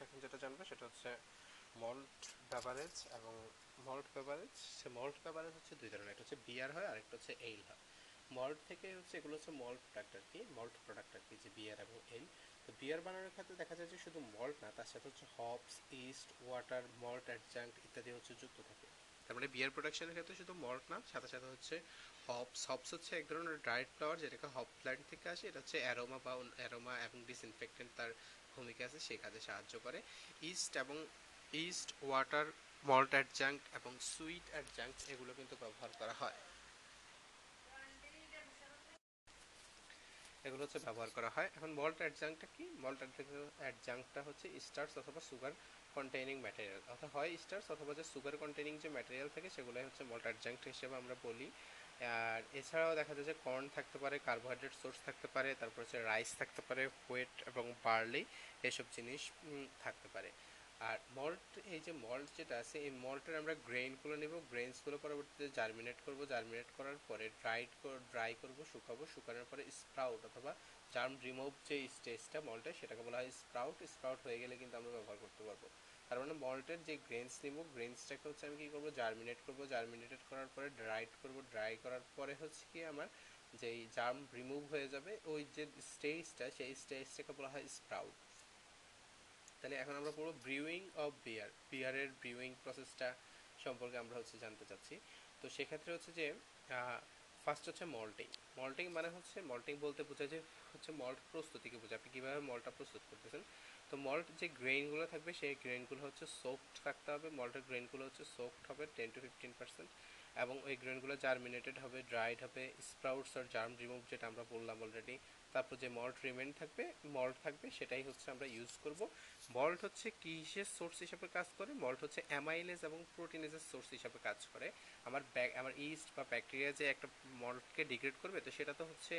হচ্ছে এখন যেটা জানব সেটা হচ্ছে মল্ট বেভারেজ এবং মল্ট বেভারেজ সে মল্ট বেভারেজ হচ্ছে দুই ধরনের, একটা হচ্ছে বিয়ার হয় আরেকটা হচ্ছে এল হয়। মল্ট থেকে হচ্ছে, এগুলো হচ্ছে মল্ট প্রোডাক্ট আর কি মল্ট প্রোডাক্ট আর কি যে বিয়ার এবং এল তো বিয়ার বানানোর ক্ষেত্রে দেখা যায় যে শুধু মল্ট না, তার সাথে হচ্ছে hops yeast water malt adjunct ইত্যাদি হচ্ছে যুক্ত থাকে। তার মানে বিয়ার প্রোডাকশনের ক্ষেত্রে শুধু মল্ট না, সাথে সাথে হচ্ছে হপস হপস হচ্ছে এক ধরনের ড্রাইড ফ্লাওয়ার যেটাকে হপ প্ল্যান্ট থেকে আসে, এটা হচ্ছে অ্যারোমা বা অ্যারোমা এবং ডিসইনফেক্টেন্ট তার ভূমিকা আছে, সেই কাজে সাহায্য করে। ইস্ট এবং ইস্ট ওয়াটার মল্ট অ্যাডজাঙ্ক এবং সুইট অ্যাডজাঙ্ক এগুলো কিন্তু ব্যবহার করা হয়। এগুলো হচ্ছে ব্যবহার করা হয়। এখন মল্ট অ্যাডজাঙ্কটা কি? মল্ট অ্যাডজাঙ্কটা হচ্ছে স্টার্স অথবা সুগার কন্টেইনিং ম্যাটেরিয়াল অর্থাৎ হয় স্টার্স অথবা যে সুগার কন্টেইনিং যে ম্যাটেরিয়াল থাকে, সেগুলোই হচ্ছে মল্ট অ্যাডজাঙ্ক হিসেবে আমরা বলি। আর এছাড়াও দেখা যায় যে কর্ন থাকতে পারে কার্বোহাইড্রেট সোর্স থাকতে পারে, তারপর হচ্ছে রাইস থাকতে পারে হোয়েট এবং বার্লি এসব জিনিস থাকতে পারে। আর মল্ট এই যে মল্ট যেটা আছে, এই মল্টের আমরা গ্রেইনগুলো নেব। গ্রেইনসগুলো পরবর্তীতে জার্মিনেট করব। জার্মিনেট করার পরে ড্রাইড ড্রাই করব, শুকাবো। শুকানোর পরে স্প্রাউট অথবা জার্ম রিমুভ যে স্টেজটা মল্টের সেটাকে বলা হয় স্প্রাউট স্প্রাউট হয়ে গেলে কিন্তু আমরা ব্যবহার করতে পারব। তার মানে মল্টের যে গ্রেনস নিব গ্রেনসটাকে হচ্ছে আমি কী করব জার্মিনেট করব জার্মিনেটেড করার পরে ড্রাইড করব ড্রাই করার পরে হচ্ছে কি আমার যেই জার্ম রিমুভ হয়ে যাবে, ওই যে স্টেজটা সেই স্টেজটাকে বলা হয় স্প্রাউট তাহলে এখন আমরা পুরো ব্রিউইং অফ বিয়ার বিয়ারের ব্রিউইং প্রসেসটা সম্পর্কে আমরা হচ্ছে জানতে চাচ্ছি। তো সেক্ষেত্রে হচ্ছে যে ফার্স্ট হচ্ছে মল্টিং মল্টিং মানে হচ্ছে মল্টিং বলতে বোঝায় যে হচ্ছে মল্ট প্রস্তুতিকে বোঝায়। আপনি কীভাবে মলটা প্রস্তুত করতেছেন? তো মল্ট যে গ্রেইনগুলো থাকবে, সেই গ্রেইনগুলো হচ্ছে সোফট থাকতে হবে। মল্টের গ্রেইনগুলো হচ্ছে সোফট হবে টেন টু ফিফটিন পার্সেন্ট এবং ওই গ্রেনগুলো জার্মিনেটেড হবে ড্রাইড হবে স্প্রাউটস আর জার্ম রিমুভ যেটা আমরা বললাম অলরেডি তারপর যে মল্ট রিমেন থাকবে মল্ট থাকবে, সেটাই হচ্ছে আমরা ইউজ করব। মল্ট হচ্ছে কিসের সোর্স হিসাবে কাজ করে? মল্ট হচ্ছে অ্যামাইলেজ এবং প্রোটিনেজের সোর্স হিসাবে কাজ করে। আমার ব্যাক, আমার ইস্ট বা ব্যাকটেরিয়া যে একটা মল্টকে ডিগ্রেড করবে, তো সেটা তো হচ্ছে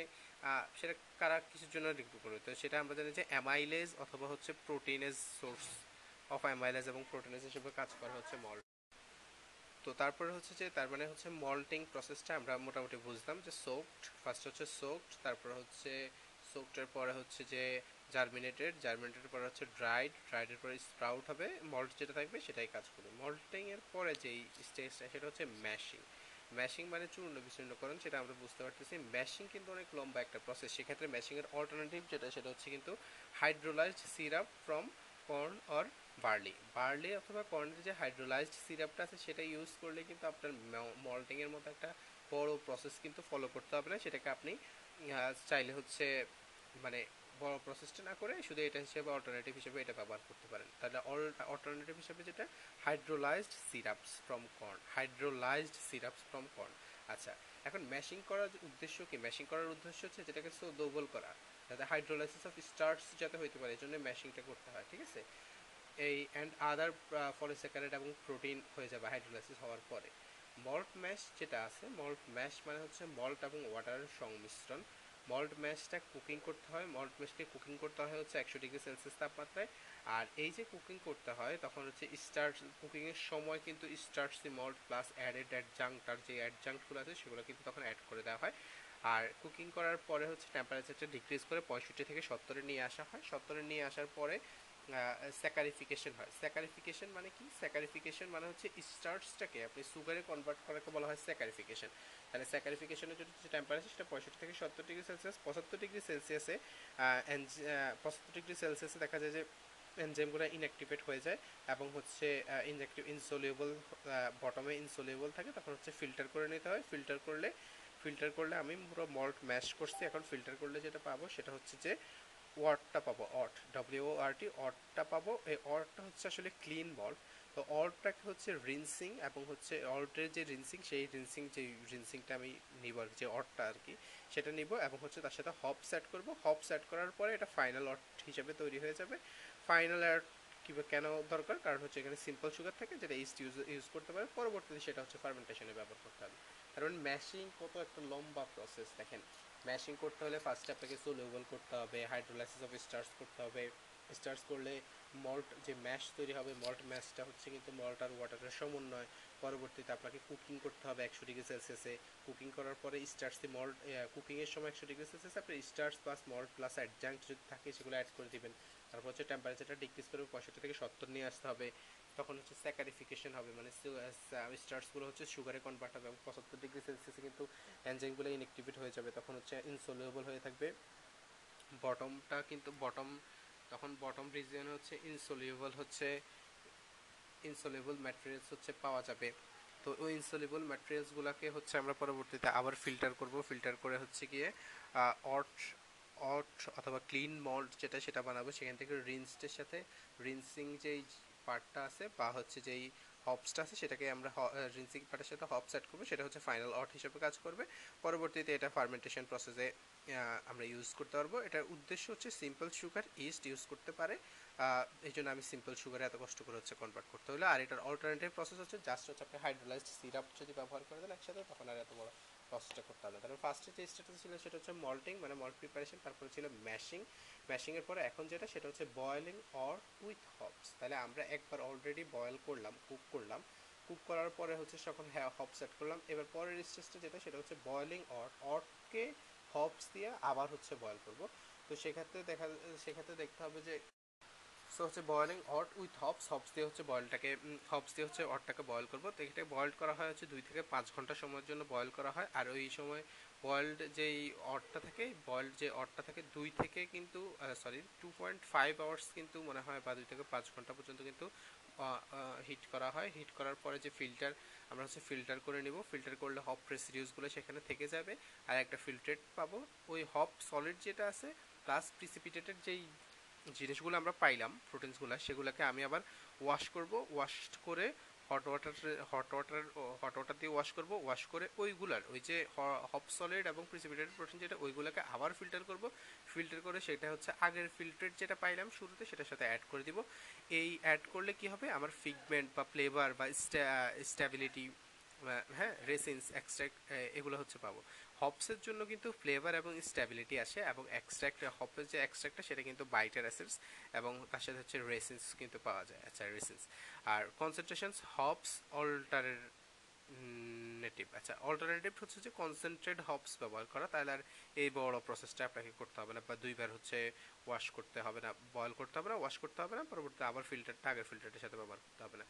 সেটা কারা কিছুর জন্য ডিগ্রেড করবে? তো সেটা আমরা জানি যে অ্যামাইলেজ অথবা হচ্ছে প্রোটিনেজ সোর্স অফ অ্যামাইলেজ এবং প্রোটিনেজ হিসেবে কাজ করে হচ্ছে মল্ট তো তারপরে হচ্ছে যে, তার মানে হচ্ছে মল্টিং প্রসেসটা আমরা মোটামুটি বুঝলাম যে সোকড ফার্স্ট হচ্ছে সোকড তারপর হচ্ছে সোকডের পরে হচ্ছে যে জার্মিনেটেড জার্মিনেটেড পরে হচ্ছে ড্রাইড ড্রাইডের পরে স্প্রাউট হবে মল্ট যেটা থাকবে সেটাই কাজ করবে। মল্টিং এর পরে যেই স্টেজটা সেটা হচ্ছে ম্যাশিং ম্যাশিং মানে চূর্ণ বিচূর্ণকরণ সেটা আমরা বুঝতে পারতেছি। ম্যাশিং কিন্তু অনেক লম্বা একটা প্রসেস সেক্ষেত্রে ম্যাশিংয়ের অল্টারনেটিভ যেটা, সেটা হচ্ছে কিন্তু hydrolysed syrup from corn or barley barley অথবা কর্নের যে হাইড্রোলাইজড সিরাপটা আছে, সেটা ইউজ করলে কিন্তু আপনার মল্টিংয়ের মতো একটা বড় প্রসেস কিন্তু ফলো করতে হবে না। সেটাকে আপনি চাইলে হচ্ছে মানে বড় প্রসেসটা না করে শুধু এটা হিসেবে অল্টারনেটিভ হিসেবে এটা ব্যবহার করতে পারেন। তাহলে অল্টারনেটিভ হিসেবে যেটা hydrolysed syrups from corn hydrolysed syrups from corn আচ্ছা এখন ম্যাশিং করার উদ্দেশ্য কি? ম্যাশিং করার উদ্দেশ্য হচ্ছে যেটাকে দুর্বল করা। যাতে হাইড্রোলাইসিস অফ স্টার্স যাতে হইতে পারে এই জন্য ম্যাশিংটা করতে হয়, ঠিক আছে? এই অ্যান্ড আদার পলিস্যাকারাইড এবং প্রোটিন হয়ে যাবে হাইড্রোলাইসিস হওয়ার পরে। মল্ট ম্যাশ যেটা আছে মল্ট ম্যাশ মানে হচ্ছে মল্ট এবং ওয়াটারের সংমিশ্রণ। মল্ট ম্যাশটা কুকিং করতে হয় মল্ট ম্যাশকে কুকিং করতে হয় হচ্ছে একশো ডিগ্রি সেলসিয়াস তাপমাত্রায়। আর এই যে কুকিং করতে হয়, তখন হচ্ছে স্টার্চ কুকিংয়ের সময় কিন্তু স্টার্চি মল্ট প্লাস অ্যাডেড অ্যাডজাঙ্কটার যে অ্যাডজাঙ্কগুলো আছে, সেগুলো কিন্তু তখন অ্যাড করে দেওয়া হয়। আর কুকিং করার পরে হচ্ছে টেম্পারেচারটা ডিক্রিজ করে পঁয়ষট্টি থেকে সত্তরে নিয়ে আসা হয়। সত্তরে নিয়ে আসার পরে স্যাকারিফিকেশন হয়। স্যাকারিফিকেশন মানে কি? স্যাকারিফিকেশন মানে হচ্ছে স্টার্চটাকে আপনি সুগারে কনভার্ট করাকে বলা হয় স্যাকারিফিকেশন তাহলে স্যাকারিফিকেশনের জন্য যে টেম্পারেচার সেটা পঁয়ষট্টি থেকে সত্তর ডিগ্রি সেলসিয়াস পঁচাত্তর ডিগ্রি সেলসিয়াসে পঁচাত্তর ডিগ্রি সেলসিয়াসে দেখা যায় যে এনজাইমগুলো ইনঅ্যাক্টিভেট হয়ে যায় এবং হচ্ছে ইনঅ্যাক্টিভ ইনসোলিউবল বটমে ইনসোলিউবল থাকে, তখন হচ্ছে ফিল্টার করে নিতে হয়। ফিল্টার করলে ফিল্টার করলে আমি পুরো মল্ট ম্যাশ করছি। এখন ফিল্টার করলে যেটা পাবো সেটা হচ্ছে যে ওয়ার্ডটা পাবো অট ডব্লিউ আর টি অটটা পাবো। এই অটটা হচ্ছে আসলে ক্লিন মল্ট তো অল্টটাকে হচ্ছে রিনসিং এবং হচ্ছে অল্টের যে রিনসিং সেই রিনসিং যে রিনসিংটা আমি নিব আর যে অটটা আর কি, সেটা নিব এবং হচ্ছে তার সাথে হপ সেট করব। হপ সেট করার পরে এটা ফাইনাল অট হিসেবে তৈরি হয়ে যাবে। ফাইনাল অট কীভাবে কেন দরকার? কারণ হচ্ছে এখানে সিম্পল সুগার থাকে, যেটা ইস্ট ইউজ ইউজ করতে পারে। পরবর্তীতে সেটা হচ্ছে ফার্মেন্টেশনে ব্যবহার করতে হবে। কারণ ম্যাশিং কত একটা লম্বা প্রসেস দেখেন। ম্যাশিং করতে হলে ফার্স্টে আপনাকে সোলেবল করতে হবে হাইড্রোলাইসিস অফ স্টার্স করতে হবে। স্টার্স করলে মল্ট যে ম্যাশ তৈরি হবে মল্ট ম্যাশটা হচ্ছে কিন্তু মল্ট আর ওয়াটারের সমন্বয়। পরবর্তীতে আপনাকে কুকিং করতে হবে একশো ডিগ্রি সেলসিয়াসে কুকিং করার পরে স্টার্সে মল্ট কুকিংয়ের সময় একশো ডিগ্রি সেলসিয়াসে আপনি starch plus malt plus adjunct যদি থাকে সেগুলো অ্যাড করে দিবেন। তারপর হচ্ছে টেম্পারেচারটা ডিক্রিজ করে পঁয়ষট্টি থেকে সত্তর নিয়ে আসতে হবে। তখন হচ্ছে স্যাকারিফিকেশন হবে মানে স্টার্সগুলো হচ্ছে সুগারে কনভার্ট হবে এবং পঁচাত্তর ডিগ্রি সেলসিয়াসে কিন্তু এনজাইমগুলো ইনএক্টিভেট হয়ে যাবে, তখন হচ্ছে ইনসলিউবল হয়ে থাকবে। বটমটা কিন্তু বটম তখন বটম রিজিয়ন হচ্ছে ইনসলিউবল হচ্ছে ইনসলিউবল ম্যাটেরিয়ালস হচ্ছে পাওয়া যাবে। তো ওই ইনসলিউবল ম্যাটেরিয়ালসগুলোকে হচ্ছে আমরা পরবর্তীতে আবার ফিল্টার করব। ফিল্টার করে হচ্ছে গিয়ে অট অট অথবা ক্লিন মল্ট যেটা, সেটা বানাবো। সেখান থেকে রিন্সটের সাথে রিন্সিং যেই পার্টটা আছে বা হচ্ছে যেই হপসটা আছে, সেটাকে আমরা রিন্সিং পার্টের সাথে হপস অ্যাড করব, সেটা হচ্ছে ফাইনাল অট হিসেবে কাজ করবে। পরবর্তীতে এটা ফার্মেন্টেশন প্রসেসে আমরা ইউজ করতে পারব। এটার উদ্দেশ্য হচ্ছে সিম্পল সুগার ইস্ট ইউজ করতে পারে। এই জন্য আমি সিম্পল সুগারে এত কষ্ট করে হচ্ছে কনভার্ট করতে হলো আর এটার অল্টারনেটিভ প্রসেস হচ্ছে জাস্ট হচ্ছে আপনি হাইড্রোলাইজড সিরাপ যদি ব্যবহার করে দেন একসাথে, তখন আর এত বড় প্রসেসটা করতে হবে। তারপর ফার্স্টে যে স্টেপটা ছিল সেটা হচ্ছে মল্টিং মানে মল্ট প্রিপারেশন তারপরে ছিল ম্যাশিং ম্যাশিংয়ের পরে এখন যেটা, সেটা হচ্ছে বয়েলিং অর উইথ হপস তাহলে আমরা একবার অলরেডি বয়েল করলাম কুক করলাম। কুক করার পরে হচ্ছে যখন হ্যাঁ হপ সেট করলাম। এবার পরের স্টেজটা যেটা, সেটা হচ্ছে বয়েলিং অর অটকে হপস দিয়ে আবার হচ্ছে বয়েল করব। তো সেক্ষেত্রে দেখা, সেক্ষেত্রে দেখতে হবে যে সো হচ্ছে boiling wort with hops hops দিয়ে হচ্ছে বয়েলটাকে হপস দিয়ে হচ্ছে অটটাকে বয়েল করব। তো এটাকে বয়েল করা হয় হচ্ছে দুই থেকে পাঁচ ঘণ্টা সময়ের জন্য বয়েল করা হয়। আর ওই সময় বয়েলড যেই অটটা থাকে বয়েলড যে অটটা থাকে, দুই থেকে কিন্তু sorry two point five hours কিন্তু মনে হয় বা দুই থেকে পাঁচ ঘণ্টা পর্যন্ত কিন্তু হিট করা হয়। হিট করার পরে যে ফিল্টার আমরা হচ্ছে ফিল্টার করে নিব। ফিল্টার করলে হপ রেসিডিউসগুলো সেখানে থেকে যাবে। আর একটা ফিল্ট্রেট পাবো। ওই হপ সলিড যেটা আছে প্লাস প্রিসিপিটেটেড যেই জিনিসগুলো আমরা পাইলাম প্রোটিনসগুলো সেগুলোকে আমি আবার ওয়াশ করব ওয়াশ করে hot water hot water hot water দিয়ে ওয়াশ করব ওয়াশ করে ওইগুলার, ওই যে হপ সলিড এবং প্রিসিপিটেটেড প্রোটিন যেটা, ওইগুলোকে আবার ফিল্টার করব ফিল্টার করে সেটা হচ্ছে আগের ফিল্টারের যেটা পাইলাম শুরুতে, সেটার সাথে অ্যাড করে দিব। এই অ্যাড করলে কি হবে? আমার ফিগমেন্ট বা ফ্লেভার বা স্ট্যাবিলিটি হ্যাঁ রেসিন্স এক্সট্রাক্ট এগুলো হচ্ছে পাবো। হপসের জন্য কিন্তু ফ্লেভার এবং স্ট্যাবিলিটি আসে এবং এক্সট্রাক্ট হপের যে এক্সট্রাক্টটা সেটা কিন্তু বাইটার অ্যাসিডস এবং তার সাথে হচ্ছে রেসিন্স কিন্তু পাওয়া যায় আচ্ছা রেসিন্স আর কনসেন্ট্রেশনস হপস অল্টারের নেটিভ আচ্ছা অল্টারনেটিভ হচ্ছে যে কনসেন্ট্রেট হপস ব্যবহার করা, তাহলে আর এই বড় প্রসেসটা আপনাকে করতে হবে না বা দুইবার হচ্ছে ওয়াশ করতে হবে না বয়েল করতে হবে না ওয়াশ করতে হবে না, পরবর্তীতে আবার ফিল্টারটা আগের ফিল্টারটার সাথে ব্যবহার করতে হবে না।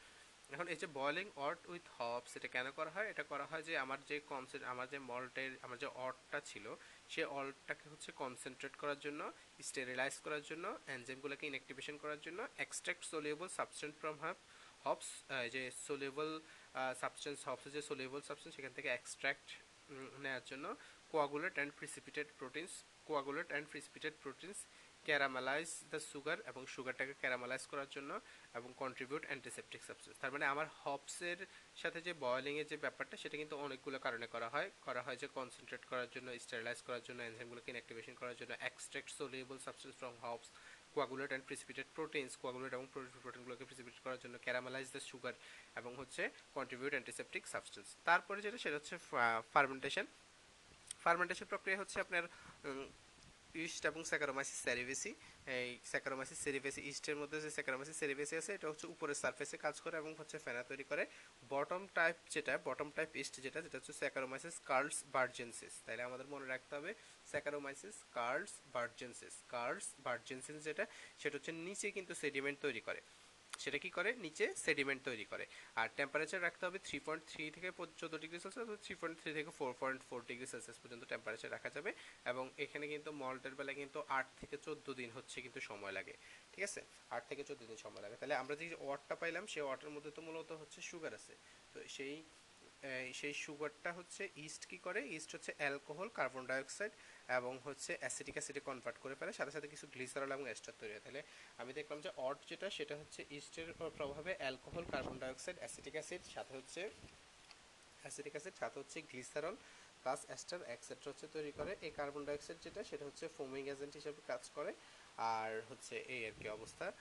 এখন এই যে বয়েলিং অট উইথ হপস এটা কেন করা হয়? এটা করা হয় যে আমার যে কনসেন্ট আমার যে মল্টের আমার যে অটটা ছিল, সে অল্টটাকে হচ্ছে কনসেন্ট্রেট করার জন্য স্টেরিলাইজ করার জন্য এনজাইমগুলোকে ইনঅ্যাক্টিভেশন করার জন্য extract soluble substance from hub hops যে সোলিউবল সাবস্টেন্স হপস যে সোলিউবল সাবস্টেন্স সেখান থেকে এক্সট্রাক্ট নেওয়ার জন্য coagulate and precipitated proteins coagulate and precipitated proteins caramelize the sugar এবং সুগারটাকে ক্যারামালাইজ করার জন্য এবং কন্ট্রিবিউট অ্যান্টিসেপটিক সাবস্টেন্স। তার মানে আমার হপসের সাথে যে বয়েলিংয়ের যে ব্যাপারটা, সেটা কিন্তু অনেকগুলো কারণে করা হয়। করা হয় যে কনসেন্ট্রেট করার জন্য স্টেরিলাইজ করার জন্য এনজাইমগুলোকে ইনঅ্যাক্টিভেশন করার জন্য extract soluble substance from hops coagulate and precipitated proteins coagulate এবং প্রোটিনগুলোকে প্রিসিপিটেট করার জন্য ক্যারামালাইজ দ্য সুগার এবং হচ্ছে কন্ট্রিবিউট অ্যান্টিসেপটিক সাবস্টেন্স তারপরে যেটা, সেটা হচ্ছে ফার্মেন্টেশন ফার্মেন্টেশন প্রক্রিয়া হচ্ছে আপনার ইস্ট এবং স্যাকারোমাইসিস সেরিভেসি, এই স্যাকারোমাইসিস সেরিভেসি, ইস্টের মধ্যে যে স্যাকারোমাইসিস সেরিভেসি আছে, এটা হচ্ছে উপরের সারফেসে কাজ করে এবং হচ্ছে ফেনা তৈরি করে। বটম টাইপ যেটা, বটম টাইপ ইস্ট যেটা যেটা হচ্ছে স্যাকারোমাইসিস কার্লস ভার্জেন্সিস তাহলে আমাদের মনে রাখতে হবে, স্যাকারোমাইসিস কার্লস ভার্জেন্সিস কার্লস ভার্জেন্সিস যেটা, সেটা হচ্ছে নিচে কিন্তু সেডিমেন্ট তৈরি করে। সেটা কি করে? নিচে সেডিমেন্ট তৈরি করে। আর টেম্পারেচার রাখতে হবে থ্রি পয়েন্ট থ্রি থেকে চোদ্দ degree Celsius three point three থেকে four point four degree Celsius পর্যন্ত টেম্পারেচার রাখা যাবে। এবং এখানে কিন্তু মল্টের বেলায় কিন্তু আট থেকে চোদ্দ দিন হচ্ছে কিন্তু সময় লাগে। ঠিক আছে? আট থেকে চোদ্দ দিন সময় লাগে। তাহলে আমরা যে ওয়াটটা পাইলাম, সেই ওয়াটের মধ্যে তো মূলত হচ্ছে সুগার আছে। তো সেই সেই সুগারটা হচ্ছে ইস্ট কি করে? ইস্ট হচ্ছে অ্যালকোহল কার্বন ডাইঅক্সাইড এবং হচ্ছে অ্যাসিডিক অ্যাসিডে কনভার্ট করে ফেলে, সাথে সাথে কিছু গ্লিসারল এবং এস্টার তৈরি হয়। তাহলে আমি দেখলাম যে অট যেটা, সেটা হচ্ছে ইস্টের প্রভাবে alcohol carbon dioxide acidic acid সাথে হচ্ছে অ্যাসিডিক অ্যাসিড সাথে হচ্ছে গ্লিসারল প্লাস এস্টার এক্সেট্রা হচ্ছে তৈরি করে। এই কার্বন ডাইঅক্সাইড যেটা, সেটা হচ্ছে ফোমিং এজেন্ট হিসেবে কাজ করে। আর হচ্ছে এই আর কি অবস্থা।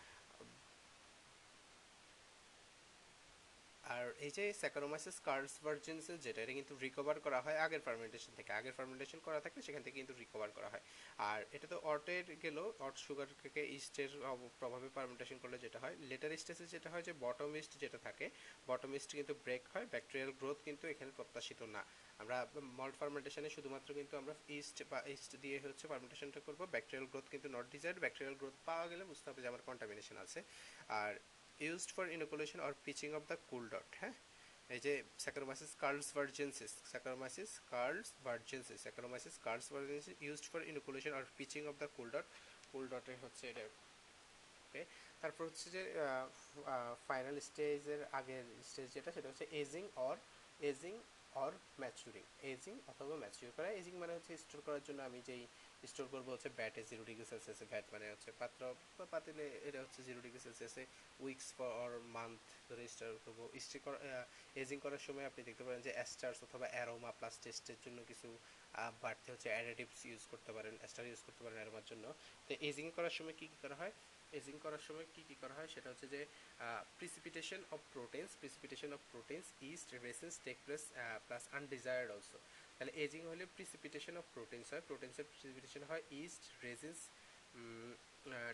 আর এই যে স্যাকারোমাইসিস কার্স ভার্জেন্সেস যেটা এটা কিন্তু রিকভার করা হয় আগের ফার্মেন্টেশন থেকে। আগের ফার্মেন্টেশন করা থাকলে সেখান থেকে কিন্তু রিকভার করা হয়। আর এটা তো অটের গেল অট সুগার থেকে ইস্টের প্রভাবে ফার্মেন্টেশন করলে যেটা হয় লেটার স্টেজে যেটা হয় যে বটম ইস্ট যেটা থাকে বটম ইস্ট কিন্তু ব্রেক হয় ব্যাকটেরিয়াল গ্রোথ কিন্তু এখানে প্রত্যাশিত না। আমরা মল্ট ফার্মেন্টেশনে শুধুমাত্র কিন্তু আমরা ইস্ট বা ইস্ট দিয়ে হচ্ছে ফার্মেন্টেশনটা করব। ব্যাকটেরিয়াল গ্রোথ কিন্তু নট ডিজায়ার্ড ব্যাকটেরিয়াল গ্রোথ পাওয়া গেলে বুঝতে হবে যে আমার কন্টামিনেশন আছে। আর used for inoculation or pitching of the cooled wort হ্যাঁ এই যে Saccharomyces carlsbergensis Saccharomyces carlsbergensis Saccharomyces carlsbergensis used for inoculation or pitching of the cooled wort cooled ডটে হচ্ছে এটা। ওকে তারপর হচ্ছে যে ফাইনাল স্টেজের আগের স্টেজ যেটা, সেটা হচ্ছে aging or aging or maturing aging অথবা ম্যাচুর করা। এজিং মানে হচ্ছে স্টোর করার জন্য আমি যেই স্টোর করব হচ্ছে ব্যাটে জিরো ডিগ্রি সেলসিয়াসে ব্যাট মানে হচ্ছে পাত্র বা পাতিলে এটা হচ্ছে জিরো ডিগ্রি সেলসিয়াসে উইকস অর মান্থ ধরে স্টোর করব। স্টে এজিং করার সময় আপনি দেখতে পারেন যে অ্যাস্টার্স অথবা অ্যারোমা প্লাস টেস্টের জন্য কিছু বাড়তে হচ্ছে অ্যাডেটিভস ইউজ করতে পারেন অ্যাস্টার ইউজ করতে পারেন অ্যারোমার জন্য। তো এজিং করার সময় কী কী করা হয়? এজিং করার সময় কি কি করা হয়? সেটা হচ্ছে যে precipitation of proteins precipitation of proteins yeast resins take place plus undesired also তাহলে এজিং হলে প্রিসিপিটেশন অফ প্রোটিনস হয়। প্রোটিনসের প্রিসিপিটেশন হয় yeast resins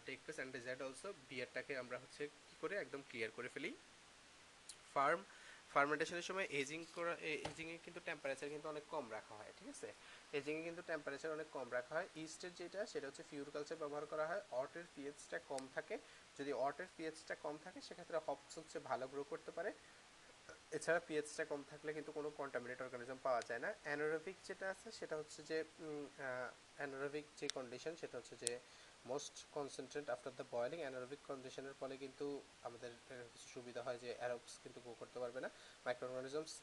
take place undesired also বিয়ারটাকে আমরা হচ্ছে কি করে একদম ক্লিয়ার করে ফেলি। ফার্ম ফার্মেন্টেশনের সময় এজিং করা এজিংয়ে কিন্তু টেম্পারেচার কিন্তু অনেক কম রাখা হয়, ঠিক আছে? এজিংয়ে কিন্তু টেম্পারেচার অনেক কম রাখা হয়। ইস্টের যেটা, সেটা হচ্ছে ফিউর কালচার ব্যবহার করা হয়। অটের পিএইচটা কম থাকে। যদি অটের পিএইচটা কম থাকে, সেক্ষেত্রে হপস হচ্ছে ভালো গ্রো করতে পারে। এছাড়া পিএইচটা কম থাকলে কিন্তু কোনো কন্টামিনেট অর্গানিজম পাওয়া যায় না। অ্যানোরোবিক যেটা আছে, সেটা হচ্ছে যে অ্যানোরোবিক যে কন্ডিশন সেটা হচ্ছে যে most concentrate after the boiling anaerobic কন্ডিশনের ফলে কিন্তু আমাদের কিছু সুবিধা হয় যে অ্যারোবস কিন্তু গ্রো করতে পারবে না। Microorganisms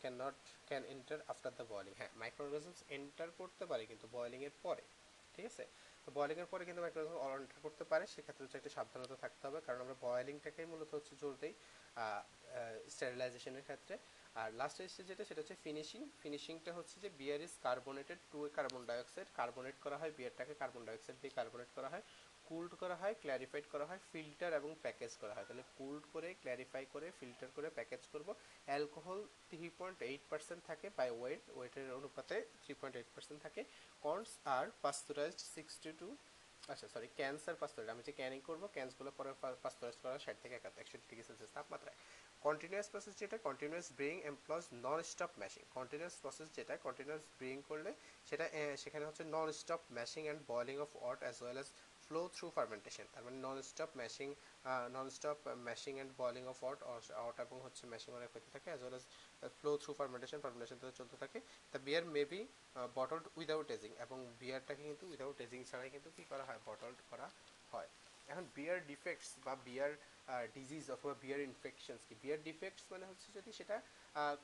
can not can enter after the boiling হ্যাঁ মাইক্রো অর্গানিজমস এন্টার করতে পারে কিন্তু বয়েলিংয়ের পরে। ঠিক আছে? তো পরে কিন্তু মাইক্রোওয়েভ করতে পারে, সেক্ষেত্রে হচ্ছে একটা সাবধানতা থাকতে হবে, কারণ আমরা মূলত হচ্ছে জোর স্টেরিলাইজেশনের ক্ষেত্রে। আর লাস্ট যেটা, সেটা হচ্ছে ফিনিশিং ফিনিশিংটা হচ্ছে যে beer is carbonated to carbon dioxide carbonate করা হয় বিয়ারটাকে কার্বন ডাইঅক্সাইড দিয়ে কার্বনেট করা হয়। কুলড করা হয় ক্ল্যারিফাইড করা হয় ফিল্টার এবং প্যাকেজ করা হয়। তাহলে কুলড করে ক্ল্যারিফাই করে ফিল্টার করে প্যাকেজ করব। Alcohol three point eight percent থাকে বাই ওয়েট ওয়েটের অনুপাতে থ্রি পয়েন্ট এইট পার্সেন্ট থাকে। কর্নস আর পাস্তুরাইজড সিক্সটি টু আচ্ছা সরি ক্যান্সার পাস্তুরাইজ আমি যে ক্যানিং করব ক্যান্সগুলো পরে পাস্তুরাইজ করা ষাট থেকে একাত্তর, একষট্টি ডিগ্রি সেলসিয়াস তাপমাত্রায়। কন্টিনিউয়াস প্রসেস যেটা continuous brewing employs non stop mashing continuous process যেটা কন্টিনিউয়াস ব্রিং করলে সেটা সেখানে হচ্ছে non stop mashing and boiling of wort as well as flow through fermentation তার মানে non stop mashing non stop mashing and boiling of wort out এবং হচ্ছে mashing অনেক হতে থাকে as well as flow through fermentation fermentation তো চলতে থাকে। The beer may be bottled without aging এবং বিয়ারটাকে কিন্তু উইদাউট এজিং ছাড়াই কিন্তু কী করা হয়? বটলড করা হয়। এখন বিয়ার ডিফেক্টস বা বিয়ার ডিজিজ অথবা বিয়ার ইনফেকশনস কি? বিয়ার ডিফেক্টস মানে হচ্ছে যদি সেটা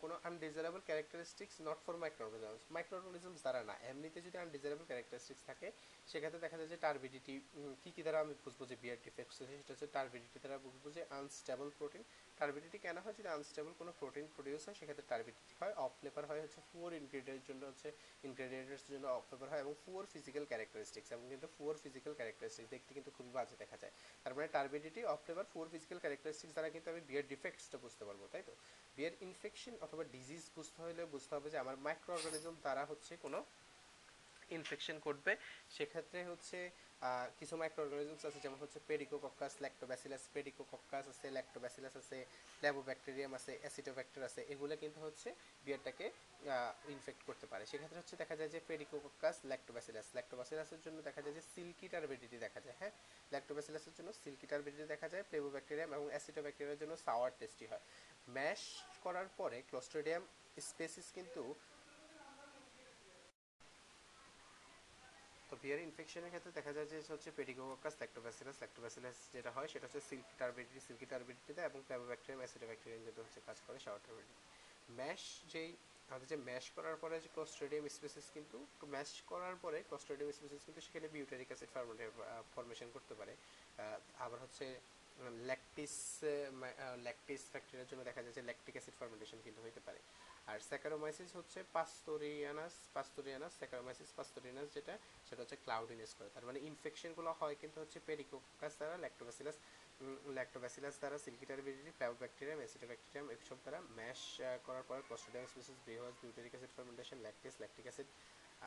কোনো undesirable characteristics not for microorganisms microorganisms দ্বারা না। এমনিতে যদি আনডিজারেবল ক্যারেক্টারিস্টিক্স থাকে, সেক্ষেত্রে দেখা যায় যে টার্বিডিটি কী কী দ্বারা আমি বুঝব যে বিয়ার ডিফেক্টস সেটা হচ্ছে টার্বিডিটি দ্বারা বুঝব যে আনস্টেবল প্রোটিন টার্বিডিটি কেন হয়? যদি আনস্টেবল কোনো প্রোটিন প্রডিউস হয়, সেক্ষেত্রে টার্বিডিটি হয়। অফ ফ্লেভার হয়, হচ্ছে ফুয়ার ইনগ্রেডিয়েন্টের জন্য হচ্ছে ইনগ্রেডিয়েন্টের জন্য অফ ফ্লেভার হয় এবং ফুয়ার ফিজিক্যাল ক্যারেক্টারিস্টিক্স এবং কিন্তু ফুয়ার ফিজিক্যাল ক্যারেক্টারিস্টিক্স দেখতে কিন্তু খুবই বাজে দেখা যায়। তার মানে turbidity off flavour fewer physical characteristics দ্বারা কিন্তু আমি বিয়ার ডিফেক্টসটা বুঝতে পারব, তাই তো? বিয়ার ইনফেকশন অথবা ডিজিজ বুঝতে হলে বুঝতে হবে যে আমার মাইক্রো অর্গানিজম দ্বারা হচ্ছে কোনো ইনফেকশন ঘটবে। সেক্ষেত্রে হচ্ছে কিছু মাইক্রো অর্গানিজমস আছে, যেমন হচ্ছে পেডিকোকক্কাস ল্যাক্টোব্যাসিলাস পেডিকোকক্কাস আছে ল্যাক্টোব্যাসিলাস আছে ল্যাবোব্যাকটেরিয়াম আছে অ্যাসিডোব্যাক্টের আছে, এগুলো কিন্তু হচ্ছে বিয়ারটাকে ইনফেক্ট করতে পারে। সেক্ষেত্রে হচ্ছে দেখা যায় যে পেডিকোকক্কাস ল্যাক্টোব্যাসিলাস ল্যাক্টোব্যাসিলাসের জন্য দেখা যায় যে সিল্কি টার্বিডিটি দেখা যায় হ্যাঁ? ল্যাক্টোব্যাসিলাসের জন্য সিল্কি টার্বিডিটি দেখা যায় প্লেবোব্যাকটেরিয়াম এবং অ্যাসিডোব্যাকটেরিয়ার জন্য সাওয়ার টেস্টি হয়। ম্যাশ করার পরে ক্লোস্ট্রিডিয়াম স্পেসিস কিন্তু তো বিয়ার ইনফেকশনের ক্ষেত্রে দেখা যায় যে হচ্ছে পেডিকোকাস ল্যাক্টোব্যাসিলাস ল্যাক্টোব্যাসিলাস যেটা হয় সেটা হচ্ছে সিল্কি টার্বিডিটি সিল্কি টার্বিডিটিতে এবং প্যাবোব্যাকটেরিয়াম অ্যাসিডোব্যাকটেরিয়াম যেটা হচ্ছে কাজ করে শাওয়ার টার্বিডিটি ম্যাশ যেই, আমাদের যে ম্যাশ করার পরে যে ক্লোস্ট্রেডিয়াম স্পেসিস কিন্তু ম্যাশ করার পরে ক্লোস্ট্রেডিয়াম স্পেসিস কিন্তু সেখানে বিউটারিক অ্যাসিড ফর্মেশন করতে পারে। আবার হচ্ছে ল্যাকটিস ল্যাকটিস ফ্যাক্টরির জন্য দেখা যায় যে ল্যাকটিক অ্যাসিড ফার্মেন্টেশন কিন্তু হতে পারে। আর স্যাকারোমাইসিস হচ্ছে পাস্তোরিয়ানাস পাস্তোরিয়ানাস স্যাকারোমাইসিস পাস্তোরিয়ানাস যেটা, সেটা হচ্ছে ক্লাউডিনেস করে। তার মানে ইনফেকশনগুলো হয় কিন্তু হচ্ছে পেরিকোকাস দ্বারা ল্যাক্টোব্যাসিলাস ল্যাক্টোব্যাসিলাস দ্বারা সিলিকিটারি বিডিটি ফ্লাভোব্যাকটেরিয়াম অ্যাসিডোব্যাকটেরিয়াম এসব দ্বারা ম্যাশ করার পরে Clostridium species brewers butyric acid fermentation lactis lactic acid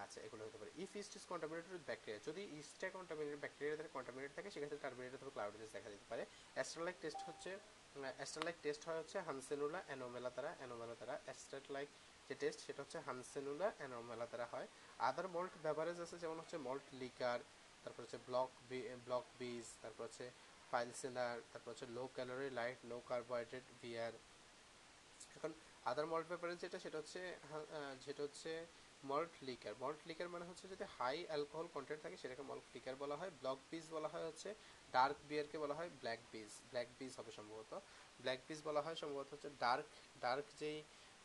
আচ্ছা এগুলো হতে পারে। If yeast is contaminated with bacteria যদি ইস্টটা কন্টামিনেটেড ব্যাকটেরিয়া দ্বারা কন্টামিনেটেড থাকে, সেক্ষেত্রে টার্মিনেটেড অথবা ক্লাউডিনেস দেখা দিতে পারে। অ্যাস্ট্রালাইক টেস্ট হচ্ছে অ্যাস্ট্রালাইক টেস্ট হয় হচ্ছে হানসেনুলা অ্যানোমেলা দ্বারা অ্যানোমেলা দ্বারা অ্যাস্ট্রালাইক যে টেস্ট সেটা হচ্ছে হানসেনুলা অ্যানোমেলা দ্বারা হয়। আদার মল্ট বেভারেজ আছে, যেমন হচ্ছে মল্ট লিকার তারপর হচ্ছে ব্লক বি ব্লক বিজ তারপর হচ্ছে ফাইলসেনার তারপর হচ্ছে low calorie light low carbohydrate beer এখন আদার মল্ট বেভারেজ যেটা, সেটা হচ্ছে যেটা হচ্ছে মল্ট লিকার মল্ট লিকার মানে হচ্ছে যদি হাই অ্যালকোহল কন্টেন্ট থাকে, সেটাকে মল্ট লিকার বলা হয়। ব্লক বিজ বলা হয় হচ্ছে ডার্ক বিয়ারকে বলা হয়? ব্ল্যাক বিজ ব্ল্যাক বিজ হবে সম্ভবত। ব্ল্যাক বিজ বলা হয় সম্ভবত হচ্ছে ডার্ক ডার্ক যেই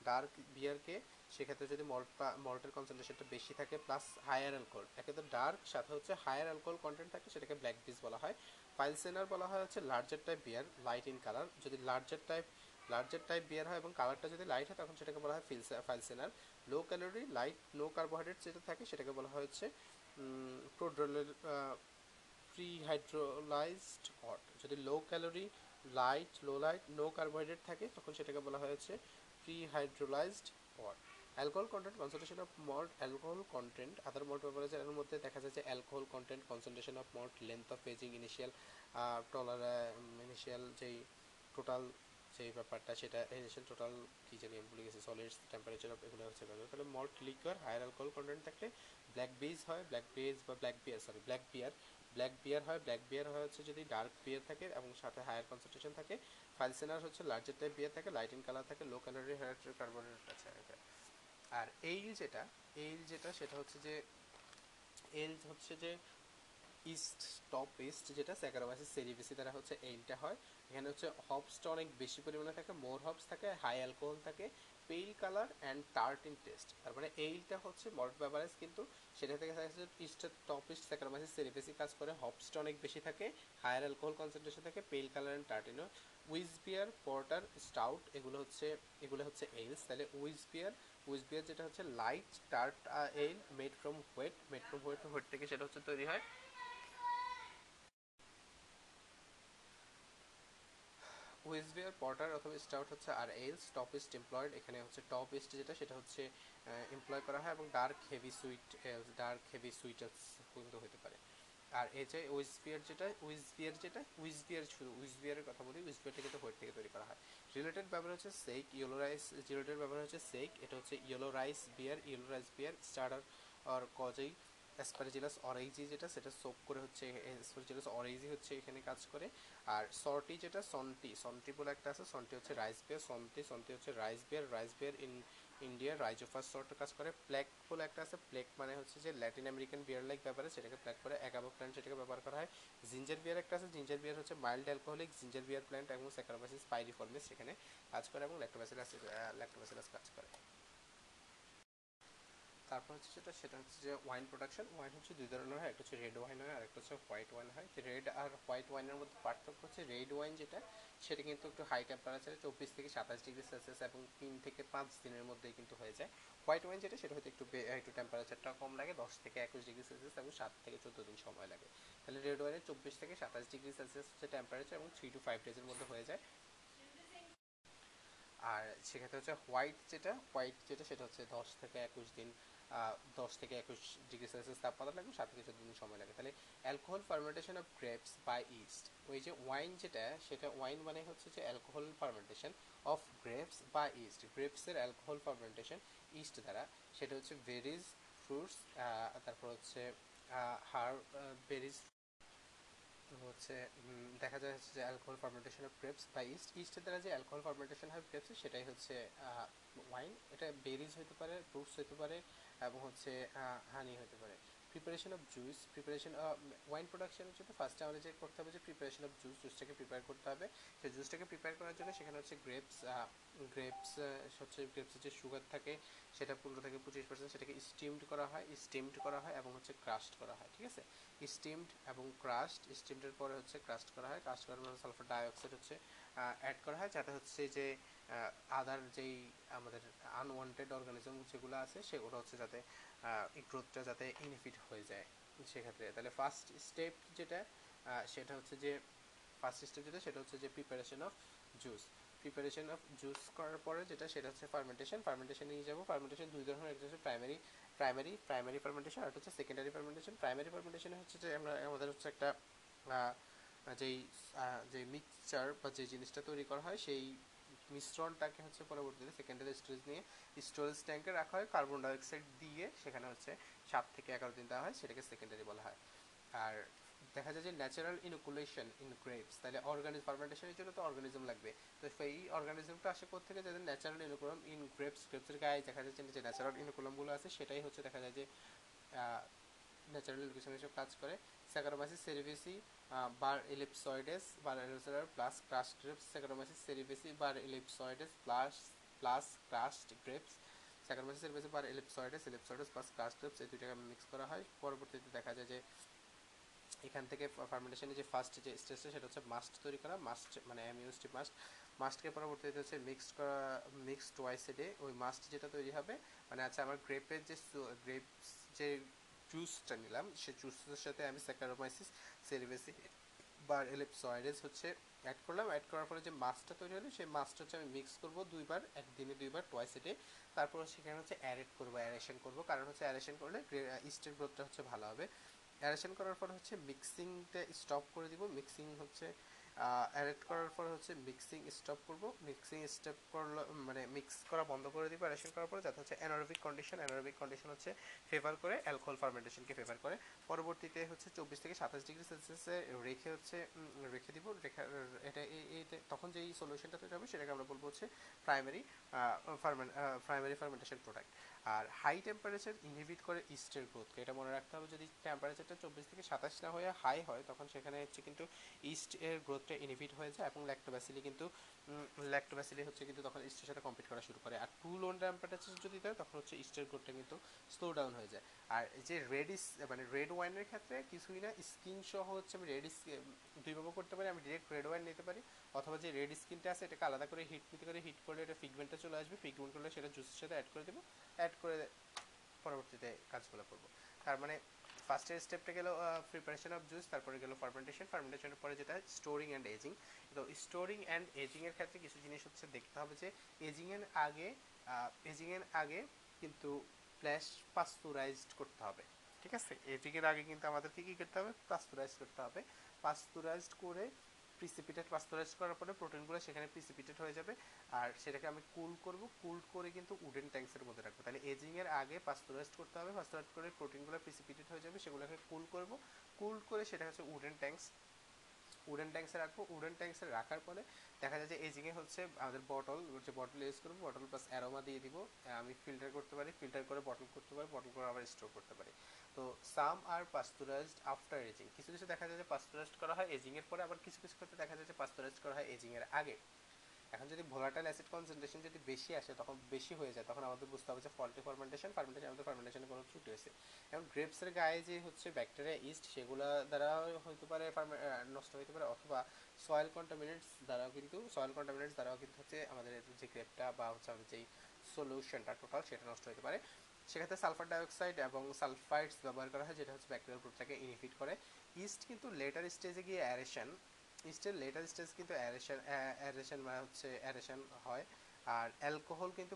ডার্ক বিয়ারকে সেক্ষেত্রে যদি মল্ট মল্টের কনসেন্ট্রেশনটা বেশি থাকে প্লাস হায়ার অ্যালকোহল একে তো ডার্ক সাথে হচ্ছে হায়ার অ্যালকোহল কন্টেন্ট থাকে, সেটাকে ব্ল্যাক বিজ বলা হয়। পাইলসেনার বলা হয় হচ্ছে larger type beer light in colour যদি larger type larger type beer হয় এবং কালারটা যদি লাইট হয়, তখন সেটাকে বলা হয় pilsener low calorie light no carbohydrate যেটা থাকে, সেটাকে বলা হয় হচ্ছে প্রোড্রোলের প্রিহাইড্রোলাইজড হট যদি low calorie light low light no carbohydrate থাকে, তখন সেটাকে বলা হয়েছে prehydrolyzed hot alcohol content concentration of malt alcohol content other malt এর মধ্যে দেখা যাচ্ছে alcohol content concentration of malt length of aging initial taller initial যেই টোটাল সেই ব্যাপারটা, সেটা ইনিশিয়াল টোটাল কি জানি ভুলে গেছি সলিডস টেম্পারেচার অফ এগুলো হচ্ছে ব্যাপার। তাহলে malt liquor higher alcohol content থাকলে ব্ল্যাক বেজ হয় ব্ল্যাক বেজ বা black beer sorry black beer black beer হয় ব্ল্যাক বিয়ার হয় হচ্ছে যদি ডার্ক বিয়ার থাকে এবং সাথে হায়ার কনসেন্ট্রেশন থাকে ফাইলসেনার হচ্ছে লার্জার টাইপ বিয়ার থাকে লাইট ইন কালার থাকে লো ক্যালোরি হাইড্রোজেন কার্বনেট আছে আর এইল যেটা এইল যেটা সেটা হচ্ছে যে এল হচ্ছে যে ইস্ট টপ ইস্ট যেটা স্যাকারোমাইসিস সেরিবেসি দ্বারা হচ্ছে এইলটা হয়। এখানে হচ্ছে হবসটা অনেক বেশি পরিমাণে থাকে মোর হবস থাকে হাই অ্যালকোহল থাকে pale colour and tart in taste. তার মানে এইলটা হচ্ছে মল্ট বেভারেজ কিন্তু সেটা থেকে দেখা যাচ্ছে টপ ইস্ট স্যাকারোমাইসিস সেরিবেসি কাজ করে হবসটা অনেক বেশি থাকে হায়ার অ্যালকোহল কনসেন্ট্রেশন থাকে পেইল কালার অ্যান্ড টার্টিনও উইজ বিয়ার পর্টার স্টাউট এগুলো হচ্ছে এগুলো হচ্ছে এইলস তাহলে উইজ বিয়ার উইজ বিয়ার যেটা হচ্ছে light tart ale made from wheat made from wheat wheat থেকে সেটা হচ্ছে তৈরি হয়। হুইসবিয়ার পটার অথবা স্টাউট হচ্ছে আর এলস, টপ ইস্ট এমপ্লয়েড, এখানে হচ্ছে টপ ইস্ট যেটা, সেটা হচ্ছে এমপ্লয় করা হয় এবং dark heavy sweet dark heavy sweeters কিন্তু হতে পারে। আর এই যে উইসবিয়ার যেটা উইসবিয়ার যেটা উইসবিয়ার শুধু উইসবিয়ারের কথা বলি উইসবিয়ারটা কিন্তু হোয়াইট থেকে তৈরি করা হয়। রিলেটেড ব্যবহার হচ্ছে সেক, ইয়েলো রাইস, রিলেটেড ব্যবহার হচ্ছে সেক, এটা হচ্ছে yellow rice beer, yellow rice beer, starter, আর কজেই অ্যাসপারজিলাস অরেইজি যেটা, সেটা সোপ করে হচ্ছে অ্যাসপারজিলাস অরেইজি হচ্ছে এখানে কাজ করে। আর সর্টি যেটা সন্টি সন্টি বলে একটা আছে সন্টি হচ্ছে রাইস বিয়ার সন্টি সন্টি হচ্ছে rice beer rice beer in ইন্ডিয়ার রাইজোফাস সর্ট কাজ করে। প্লেক বলে একটা আছে প্লেক মানে হচ্ছে যে ল্যাটিন আমেরিকান বিয়ার লাইক ব্যাপারে, সেটাকে প্লেক করে একাবো প্ল্যান্ট সেটাকে ব্যবহার করা হয়। জিঞ্জার বিয়ার একটা আছে জিঞ্জার বিয়ার হচ্ছে mild alcoholic ginger beer plant এবং স্যাকারোবাসিস পাইরিফর্মিস সেখানে কাজ করে এবং ল্যাক্টোবাসিলাস ল্যাক্টোবাসিলাস কাজ করে। তারপর হচ্ছে যেটা, সেটা হচ্ছে যে ওয়াইন প্রোডাকশন ওয়াইন হচ্ছে দুই ধরনের হয়, একটা হচ্ছে রেড ওয়াইন হয় আর একটা হচ্ছে হোয়াইট ওয়াইন হয়। রেড আর হোয়াইট ওয়াইনের মধ্যে পার্থক্য হচ্ছে রেড ওয়াইন যেটা, সেটা কিন্তু একটু হাই টেম্পারেচারে চব্বিশ থেকে সাতাশ ডিগ্রি সেলসিয়াস এবং তিন থেকে পাঁচ দিনের মধ্যেই কিন্তু হয়ে যায়। হোয়াইট ওয়াইন যেটা, সেটা হয়তো একটু একটু টেম্পারেচারটা কম লাগে, দশ থেকে একুশ ডিগ্রি সেলসিয়াস এবং সাত থেকে চোদ্দ দিন সময় লাগে। তাহলে রেড ওয়াইনের চব্বিশ থেকে সাতাশ ডিগ্রি সেলসিয়াস হচ্ছে টেম্পারেচার এবং থ্রি টু ফাইভ ডেজের মধ্যে হয়ে যায়। আর সেক্ষেত্রে হচ্ছে হোয়াইট যেটা হোয়াইট যেটা, সেটা হচ্ছে দশ থেকে একুশ দিন দশ থেকে একুশ ডিগ্রি সেলসিয়াস তাপমাত্রা লাগবে সাত থেকে চোদ্দ দিন সময় লাগে। তাহলে alcohol fermentation of grapes by yeast ওই যে ওয়াইন যেটা, সেটা ওয়াইন মানে হচ্ছে যে অ্যালকোহল ফার্মেন্টেশন অফ গ্রেপস বা ইস্ট গ্রেপসের অ্যালকোহল ফার্মেন্টেশন ইস্ট দ্বারা। সেটা হচ্ছে বেরিজ ফ্রুটস তারপর হচ্ছে হার বেরিজ হচ্ছে দেখা যায় হচ্ছে যে অ্যালকোহল ফার্মেন্টেশন অফ গ্রেপস বা ইস্ট ইস্টের দ্বারা যে অ্যালকোহল ফার্মেন্টেশন হয় গ্রেপস সেটাই হচ্ছে ওয়াইন এটা বেরিজ হতে পারে ফ্রুটস হতে পারে এবং হচ্ছে হানি হতে পারে। Preparation of juice preparation wine প্রোডাকশনের জন্য ফার্স্টে আমাদের যে করতে হবে যে প্রিপারেশন অফ জুস জুসটাকে প্রিপেয়ার করতে হবে। সেই জুসটাকে প্রিপেয়ার করার জন্য সেখানে হচ্ছে গ্রেপস গ্রেপস হচ্ছে গ্রেপসের যে সুগার থাকে, সেটা পনেরো থেকে পঁচিশ পার্সেন্ট সেটাকে স্টিমড করা হয় স্টিমড করা হয় এবং হচ্ছে ক্রাস্ট করা হয়, ঠিক আছে? স্টিমড এবং ক্রাস্ট স্টিমডের পরে হচ্ছে ক্রাস্ট করা হয়। ক্রাস্ট করার পরে সালফার ডাইঅক্সাইড হচ্ছে অ্যাড করা হয়, যাতে হচ্ছে যে আদার যেই আমাদের আনওয়ান্টেড অর্গানিজম যেগুলো আছে, সেগুলো হচ্ছে যাতে গ্রোথটা যাতে ইনফিট হয়ে যায় সেক্ষেত্রে। তাহলে ফার্স্ট স্টেপ যেটা সেটা হচ্ছে যে ফার্স্ট স্টেপ যেটা, সেটা হচ্ছে যে preparation of juice preparation of juice করার পরে যেটা, সেটা হচ্ছে ফার্মেন্টেশন ফার্মেন্টেশন নিয়ে যাব। ফার্মেন্টেশন দুই ধরনের, একটা হচ্ছে প্রাইমারি প্রাইমারি প্রাইমারি ফার্মেন্টেশন আর হচ্ছে সেকেন্ডারি ফার্মেন্টেশন প্রাইমারি ফার্মেন্টেশন হচ্ছে যে, আমরা, আমাদের হচ্ছে একটা যেই যে মিক্সচার বা যে জিনিসটা তৈরি করা হয়, সেই মিশ্রণটাকে হচ্ছে পরবর্তীতে সেকেন্ডারি স্টোরেজ নিয়ে স্টোরেজ ট্যাঙ্কে রাখা হয় কার্বন ডাইঅক্সাইড দিয়ে সেখানে হচ্ছে সাত থেকে এগারো দিন দেওয়া হয়, সেটাকে সেকেন্ডারি বলা হয়। আর দেখা যায় যে ন্যাচারাল ইনকুলেশন ইন গ্রেপস তাহলে অর্গানিজ ফার্মেন্টেশনের জন্য তো অর্গানিজম লাগবে। তো সেই অর্গানিজমটা আসে থেকে যাদের ন্যাচারাল ইনকুলাম ইন গ্রেপস গ্রেপসের গায়ে দেখা যাচ্ছে যে ন্যাচারাল ইনকুলামগুলো আছে, সেটাই হচ্ছে দেখা যায় যে ন্যাচারাল ইনকুলেশন হিসেবে কাজ করে। Saccharomyces cerevisiae var ellipsoideus var এলোসেলার plus crushed grapes Saccharomyces cerevisiae var ellipsoideus plus plus crushed grapes Saccharomyces cerevisiae var ellipsoideus ellipsoideus plus crushed grapes এই দুইটাকে মিক্স করা হয়। পরবর্তীতে দেখা যায় যে এখান থেকে ফার্মেন্টেশনের যে ফার্স্ট যে স্টেজটা সেটা হচ্ছে মাস্ট তৈরি করা মাস্ট মানে অ্যামিউনিটি মাস্ট মাস্টকে পরবর্তীতে হচ্ছে মিক্সড করা মিক্সড ওয়াইসেডে ওই মাস্ট যেটা তৈরি হবে মানে আচ্ছা আমার গ্রেপের যে গ্রেপস যে জুসটা নিলাম সেই জুসের সাথে আমি স্যাকারোমাইসিস সেরিভেসি বা এলিপসয়েডেস হচ্ছে অ্যাড করলাম। অ্যাড করার পরে যে মাছটা তৈরি হলো, সেই মাছটা হচ্ছে আমি মিক্স করব দুইবার, একদিনে দুইবার টোয়াইস এ তারপর সেখানে হচ্ছে অ্যারেড করব অ্যারেশন করব। কারণ হচ্ছে অ্যারেশন করলে ইস্টের গ্রোথটা হচ্ছে ভালো হবে। অ্যারেশন করার পর হচ্ছে মিক্সিংটা স্টপ করে দিব। মিক্সিং হচ্ছে অ্যারেড করার পর হচ্ছে মিক্সিং স্টপ করব। মিক্সিং স্টপ করল মানে মিক্স করা বন্ধ করে দিব অ্যারেশন করার পরে যাতে হচ্ছে অ্যানারোবিক কন্ডিশন অ্যানারোবিক কন্ডিশন হচ্ছে ফেভার করে অ্যালকোহল ফার্মেন্টেশনকে ফেভার করে। পরবর্তীতে হচ্ছে চব্বিশ থেকে সাতাশ ডিগ্রি সেলসিয়াসে রেখে হচ্ছে রেখে দিব। রেখা এটা এইতে তখন যেই সলিউশনটা তৈরি হবে সেটাকে আমরা বলব হচ্ছে primary ferment primary fermentation product আর হাই টেম্পারেচার ইনহিবিট করে ইস্টের গ্রোথকে এটা মনে রাখতে হবে, যদি টেম্পারেচারটা চব্বিশ থেকে সাতাশ না হয়ে হাই হয়, তখন সেখানে হচ্ছে কিন্তু ইস্ট এর গ্রোথটা ইনহিবিট হয়ে যায় এবং ল্যাক্টোব্যাসিলি কিন্তু ল্যাক্টোব্যাসিলি হচ্ছে কিন্তু তখন ইস্টের সাথে কম্পিট করা শুরু করে। আর টু লোন টেম্পারেচার যদি দেয়, তখন হচ্ছে ইস্টের গ্রোথটা কিন্তু স্লো ডাউন হয়ে যায়। আর যে রেড ইস মানে রেড ওয়াইনের ক্ষেত্রে কিছুই না স্কিন সহ হচ্ছে আমি রেড দুইভাবে করতে পারি, আমি ডিরেক্ট রেড ওয়াইন নিতে পারি। অথবা যে রেড স্কিনটা আছে, এটাকে আলাদা করে হিট নিতে করে হিট করলে এটা ফিগমেন্টটা চলে আসবে। ফিগমেন্ট করলে সেটা জুসের সাথে অ্যাড করে দেবো। অ্যাড করে পরবর্তীতে কাজগুলো করব। তার মানে ফার্স্টের স্টেপটা গেল প্রিপারেশন অফ জুস তারপরে গেল ফার্মেন্টেশন ফার্মেন্টেশনের পরে যেটা স্টোরিং অ্যান্ড এজিং তো স্টোরিং অ্যান্ড এজিংয়ের ক্ষেত্রে কিছু জিনিস হচ্ছে দেখতে হবে যে এজিংয়ের আগে এজিংয়ের আগে কিন্তু ফ্ল্যাশ পাস্তুরাইজড করতে হবে, ঠিক আছে? এজিংয়ের আগে কিন্তু আমাদের কি কি করতে হবে? পাস্তুরাইজ করতে হবে। পাস্তুরাইজড করে প্রিসিপিটেট পাস্তুরাইজ করার পরে প্রোটিনগুলো সেখানে প্রিসিপিটেট হয়ে যাবে। আর সেটাকে আমি কুল করব। কুল করে কিন্তু উডেন ট্যাঙ্কসের মধ্যে রাখব। তাহলে এজিং এর আগে পাস্তুরাইজ করতে হবে। পাস্তুরাইজ করে প্রোটিনগুলো প্রিসিপিটেট হয়ে যাবে। সেগুলোকে কুল করব। কুল করে সেটা হচ্ছে উডেন ট্যাঙ্কস। উডেন ট্যাঙ্কসে রাখব। উডেন ট্যাঙ্কসে রাখার পরে দেখা যায় যে এজিংয়ে হচ্ছে আমাদের বটল যে বটল ইউজ করব বটল প্লাস অ্যারোমা দিয়ে দিব। আমি ফিল্টার করতে পারি। ফিল্টার করে বটল করতে পারি। বটল করে আবার স্টোর করতে পারি। তো some are pasteurised after ageing. কিছু কিছু দেখা যায় যে পাস্তুরাইজড করা হয় এজিং এর পরে, আবার কিছু কিছু ক্ষেত্রে দেখা যায় যে পাস্তুরাইজড করা হয় এজিং এর আগে। এখন যদি ভোলাটাইল অ্যাসিড কনসেন্ট্রেশন যদি বেশি আসে, তখন বেশি হয়ে যায়, তখন আমাদের বুঝতে হবে যে ফল্টি ফার্মেন্টেশন ফার্মেন্টেশন আমাদের ফার্মেন্টেশনে কোনো ত্রুটি হয়েছে। এবং গ্রেপসের গায়ে যে হচ্ছে ব্যাকটেরিয়া ইস্ট সেগুলো দ্বারা হতে পারে নষ্ট হতে পারে, অথবা সয়েল কন্টামিনেন্টস দ্বারাও কিন্তু সয়েল কন্টামিনেন্টস দ্বারাও কিন্তু হচ্ছে আমাদের যে গ্রেপটা বা হচ্ছে আমাদের যেই সলিউশনটা টোটাল সেটা নষ্ট হতে পারে। সেক্ষেত্রে সালফার ডাইঅক্সাইড এবং সালফাইডস ব্যবহার করা হয়, যেটা হচ্ছে ব্যাকটেরিয়াল গ্রোথটাকে ইনহিবিট করে। ইস্ট কিন্তু লেটার স্টেজে গিয়ে অ্যারেশন ইস্টের লেটার স্টেজ কিন্তু অ্যারেশন অ্যারেশন মানে হচ্ছে অ্যারেশন হয়। আর অ্যালকোহল কিন্তু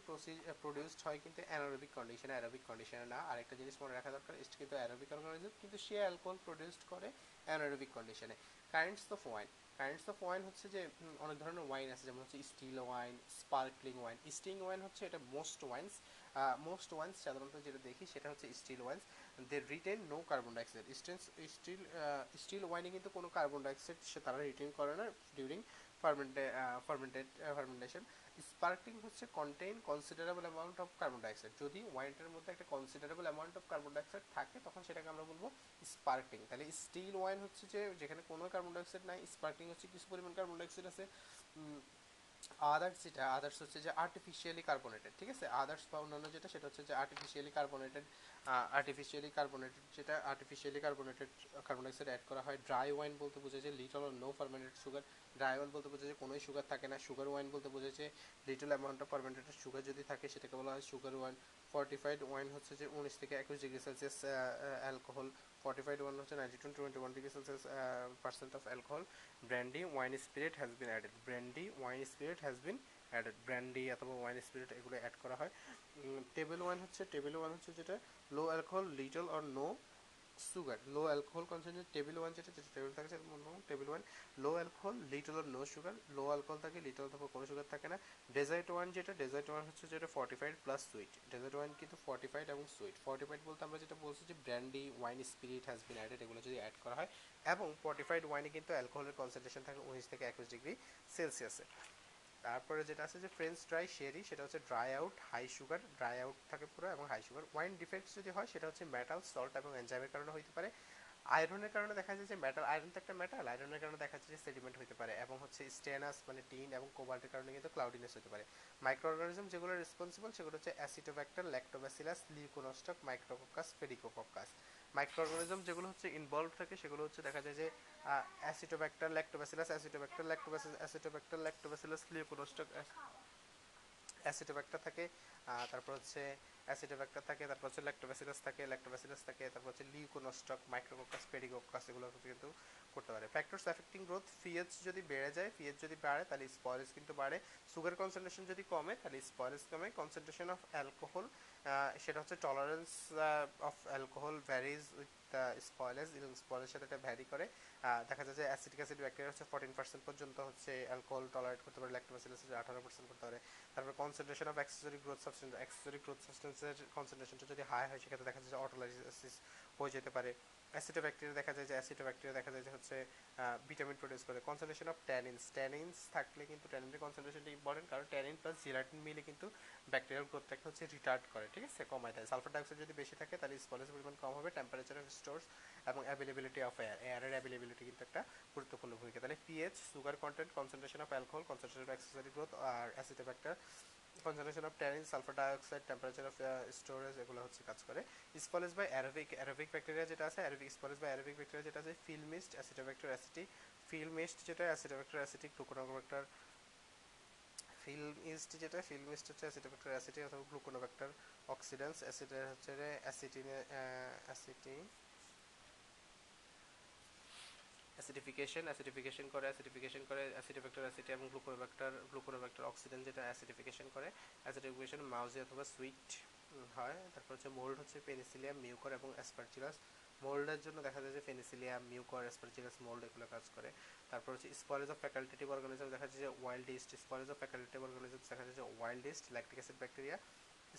প্রডিউসড হয় কিন্তু অ্যানারোবিক কন্ডিশনে অ্যারোবিক কন্ডিশনে না। আরেকটা জিনিস মনে রাখা দরকার ইস্ট কিন্তু অ্যারোবিক অর্গানিজম কিন্তু সে অ্যালকোহল প্রডিউসড করে অ্যানারোবিক কন্ডিশনে currents of wine currents of wine হচ্ছে যে অনেক ধরনের ওয়াইন আছে, যেমন হচ্ছে still wine sparkling wine sting wine হচ্ছে এটা মোস্ট ওয়াইনস মোস্ট ওয়াইন্স সাধারণত যেটা দেখি সেটা হচ্ছে still wines they retain no carbon dioxide still still ওয়াইনে কিন্তু কোনো কার্বন ডাইঅক্সাইড সে তারা রিটেন করে না during ferment fermented fermentation sparkling হচ্ছে contain considerable amount of carbon dioxide যদি ওয়াইনটার মধ্যে একটা considerable amount of carbon dioxide থাকে, তখন সেটাকে আমরা বলব স্পার্কলিং তাহলে স্টিল ওয়াইন হচ্ছে যে যেখানে কোনো কার্বন ডাইঅক্সাইড নাই স্পার্কলিং হচ্ছে কিছু পরিমাণ কার্বন ডাইঅক্সাইড আছে। আদার্স যেটা আদার্স হচ্ছে যে আর্টিফিশিয়ালি কার্বনেটেড ঠিক আছে? আদার্স বা অন্যান্য যেটা, সেটা হচ্ছে যে আর্টিফিশিয়ালি কার্বনেটেড আর্টিফিশিয়ালি কার্বনেটেড যেটা artificially carbonated carbon dioxide add করা হয়। ড্রাই ওয়াইন বলতে বোঝায় যে little no fermented sugar dry wine বলতে বোঝায় যে কোনোই সুগার থাকে না। সুগার ওয়াইন বলতে বোঝায় যে little amount of fermented sugar যদি থাকে, সেটাকে বলা হয় সুগার ওয়াইন ফর্টিফাইড ওয়াইন হচ্ছে যে উনিশ থেকে একুশ degree Celsius alcohol fortified wine হচ্ছে ninety to twenty one degree Celsius percent of alcohol brandy wine spirit has been added brandy wine spirit has been added brandy অথবা wine spirit এগুলো add করা হয়। টেবিল ওয়াইন হচ্ছে table wine হচ্ছে যেটা low alcohol little or no sugar, low alcohol concentrate table wine যেটা যেটা table সেটা table wine low alcohol little or no sugar low alcohol থাকে লিটল অথবা কোনো সুগার থাকে না। ডেজার্ট ওয়ান যেটা ডেজার্ট ওয়ান হচ্ছে যেটা fortified plus sweet dessert wine কিন্তু ফর্টিফাইড এবং সুইট ফর্টিফাইড বলতে আমরা যেটা বলছি যে brandy wine spirit has been added এগুলো যদি অ্যাড করা হয়। এবং ফর্টিফাইড ওয়াইনে কিন্তু অ্যালকোহলের কনসেন্ট্রেশন থাকে উনিশ থেকে একুশ ডিগ্রি সেলসিয়াসে তারপরে যেটা আছে যে ফ্রেঞ্চ ড্রাই শেরি সেটা হচ্ছে dry out high sugar dry out থাকে পুরো এবং হাই সুগার ওয়াইন ডিফেক্টস যদি হয়, সেটা হচ্ছে মেটাল সল্ট এবং এনজাইমের কারণে হতে পারে। আয়রনের কারণে দেখা যায় যে মেটাল আয়রন তো একটা মেটাল আয়রনের কারণে দেখা যায় যে সেডিমেন্ট হতে পারে এবং হচ্ছে স্টেনাস মানে টিন এবং কোবাল্টের কারণে কিন্তু ক্লাউডিনেস হতে পারে। মাইক্রো অর্গানিজম যেগুলো রেসপন্সিবল সেগুলো হচ্ছে Acetobacter Lactobacillus Leuconostoc Micrococcus Pediococcus microorganism যেগুলো হচ্ছে ইনভলভ থাকে, সেগুলো হচ্ছে দেখা যায় যে Acetobacter Lactobacillus Acetobacter Lactobacillus Acetobacter Lactobacillus Leuconostoc Acetobacter থাকে তারপর হচ্ছে অ্যাসিটোব্যাক্টার থাকে, তারপর হচ্ছে ল্যাক্টোব্যাসিলাস থাকে ল্যাক্টোব্যাসিলাস থাকে, তারপর হচ্ছে লিওকোনোস্টক মাইক্রোকোকাস পেডিকোকাস এগুলো কিন্তু করতে পারে। ফ্যাক্টরস অ্যাফেক্টিং গ্রোথ পিএইচ যদি বেড়ে যায় পিএইচ যদি বাড়ে, তাহলে স্পয়েলেজ কিন্তু বাড়ে। সুগার কনসেন্ট্রেশন যদি কমে, তাহলে স্পয়েলেজ কমে। কনসেন্ট্রেশন অফ অ্যালকোহল সেটা হচ্ছে tolerance of alcohol varies with spoilage এবং স্পয়েলের সাথে এটা ভ্যারি করে। দেখা যায় যে অ্যাসিডিক অ্যাসিড ব্যাকটেরিয়া হচ্ছে ফোরটিন পার্সেন্ট পর্যন্ত হচ্ছে অ্যালকোহল টলারেট করতে পারে ল্যাক্টোবাসিলাস আঠারো পার্সেন্ট করতে পারে। তারপর concentration of accessory growth substance accessory growth সাবস্টেন্সের কনসেন্ট্রেশনটা যদি হাই হয়, সেক্ষেত্রে দেখা যায় যে অটোলাইসিস হয়ে যেতে পারে। অ্যাসিডো ব্যাকটেরিয়া দেখা যায় যে অ্যাসিডো ব্যাকটেরিয়া দেখা যায় যে হচ্ছে ভিটামিন প্রডিউস করে। কনসেন্ট্রেশন অফ ট্যানিনস ট্যানিনস থাকলে কিন্তু ট্যানিনের কনসেন্ট্রেশনটা ইম্পর্টেন্ট কারণ ট্যানিন প্লাস জিলাটিন মিলে কিন্তু ব্যাকটেরিয়াল গ্রোথটাকে হচ্ছে রিটার্ড করে, ঠিক আছে? কমায় দেয়। সালফার ডাইঅক্সাইড যদি বেশি থাকে, তাহলে স্পলের পরিমাণ কম হবে টেম্পারেচার অফ স্টোরস এবং অ্যাভেলেবিলিটি অফ এয়ার এয়ারের অ্যাভেলেবিলিটি কিন্তু একটা গুরুত্বপূর্ণ ভূমিকা। তাহলে pH sugar content concentration of alcohol concentration of accessory growth R acetobacter concentration of tannin sulphur dioxide temperature of storage এগুলো হচ্ছে কাজ করে। Spoilage by aerobic aerobic bacteria যেটা আছে aerobic spoilage by aerobic bacteria যেটা আছে ফিলমিস্ট অ্যাসিডোব্যাক্টার অ্যাসিটিক ফিলমিস্ট যেটা অ্যাসিডোব্যাক্টার acetic গ্লুকোনোব্যাক্টার ফিলমিস্ট যেটা ফিলমিস্ট হচ্ছে অ্যাসিডোব্যাক্টার অ্যাসিটিক অথবা গ্লুকোনোব্যাক্টার অক্সিডেন্স অ্যাসিডের হচ্ছে অ্যাসিটিনে অ্যাসিটি অ্যাসিডিফিকেশন অ্যাসিডিফিকেশন করে অ্যাসিডিফিকেশন করে অ্যাসিডোব্যাক্টার অ্যাসিটি এবং গ্লুকোনোব্যাক্টার গ্লুকোনোব্যাক্টার অক্সিডেন যেটা অ্যাসিডিফিকেশন করে অ্যাসিডিফিকেশন মাউজি অথবা সুইট হয়। তারপর হচ্ছে মোল্ড হচ্ছে পেনিসিলিয়াম মিউকর এবং অ্যাসপারজিলাস মোল্ডের জন্য দেখা যায় যে পেনিসিলিয়াম মিউকর অ্যাসপারজিলাস মোল্ড এগুলো কাজ করে। তারপর হচ্ছে স্পরেজ অফ ফ্যাকাল্টেটিভ অর্গানিজম দেখা যায় যে wild yeast spoilage of facultative organism দেখা যায় যে wild yeast lactic acid bacteria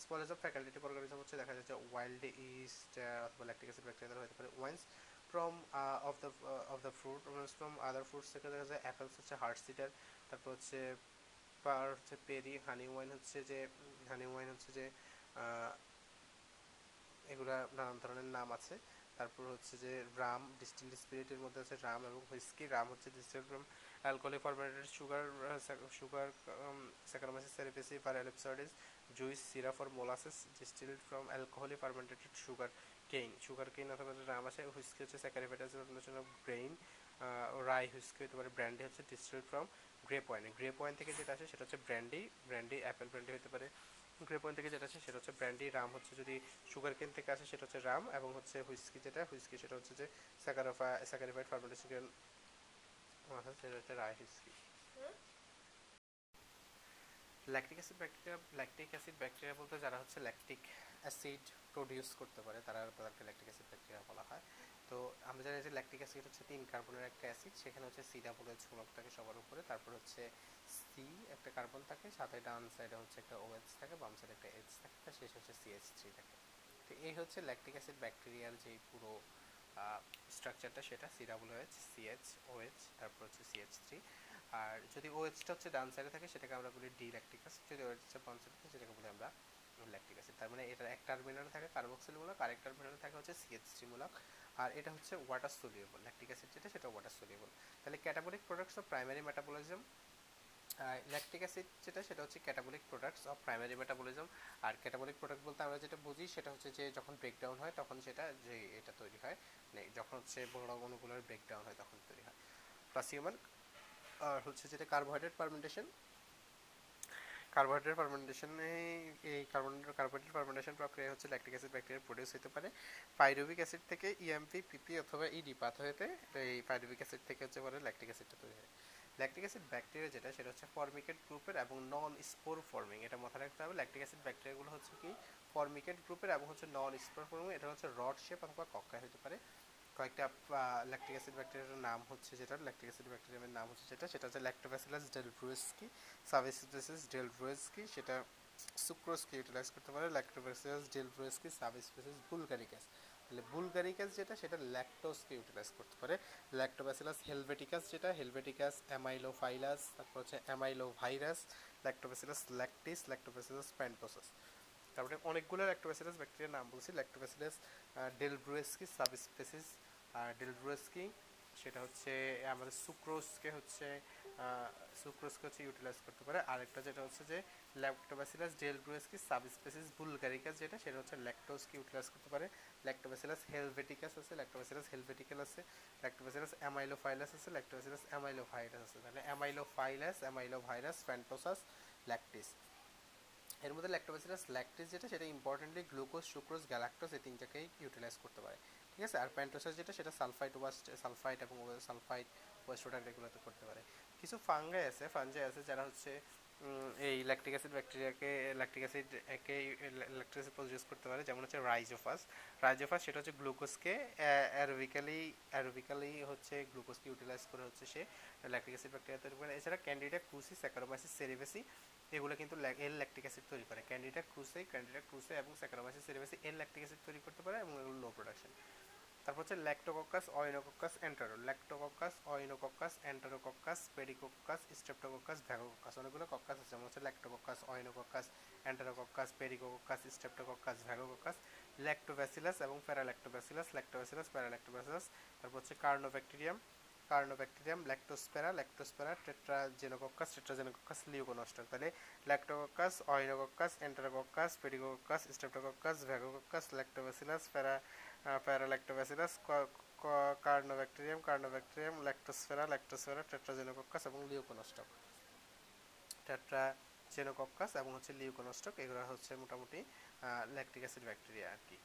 spoilage of facultative organism হচ্ছে দেখা যায় যে ওয়াইল্ড ইস্ট অথবা ল্যাকটিক অ্যাসিড ব্যাকটেরিয়া হতে পারে। Wines from of the of the fruit from other fruits থেকে দেখা যায় অ্যাপেলস হচ্ছে হার্ট সিডার তারপর হচ্ছে পার হচ্ছে পেরি হানি ওয়াইন হচ্ছে যে হানি ওয়াইন হচ্ছে যে এগুলা নানান ধরনের নাম আছে। তারপর হচ্ছে যে রাম ডিস্টিল স্পিরিটের মধ্যে আছে রাম এবং হুইস্কি রাম হচ্ছে distil alcoholic fermented sugar sugar saccharomyces cerevisiae R ellipsoideus juice syrup or molasses distilled from alcoholic fermented sugar cane sugar cane অথবা রাম আছে হুইস্কি হচ্ছে স্যাকারিফাইটাস ব্রেইন রাই হুইস্কি হতে পারে ব্র্যান্ডি হচ্ছে distilled from grey point grey point থেকে যেটা আসে সেটা হচ্ছে ব্র্যান্ডি ব্র্যান্ডি অ্যাপেল ব্র্যান্ডি হতে পারে। গ্রে পয়েন্ট থেকে যেটা আছে সেটা হচ্ছে ব্র্যান্ডি রাম হচ্ছে যদি সুগার কেন থেকে আসে সেটা হচ্ছে রাম এবং হচ্ছে হুইস্কি যেটা হুইস্কি সেটা হচ্ছে যে স্যাকারোফা স্যাকারিফাইড ফার্মেন্টেশন সেটা হচ্ছে rye whisky lactic acid bacteria lactic acid bacteria বলতে যারা হচ্ছে ল্যাকটিক অ্যাসিড প্রডিউস করতে পারে, তারা তাদেরকে ল্যাকটিক অ্যাসিড ব্যাকটেরিয়া বলা হয়। তো আমরা জানি যে ল্যাকটিক অ্যাসিড হচ্ছে তিন কার্বনের একটা অ্যাসিড সেখানে হচ্ছে সি ডাবল এইচ গুণক থাকে সবার উপরে, তারপর হচ্ছে সি একটা কার্বন থাকে, সাথে ডান সাইডে হচ্ছে একটা ওএইচ থাকে, বাম সাইডে একটা এইচ থাকে, তার শেষ হচ্ছে সিএইচ থ্রি থাকে। তো এই হচ্ছে ল্যাকটিক অ্যাসিড ব্যাকটেরিয়ার যে পুরো স্ট্রাকচারটা সেটা C double O H C H O H তারপর হচ্ছে সিএইচ থ্রি আর যদি ওএইচটা হচ্ছে ডান সাইডে থাকে, সেটাকে আমরা বলি ডি ল্যাকটিক অ্যাসিড যদি ওএইচটা বাম সাইডে থাকে, সেটাকে বলি আমরা ল্যাকটিক অ্যাসিড তার মানে এটা এক টার্মিনালে থাকে কার্বক্সিল মূলক আর এক টার্মিনালে থাকে হচ্ছে সিএইচসি মূলক আর এটা হচ্ছে ওয়াটার সলিউবল ল্যাকটিক অ্যাসিড যেটা সেটা ওয়াটার সলিউবল তাহলে catabolic products of primary metabolism lactic acid যেটা সেটা হচ্ছে catabolic products of primary metabolism R catabolic product বলতে আমরা যেটা বুঝি সেটা হচ্ছে যে যখন ব্রেকডাউন হয় তখন সেটা যে এটা তৈরি হয় মানে যখন হচ্ছে বড় অণুগুলোর ব্রেকডাউন হয় তখন তৈরি হয়। প্লাস হিউম্যান আর হচ্ছে যেটা কার্বোহাইড্রেট ফার্মেন্টেশন কার্বোহাইড্রেট ফার্মেন্টেশনে এই কার্বন কার্বোহাইড্রেট ফার্মেন্টেশন প্রক্রিয়া হচ্ছে ল্যাকটিক অ্যাসিড ব্যাকটেরিয়া প্রডিউস হতে পারে। পাইরুবিক অ্যাসিড থেকে ইএমপি পিপি অথবা ইডি পাথ হতে এই পাইরুবিক অ্যাসিড থেকে হচ্ছে পরে ল্যাকটিক অ্যাসিডটা তৈরি হয়। ল্যাকটিক অ্যাসিড ব্যাকটেরিয়া যেটা, সেটা হচ্ছে ফর্মিকেট গ্রুপের এবং নন স্পোর ফর্মিং এটা মাথায় রাখতে হবে। ল্যাকটিক অ্যাসিড ব্যাকটেরিয়াগুলো হচ্ছে কি ফর্মিকেট গ্রুপের এবং হচ্ছে নন স্পোর ফর্মিং এটা হচ্ছে রড শেপ অথবা কক্কায় হতে পারে। কয়েকটা ল্যাকটিক অ্যাসিড ব্যাকটেরিয়ার নাম হচ্ছে যেটা ল্যাকটিক অ্যাসিড ব্যাকটেরিয়ামের নাম হচ্ছে যেটা, সেটা হচ্ছে ল্যাক্টোব্যাসিলাস ডেলব্রুয়েস্কি সাবিস্পেসিস ডেলব্রুয়েস্কি সেটা সুক্রোজকে ইউটিলাইজ করতে পারে ল্যাক্টোব্যাসিলাস ডেলব্রুয়েস্কি সাবিস্পেসিস বুলগারিকাস তাহলে বুলগারিকাস যেটা, সেটা ল্যাকটোজকে ইউটিলাইজ করতে পারে। ল্যাক্টোব্যাসিলাস হেলভেটিকাস যেটা হেলভেটিকাস অ্যামাইলোফাইলাস তারপর হচ্ছে amylovorus Lactobacillus lactis Lactobacillus pentosus তারপরে অনেকগুলো ল্যাক্টোব্যাসিলাস ব্যাকটেরিয়ার নাম বলছি। ল্যাক্টোব্যাসিলাস ডেলব্রুয়েস্কি সাবস্পেসিস আর ডেলব্রুয়েস্কি সেটা হচ্ছে আমাদের সুক্রোজকে হচ্ছে সুক্রোজকে হচ্ছে ইউটিলাইজ করতে পারে। আরেকটা যেটা হচ্ছে যে ল্যাক্টোব্যাসিলাস ডেলব্রুয়েস্কি সাবস্পেসিস বুলগারিকাস যেটা, সেটা হচ্ছে ল্যাকটোজকে ইউটিলাইজ করতে পারে। ল্যাক্টোব্যাসিলাস হেলভেটিকাস আছে ল্যাক্টোব্যাসিলাস হেলভেটিক্যাল আছে ল্যাক্টোব্যাসিলাস অ্যামাইলোফাইলাস আছে ল্যাক্টোব্যাসিলাস অ্যামাইলোভাইরাস আছে। তাহলে অ্যামাইলোফাইলাস অ্যামাইলোভাইরাস ফ্যান্টোসাস ল্যাকটিস এর মধ্যে ল্যাক্টোব্যাসিলাস ল্যাকটিস যেটা, সেটা ইম্পর্টেন্টলি গ্লুকোজ সুক্রোজ গ্যালাক্টোজ এই তিনটাকেই ইউটিলাইজ করতে পারে। ঠিক আছে আর প্যান্টোসাস যেটা, সেটা সালফাইট ওয়াস্ট সালফাইট এবং সালফাইট ওয়েস্ট প্রোডাক্ট এগুলোতে করতে পারে। কিছু ফাঙ্গাই আছে ফাঞ্জাই আছে যারা হচ্ছে এই ল্যাকটিক অ্যাসিড ব্যাকটেরিয়াকে ল্যাকটিক অ্যাসিড একে ল্যাকটিক অ্যাসিড প্রডিউস করতে পারে। যেমন হচ্ছে রাইজোফাস রাইজোফাস সেটা হচ্ছে গ্লুকোজকে অ্যারোবিক্যালি অ্যারোবিক্যালি হচ্ছে গ্লুকোজকে ইউটিলাইজ করে হচ্ছে সে ল্যাকটিক অ্যাসিড ব্যাকটেরিয়া তৈরি করে। এছাড়া ক্যান্ডিডা ক্রুসি স্যাকারোমাইসিস সেরিবেসি এগুলো কিন্তু এল ল্যাকটিক অ্যাসিড তৈরি করে। ক্যান্ডিডা ক্রুসে ক্যান্ডিডা ক্রুসে এবং Saccharomyces cerevisiae L lactic acid তৈরি করতে পারে এবং এগুলো লো প্রোডাকশন তারপর হচ্ছে Lactococcus অয়েনোকক্কাস এন্টারো ল্যাক্টোকক্কাস Oenococcus Enterococcus, Pediococcus, Streptococcus, ভ্যাগোকক্কাস। অনেকগুলো কক্কাস আছে, যেমন হচ্ছে Lactococcus Oenococcus Enterococcus, Pediococcus, Streptococcus, Vagococcus Lactobacillus এবং প্যারাল্যাক্টোব্যাসিলাস ল্যাক্টোব্যাসিলাস প্যারাল্যাক্টোব্যাসিলাস তারপর হচ্ছে কার্নোব্যাকটেরিয়াম কার্নোব্যাকটেরিয়াম ল্যাক্টোস্পেরা ল্যাক্টোস্পেরা টেট্রাজেনোকক্কাস টেট্রাজেনোকক্কাস লিউকোনস্টক তাহলে Lactococcus Oenococcus Enterococcus, Pediococcus, Streptococcus, Vagococcus Lactobacillus para Paralactobacillus Carnobacterium কার্নোব্যাকটেরিয়াম, ল্যাক্টোস্ফেরা ল্যাক্টোস্ফেরা, টেট্রাজেনোকক্কাস এবং লিউকোনস্টক। টেট্রাজেনোকক্কাস এবং হচ্ছে লিউকোনস্টক, এগুলো হচ্ছে মোটামুটি ল্যাকটিক অ্যাসিড ব্যাকটেরিয়া আর কি।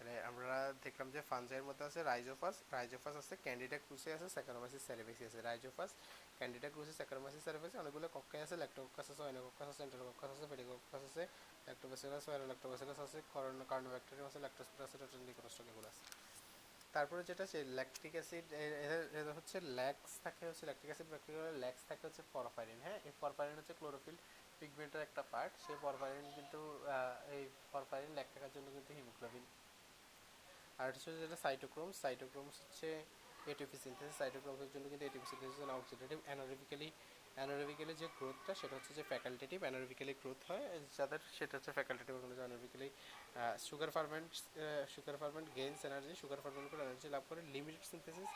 তাহলে আমরা দেখলাম যে ফানজাইয়ের মধ্যে আছে রাইজোফাস রাইজোফাস আছে ক্যান্ডিডা ক্রুসে আছে, স্যাকারোমাইসিস সেরিবেসি আছে। রাইজোফাস ক্যান্ডিডা ক্রুসে, স্যাকারোমাইসিস সেরিবেসি অনেকগুলো কক্কাই আছে, ল্যাক্টোকক্কাস আছে, অয়েনোকক্কাস আছে এন্টারোকক্কাস আছে, পেডিকক্কাস আছে ল্যাক্টোব্যাসিলাস ল্যাক্টোব্যাসিলাস আছে কার্নোব্যাকটেরিয়াম আছে ল্যাক্টোস্পিরাস আছে টেট্রানিকোনস্টক এগুলো আছে। তারপরে যেটা আছে, ল্যাকটিক অ্যাসিড এদের হচ্ছে ল্যাক্স থাকে হচ্ছে, ল্যাকটিক অ্যাসিড ব্যাকটেরিয়া ল্যাক্স থাকে হচ্ছে পরফাইরিন হ্যাঁ? এই পরফাইরিন হচ্ছে ক্লোরোফিল পিগমেন্টের একটা পার্ট সেই পরফাইরিন কিন্তু এই পরফাইরিন ল্যাক থাকার জন্য কিন্তু হিমোগ্লোবিন আর হচ্ছে যেটা সাইটোক্রোমস সাইটোক্রোমস হচ্ছে এটিপি সিনথেসিস সাইটোক্রোমসের জন্য কিন্তু ATP synthesis oxidative anaerobically anaerobically যে গ্রোথটা সেটা হচ্ছে যে ফ্যাকাল্টেটিভ অ্যানারোবিক্যালি গ্রোথ হয়, যাদের সেটা হচ্ছে facultative organism anaerobically sugar ferment sugar ferment gains energy sugar ferment করে এনার্জি লাভ করে limited synthesis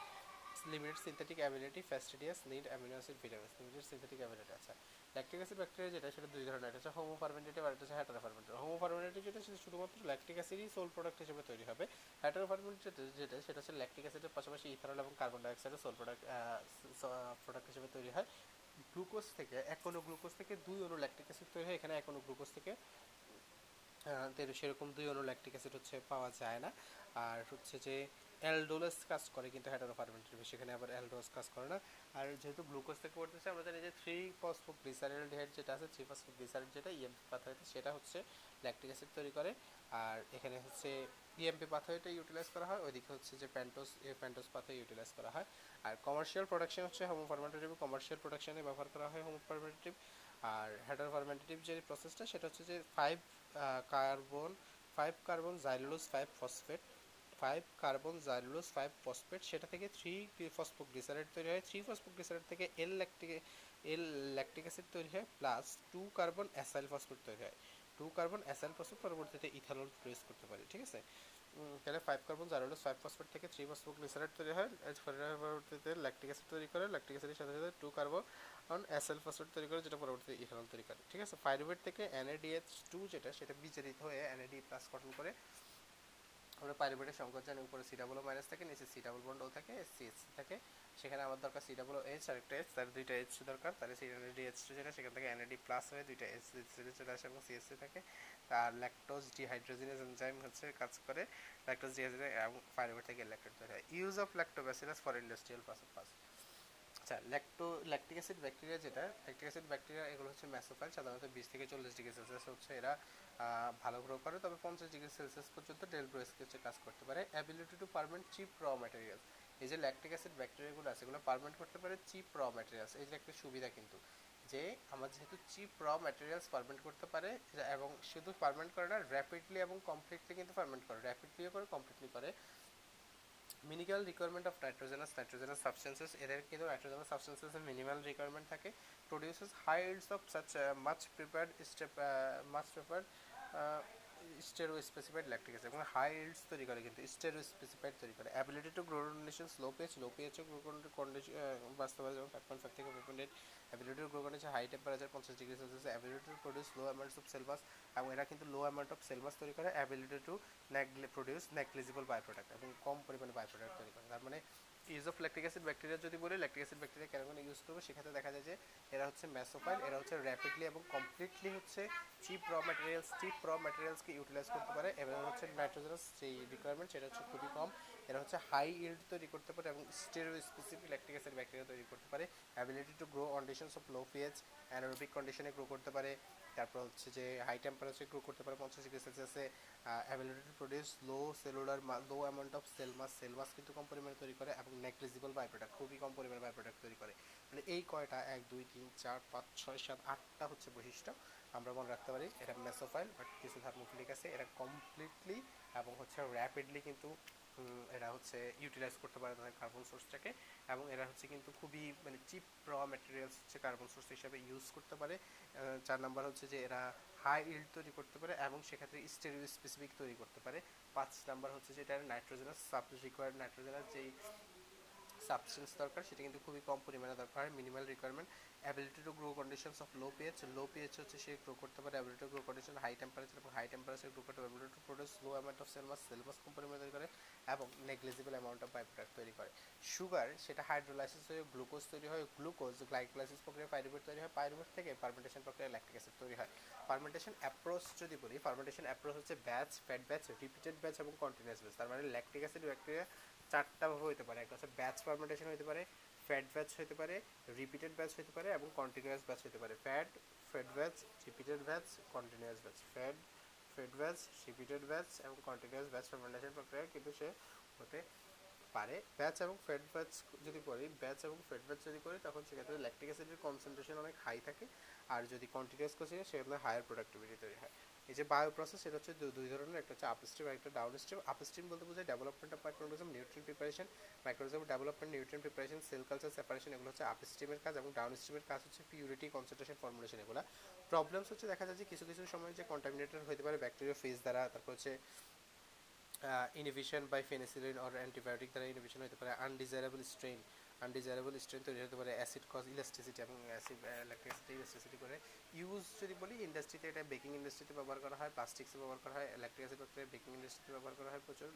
limited synthetic ability fastidious need amino acid vitamins limited synthetic ability আচ্ছা। ল্যাকটিক অ্যাসিড ব্যাকটেরিয়া যেটা, সেটা দুই ধরনের। একটা হচ্ছে হোমো ফার্মেন্টেটিভ আর একটা হচ্ছে হ্যাটারো ফার্মেন্টেটিভ হোমো ফার্মেন্টেটিভ যেটা, সেটা শুধুমাত্র ল্যাকটিক অ্যাসিডই সোল প্রোডাক্ট হিসেবে তৈরি হবে। হ্যাটারো ফার্মেন্টেটিভ যেটা, সেটা হচ্ছে ল্যাকটিক অ্যাসিডের পাশাপাশি ইথানল এবং কার্বন ডাইঅক্সাইডের সোল প্রোডাক্ট প্রোডাক্ট হিসেবে তৈরি হয়। গ্লুকোজ থেকে এক অনু গ্লুকোজ থেকে দুই অনু ল্যাকটিক অ্যাসিড তৈরি হয়। এখানে এক অনু গ্লুকোজ থেকে সেরকম দুই অনু ল্যাকটিক অ্যাসিড হচ্ছে পাওয়া যায় না। আর হচ্ছে যে অ্যালডোলাস কাজ করে কিন্তু হেটারোফার্মেন্টের সেখানে আবার অ্যালডোলাস কাজ করে না। আর যেহেতু গ্লুকোজ থেকে করতেছে আমরা জানি যে থ্রি ফসফোগ্লিসারিলডিহাইড যেটা আছে থ্রি ফসফোগ্লিসারিড যেটা ইএমপি পাথওয়েতে সেটা হচ্ছে ল্যাকটিক অ্যাসিড তৈরি করে। আর এখানে হচ্ছে ইএমপি পাথওয়েটা ইউটিলাইজ করা হয়, ওইদিকে হচ্ছে যে প্যান্টোস প্যান্টোস পাথওয়ে ইউটিলাইজ করা হয়। আর কমার্শিয়াল প্রোডাকশন হচ্ছে হোমোফার্মেন্টেটিভ কমার্শিয়াল প্রোডাকশনে ব্যবহার করা হয় হোমোফার্মেন্টেটিভ আর হেটারোফার্মেন্টেটিভ যে প্রসেসটা সেটা হচ্ছে যে five carbon five carbon xylose five phosphate five carbon xylulose five phosphate সেটা থেকে থ্রি ফসফোগ্লিসারাইড তৈরি হয়। থ্রি ফসফোগ্লিসারাইড থেকে L lactic L lactic acid তৈরি হয় plus two carbon acyl phosphate তৈরি হয়। টু কার্বন অ্যাসাইল ফসফেট পরবর্তীতে ইথানল প্রডিউস করতে পারে, ঠিক আছে? তাহলে five carbon xylulose five phosphate থেকে থ্রি ফসফোগ্লিসারাইড তৈরি হয়। পরবর্তীতে ল্যাকটিক অ্যাসিড তৈরি করে ল্যাকটিক অ্যাসিডের সাথে সাথে টু কার্বন অ্যাসাইল ফসফেট তৈরি করে, যেটা পরবর্তীতে ইথানল তৈরি করে, ঠিক আছে? পাইরুভেট থেকে এনএডিএইচ টু যেটা, সেটা বিচরিত হয়ে এনএডি প্লাস গঠন করে আমরা পাইরুভেটের সংকট জানি উপরে সি ডাবল মাইনাস থাকে, নিচে সি ডাবল বন্ড ও থাকে সিএস থাকে। সেখানে আমার দরকার সি ডাবল এইচ আর একটা এইচ তার দুইটা এইচ দরকার তাহলে সি এনএডি এইচ টু যেটা, সেখান থেকে এনএডি প্লাস হয়ে দুইটা এইচ চলে আসে এবং সিএসসি থাকে। আর ল্যাকটোজ ডিহাইড্রোজিনেজ এনজাইম হচ্ছে কাজ করে ল্যাকটোজ ডিহাইড্রোজেন এবং পাইরুভেট থেকে ল্যাকটোজ তৈরি হয়। Use of lactobacillus for industrial purpose আচ্ছা ল্যাকটো, ল্যাকটিক অ্যাসিড ব্যাকটেরিয়া যেটা, ল্যাকটিক অ্যাসিড ব্যাকটেরিয়া এগুলো হচ্ছে ম্যাসোফাইল সাধারণত বিশ থেকে চল্লিশ ডিগ্রি সেলসিয়াস হচ্ছে এরা ভালো গ্রো করে। তবে পঞ্চাশ ডিগ্রি সেলসিয়াস পর্যন্ত ডেল ব্রোয়েসকে হচ্ছে কাজ করতে পারে। Ability to ferment cheap raw material এই যে ল্যাকটিক অ্যাসিড ব্যাকটেরিয়াগুলো আছে, এগুলো পারমেন্ট করতে পারে চিপ র ম্যাটেরিয়ালস এই যে একটা সুবিধা কিন্তু, যে আমার যেহেতু চিপ র ম্যাটেরিয়ালস পারমেন্ট করতে পারে, এবং শুধু পারমেন্ট করে না র্যাপিডলি এবং কমপ্লিটলি কিন্তু পারমেন্ট করে। র্যাপিডলিও করে কমপ্লিটলি করে। Minimal requirement of nitrogenous nitrogenous substances এদের কিন্তু নাইট্রোজেনাস সাবস্টেন্সেসের মিনিমাল রিকোয়ারমেন্ট থাকে produces high yields of such much prepared step much prepared stereo specified lactic acid এবং হাই ইল্ডস তৈরি করে কিন্তু স্টেরো স্পেসিফাইড তৈরি করে। Ability to grow condition slow pH low pH condition বাস্তবায়ন যেমন ফাইভ পয়েন্ট ফাইভ থেকে five point eight ability to grow condition high temperature পঞ্চাশ degree Celsius ability to produce low amounts of cell mass এবং এরা কিন্তু low amount of cell mass তৈরি করে ability to produce negligible by product এবং কম পরিমাণে বাই প্রোডাক্ট তৈরি করে। তার মানে use of lactic acid bacteria যদি বলি ল্যাকটিক অ্যাসিড ব্যাকটেরিয়া কেন কেন ইউজ করব? সেক্ষেত্রে দেখা যায় যে এরা হচ্ছে ম্যাসোফাইল এরা হচ্ছে র্যাপিডলি এবং কমপ্লিটলি হচ্ছে চিপ র ম্যাটেরিয়ালস চিপ র ম্যাটেরিয়ালসকে ইউটিলাইজ করতে পারে। এবং হচ্ছে নাইট্রোজেনাস যেই রিকোয়ারমেন্ট সেটা হচ্ছে খুবই কম। এরা হচ্ছে হাই ইল্ড তৈরি করতে পারে এবং stereo specific lactic acid bacteria তৈরি করতে পারে। Ability to grow conditions of low pH anaerobic কন্ডিশনে গ্রো করতে পারে। তারপর হচ্ছে যে হাই টেম্পারেচার গ্রো করতে পারে পঞ্চাশ degree সেলসিয়াসে ability to produce low cellular low amount of cell mass cell mass কিন্তু কম পরিমাণে তৈরি করে এবং নেগলিজিবল বাই প্রোডাক্ট খুবই কম পরিমাণে বাই প্রোডাক্ট তৈরি করে। মানে এই কয়টা? এক, দুই, তিন, চার, পাঁচ, ছয়, সাত, আটটা হচ্ছে বৈশিষ্ট্য। আমরা মনে রাখতে পারি এটা মেসোফাইল বাট কিছু থার্মোফিলিক আছে। এটা কমপ্লিটলি এবং হচ্ছে র্যাপিডলি কিন্তু এরা হচ্ছে ইউটিলাইজ করতে পারে তাদের কার্বন সোর্সটাকে এবং এরা হচ্ছে কিন্তু খুবই মানে চিপ র ম্যাটেরিয়ালস হচ্ছে কার্বন সোর্স হিসাবে ইউজ করতে পারে। চার নাম্বার হচ্ছে যে এরা হাই ইল্ড তৈরি করতে পারে এবং সেক্ষেত্রে স্টেরিও স্পেসিফিক তৈরি করতে পারে। পাঁচ নাম্বার হচ্ছে যে এটা নাইট্রোজেনাস সাব রিকোয়ার্ড নাইট্রোজেনাস যেই সাবস্টেন্স দরকার, সেটা কিন্তু খুবই কম পরিমাণে দরকার minimal requirement ability to grow conditions of low pH low pH হচ্ছে সে গ্রো করতে পারে ability to grow condition high temperature এবং হাই টেম্পারেচার গ্রো করতে ability to produce low amount of cell mass cell mass পরিমাণে তৈরি করে এবং negligible amount of by product তৈরি করে। সুগার সেটা হাইড্রোলাইসিস হয়ে গ্লুকোজ তৈরি হয় গ্লুকোজ গ্লাইকোলাইসিস প্রক্রিয়া পাইরুভেট তৈরি হয় পাইরুভেট থেকে ফার্মেন্টেশন প্রক্রিয়া ল্যাকটিক অ্যাসিড তৈরি হয়। ফার্মেন্টেশন অ্যাপ্রোচ যদি বলি ফার্মেন্টেশন অ্যাপ্রোচ হচ্ছে batch fed batch repeated batch এবং কন্টিনিউয়াস ব্যাচ তার মানে ল্যাকটিক অ্যাসিড ব্যাকটেরিয়া চারটা ভাবে হতে পারে একটা হচ্ছে ব্যাচ ফার্মেন্টেশন হতে পারে ফ্যাট ব্যাচ হতে পারে রিপিটেড ব্যাচ হতে পারে এবং কন্টিনিউয়াস ব্যাচ হতে পারে। Fed fed batch repeated batch continuous batch fed fed batch repeated batch এবং কন্টিনিউয়াস ব্যাচ ফার্মেন্টেশন প্রক্রিয়া কিন্তু সে হতে পারে। ব্যাচ এবং ফ্যাট ব্যাচ যদি করি ব্যাচ এবং ফ্যাট ব্যাচ যদি করি, তখন সেক্ষেত্রে ল্যাকটিক অ্যাসিডের কনসেন্ট্রেশন অনেক হাই থাকে। আর যদি কন্টিনিউয়াস করি সেক্ষেত্রে হায়ার প্রোডাক্টিভিটি তৈরি হয়। এই যে বায়ো প্রসেস সেটা হচ্ছে দুই ধরনের। একটা হচ্ছে আপস্ট্রিম আর একটা ডাউন স্ট্রিম আপস্ট্রিম বলতে বোঝায় development of microorganism nutrient preparation microorganism development nutrient preparation cell culture separation এগুলো হচ্ছে আপস্ট্রিমের কাজ এবং ডাউন স্ট্রিমের কাজ হচ্ছে পিউরিটি কনসেন্ট্রেশন ফর্মুলেশন এগুলো। প্রবলেমস হচ্ছে দেখা যায় যে কিছু কিছু সময় যে কন্টামিনেটেড হতে পারে ব্যাকটেরিয়া ফেজ দ্বারা, তারপর হচ্ছে inhibition by penicillin or antibiotic দ্বারা ইনহিবিশন হতে পারে আনডিজায়ারেবল স্ট্রেন আনডিজায়ারেবল স্ট্রেন তৈরি হতে পারে অ্যাসিড কজ ইলাস্টিসিটি এবং অ্যাসিড অ্যাসিড ইলাস্টিসিটি করে ইউজ যদি বলি ইন্ডাস্ট্রিতে এটা বেকিং ইন্ডাস্ট্রিতে ব্যবহার করা হয় প্লাস্টিক্সে ব্যবহার করা হয় ল্যাকটিক অ্যাসিড ব্যাকটেরিয়া বেকিং ইন্ডাস্ট্রিতে ব্যবহার করা হয় প্রচুর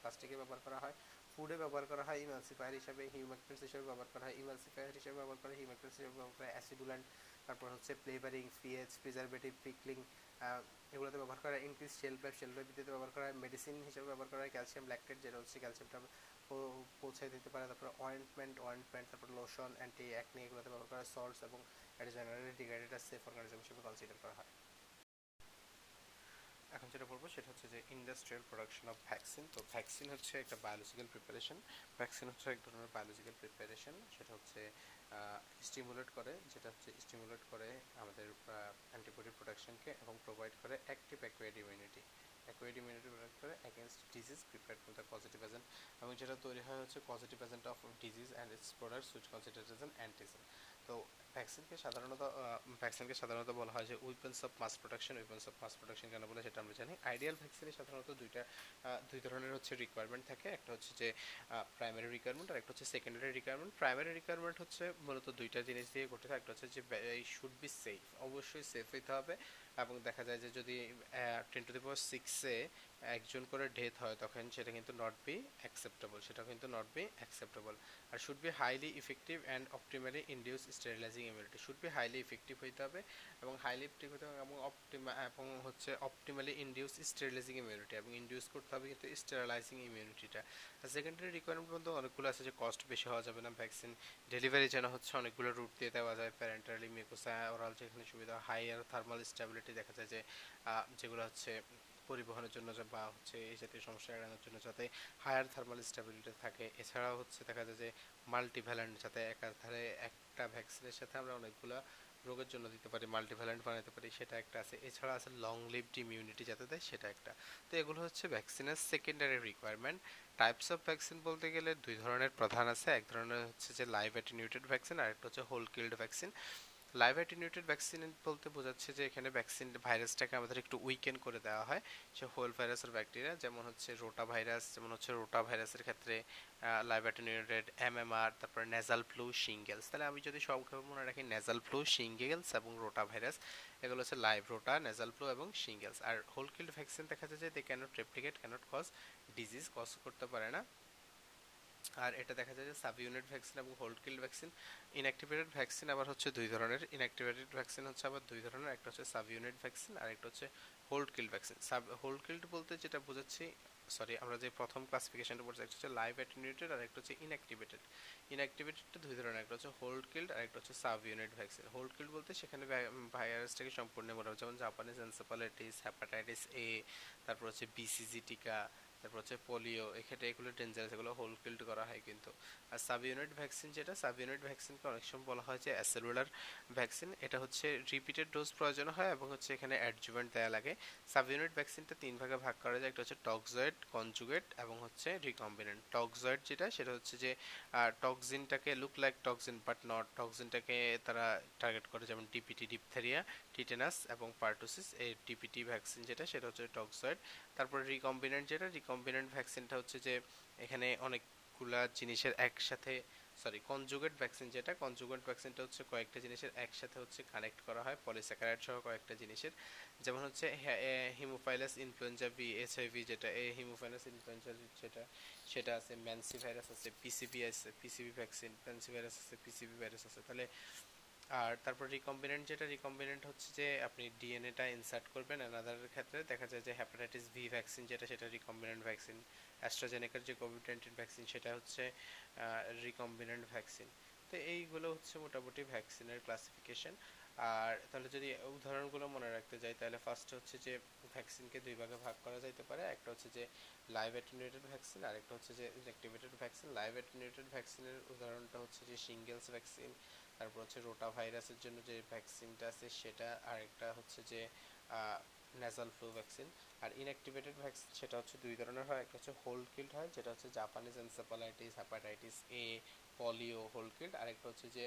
প্লাস্টিকে ব্যবহার করা হয় ফুডে ব্যবহার করা হয় ইমালসিফায়ার হিসাবে হিউম্যাক্টেন্স হিসেবে ব্যবহার করা হয় ইমালসিফায়ার হিসেবে ব্যবহার করা হয় হিউম্যাক্টেন্স হিসেবে ব্যবহার করা হয় অ্যাসিডুল্যান্ট তারপর হচ্ছে ফ্লেভারিং পিএইচ প্রিজারভেটিভ পিকলিং এগুলোতে ব্যবহার করা হয় increase shelf life shelf life ব্যবহার করা হয় মেডিসিন হিসেবে ব্যবহার করা হয় ক্যালসিয়াম ল্যাকটেট যেটা হচ্ছে ক্যালসিয়ামটা পৌঁছে দিতে পারে। তারপর অয়েন্টমেন্ট অয়েন্টমেন্ট তারপর লোশন অ্যান্টি অ্যাকনি এগুলোতে ব্যবহার করা সল্টস এবং এটা জেনারেলি ডিগ্রেডেড সেফ অর্গানিজম হিসেবে কনসিডার করা হয়। এখন যেটা বলব সেটা হচ্ছে যে ইন্ডাস্ট্রিয়াল প্রোডাকশন অফ ভ্যাকসিন তো ভ্যাকসিন হচ্ছে একটা বায়োলজিক্যাল প্রিপারেশন ভ্যাকসিন হচ্ছে এক ধরনের বায়োলজিক্যাল প্রিপারেশন সেটা হচ্ছে স্টিমুলেট করে, যেটা হচ্ছে স্টিমুলেট করে আমাদের অ্যান্টিবডি প্রোডাকশনকে এবং প্রোভাইড করে active acquired immunity acquired immunity product করে against disease prepared from the positive agent এবং যেটা তৈরি হয় হচ্ছে positive agent of disease and its products which consider as an antigen তো ভ্যাকসিনকে সাধারণত ভ্যাকসিনকে সাধারণত বলা হয় যে weapons of mass production weapons of mass production কেন বলে সেটা আমরা জানি। আইডিয়াল ভ্যাকসিনে সাধারণত দুইটা দুই ধরনের হচ্ছে রিকোয়ারমেন্ট থাকে। একটা হচ্ছে যে প্রাইমারি রিকোয়ারমেন্ট আর একটা হচ্ছে সেকেন্ডারি রিকোয়ারমেন্ট প্রাইমারি রিকোয়ারমেন্ট হচ্ছে মূলত দুইটা জিনিস দিয়ে গঠিত। একটা হচ্ছে যে শুড বি সেফ অবশ্যই সেফ হইতে হবে। এবং দেখা যায় যে যদি টেন টু দি পাওয়ার সিক্সে একজন করে ডেথ হয়, তখন সেটা কিন্তু নট বি অ্যাকসেপ্টেবল সেটা কিন্তু not be acceptable R should be highly effective and optimally induce sterilising immunity should be highly effective হইতে হবে এবং হাইলি ইফেক্টিভ হতে হবে এবং অপটিমা এবং হচ্ছে অপটিমালি ইন্ডিউস স্টেরিলাইজিং ইমিউনিটি এবং ইন্ডিউস করতে হবে কিন্তু স্টেরিলাইজিং ইমিউনিটিটা আর সেকেন্ডারি রিকোয়ারমেন্ট মধ্যে অনেকগুলো আছে যে কস্ট বেশি হওয়া যাবে না ভ্যাকসিন ডেলিভারি যেন হচ্ছে অনেকগুলো রুট দিয়ে দেওয়া যায় প্যারেন্টালি মিকোসা ওরাল যেখানে সুবিধা হাইয়ার থার্মাল স্টেবিলিটি দেখা যায় যে যেগুলো হচ্ছে পরিবহনের জন্য বা হচ্ছে এই জাতীয় সমস্যা এড়ানোর জন্য যাতে হায়ার থার্মাল স্টেবিলিটি থাকে। এছাড়াও হচ্ছে দেখা যায় যে মাল্টিভ্যালেন্ট যাতে একাধারে একটা ভ্যাকসিনের সাথে আমরা অনেকগুলো রোগের জন্য দিতে পারি মাল্টিভ্যালেন্ট বানাতে পারি, সেটা একটা আছে। এছাড়া আছে লং লিভড ইমিউনিটি যাতে দেয়, সেটা একটা। তো এগুলো হচ্ছে ভ্যাকসিনের secondary requirement types of vaccine বলতে গেলে দুই ধরনের প্রধান আছে। এক ধরনের হচ্ছে যে লাইভ অ্যাটিনিউটেড ভ্যাকসিন আর একটা হচ্ছে whole killed vaccine live attenuated vaccine বলতে বোঝাচ্ছে যে এখানে ভ্যাকসিন ভাইরাসটাকে আমাদের একটু উইকেন করে দেওয়া হয়। সে হোল ভাইরাস আর ব্যাকটেরিয়া যেমন হচ্ছে রোটা ভাইরাস যেমন হচ্ছে রোটা ভাইরাসের ক্ষেত্রে লাইভ অ্যাটিনিউটেড এমএমআর তারপরে নেজাল ফ্লু শিঙ্গেলস তাহলে আমি যদি সব মনে রাখি নেজাল ফ্লু শিঙ্গেলস এবং রোটা ভাইরাস এগুলো হচ্ছে লাইভ রোটা নেজাল ফ্লু এবং শিঙ্গেলস আর হোল কিল্ড ভ্যাকসিন দেখা যায় যে they cannot replicate cannot cause disease cause করতে পারে না। আর এটা দেখা যায় যে সাব ইউনিট ভ্যাকসিন এবং whole killed vaccine inactivated vaccine আবার হচ্ছে দুই ধরনের। ইনঅ্যাক্টিভেটেড ভ্যাকসিন হচ্ছে আবার দুই ধরনের, একটা হচ্ছে সাব ইউনিট ভ্যাকসিন আর একটা হচ্ছে whole killed vaccine sub whole killed বলতে যেটা বোঝাচ্ছি সরি আমরা যে প্রথম ক্লাসিফিকেশনটা পড়ছি, একটা হচ্ছে লাইভ অ্যাটেনিউটেড আর একটা হচ্ছে ইনঅ্যাক্টিভেটেড ইনঅ্যাক্টিভেটেডটা দুই ধরনের, একটা হচ্ছে হোল্ড কিল্ড আর একটা হচ্ছে sub unit vaccine whole killed বলতে সেখানে ভাইরাসটাকে সম্পূর্ণ মনে যেমন জাপানিজ এনসেফালাইটিস হ্যাপাটাইটিস এ তারপর হচ্ছে বিসিজি টিকা তারপর হচ্ছে পোলিও এক্ষেত্রে এগুলো ডেঞ্জারাস এগুলো হোল কিল্ড করা হয় কিন্তু। আর সাব ইউনিট ভ্যাকসিন যেটা সাব ইউনিট ভ্যাকসিনকে অনেক সময় বলা হয় যে অ্যাসেলুলার ভ্যাকসিন এটা হচ্ছে রিপিটেড ডোজ প্রয়োজন হয় এবং হচ্ছে এখানে অ্যাডজুভেন্ট দেওয়া লাগে। সাব ইউনিট ভ্যাকসিনটা তিন ভাগে ভাগ করা যায়, একটা হচ্ছে টক্সয়েড কনজুগেট এবং হচ্ছে রিকম্বিনেন্ট টক্সয়েড যেটা, সেটা হচ্ছে যে টক্সিনটাকে look like toxin but not টক্সিনটাকে তারা টার্গেট করে, যেমন ডিপিটি ডিপথেরিয়া টিটেনাস এবং পার্টোসিস, এই ডিপিটি ভ্যাকসিন যেটা, সেটা হচ্ছে টক্সয়েড তারপরে রিকম্বিনেন্ট যেটা রিকম্বিনেন্ট ভ্যাকসিনটা হচ্ছে যে, এখানে অনেকগুলা জিনিসের একসাথে সরি কনজুগেট ভ্যাকসিন যেটা কনজুগেট ভ্যাকসিনটা হচ্ছে কয়েকটা জিনিসের একসাথে হচ্ছে কানেক্ট করা হয় পলিস্যাকারাইড সহ কয়েকটা জিনিসের। যেমন হচ্ছে হিমোফাইলাস ইনফ্লুয়েঞ্জা বি এইচআইভি যেটা, এই হিমোফাইলাস ইনফ্লুয়েঞ্জা যেটা, সেটা আছে ম্যানসি ভাইরাস আছে পিসিবি আছে পিসিবি ভ্যাকসিন ম্যানসি ভাইরাস আছে পিসিবি ভাইরাস আছে। তাহলে আর তারপর রিকম্বিনেন্ট যেটা রিকম্বিনেন্ট হচ্ছে যে আপনি ডিএনএটা ইনসার্ট করবেন অ্যানাদারের ক্ষেত্রে। দেখা যায় যে হ্যাপাটাইটিস ভি ভ্যাকসিন যেটা, সেটা রিকম্বিনেন্ট ভ্যাকসিন অ্যাস্ট্রাজেনেকার যে কোভিড নাইন্টিন ভ্যাকসিন সেটা হচ্ছে রিকম্বিনেন্ট ভ্যাকসিন তো এইগুলো হচ্ছে মোটামুটি ভ্যাকসিনের ক্লাসিফিকেশন আর তাহলে যদি উদাহরণগুলো মনে রাখতে যাই, তাহলে ফার্স্ট হচ্ছে যে ভ্যাকসিনকে দুই ভাগে ভাগ করা যাইতে পারে। একটা হচ্ছে যে লাইভ অ্যাটেনুয়েটেড ভ্যাকসিন আর একটা হচ্ছে যে ইনঅ্যাক্টিভেটেড ভ্যাকসিন লাইভ অ্যাটেনুয়েটেড ভ্যাকসিনের উদাহরণটা হচ্ছে যে সিঙ্গেলস ভ্যাকসিন তারপর হচ্ছে রোটা ভাইরাসের জন্য যে ভ্যাকসিনটা আছে, সেটা আর একটা হচ্ছে যে ন্যাজাল ফ্লু ভ্যাকসিন আর ইনঅ্যাক্টিভেটেড ভ্যাকসিন সেটা হচ্ছে দুই ধরনের হয়। একটা হচ্ছে হোল কিল্ড হয়, যেটা হচ্ছে Japanese encephalitis hepatitis A polio whole killed আর একটা হচ্ছে যে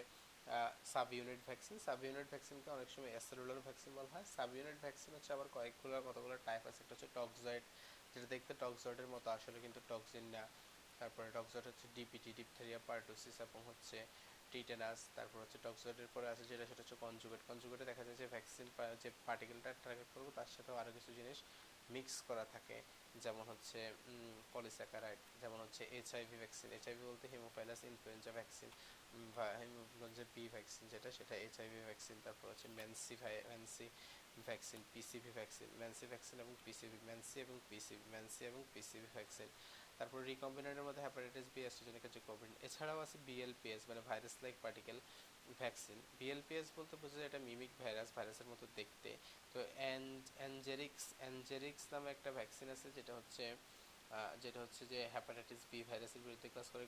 sub unit vaccine sub unit ভ্যাকসিনকে অনেক সময় অ্যাসেলুলার ভ্যাকসিন বলা হয়। সাব ইউনিট ভ্যাকসিন হচ্ছে আবার কয়েকগুলো কতগুলো টাইপ আছে, একটা হচ্ছে টক্সয়েড যেটা দেখতে টক্সয়েডের মতো, আসলে কিন্তু টক্সিন না। তারপরে টক্সয়েড হচ্ছে ডিপিটি ডিপথেরিয়া পার্টোসিস এবং হচ্ছে টিটেনাস তারপর হচ্ছে টক্সয়েডের পরে আছে যেটা, সেটা হচ্ছে কনজুগেট কনজুগেটে দেখা যায় যে ভ্যাকসিন যে পার্টিকেলটা টার্গেট করব, তার সাথেও আরও কিছু জিনিস মিক্স করা থাকে। যেমন হচ্ছে পলিস্যাকারাইড যেমন হচ্ছে এইচআইভি ভ্যাকসিন এইচআইভি বলতে হিমোফাইলাস ইনফ্লুয়েঞ্জা ভ্যাকসিন বা হিমোফ্লুয়েঞ্জা বি ভ্যাকসিন যেটা, সেটা এইচআইভি ভ্যাকসিন তারপর হচ্ছে MenC MenC vaccine PCV vaccine MenC vaccine এবং পিসিভি ম্যানসি এবং পিসিভি ম্যানসি এবং পিসিভি ভ্যাকসিন তারপর রিকম্বিনেন্টের মধ্যে হ্যাপাটাইটিস বি অ্যাস্ট্রাজেনেকা যে কোভিড এছাড়াও আছে বিএলপিএস মানে virus like particle vaccine BLPs বলতে বোঝা যায় এটা মিমিক ভাইরাস ভাইরাসের মতো দেখতে। তো অ্যানজেরিক্স অ্যানজেরিক্স নামে একটা ভ্যাকসিন আছে, যেটা হচ্ছে যেটা হচ্ছে যে হ্যাপাটাইটিস বি ভাইরাসের বিরুদ্ধে কাজ করে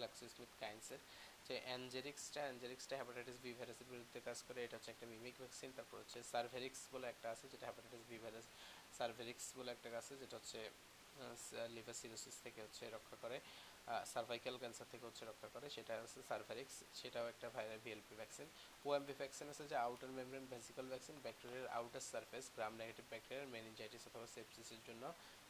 গ্লাক্সোস্মিথ কাইন্সের যে অ্যানজেরিক্সটা অ্যানজেরিক্সটা হ্যাপাটাইটিস বি ভাইরাসের বিরুদ্ধে কাজ করে, এটা হচ্ছে একটা মিমিক ভ্যাকসিন তারপর হচ্ছে সার্ভেরিক্স বলে একটা আছে, যেটা হ্যাপাটাইটিস বি ভাইরাস সার্ভেরিক্স বলে একটা আছে, যেটা হচ্ছে লিভার সিরোসিস থেকে হচ্ছে রক্ষা করে সার্ভাইকাল ক্যান্সার থেকে হচ্ছে রক্ষা করে, সেটা হচ্ছে সার্ভারিক্স সেটাও একটা viral BLP vaccine OMP vaccine আছে যে আউটার মেমব্রেন ভেসিকল ভ্যাকসিন ব্যাকটেরিয়ার আউটার সারফেস গ্রাম নেগেটিভ ব্যাকটেরিয়ার মেনিনজাইটিস অথবা সেপসিসের জন্য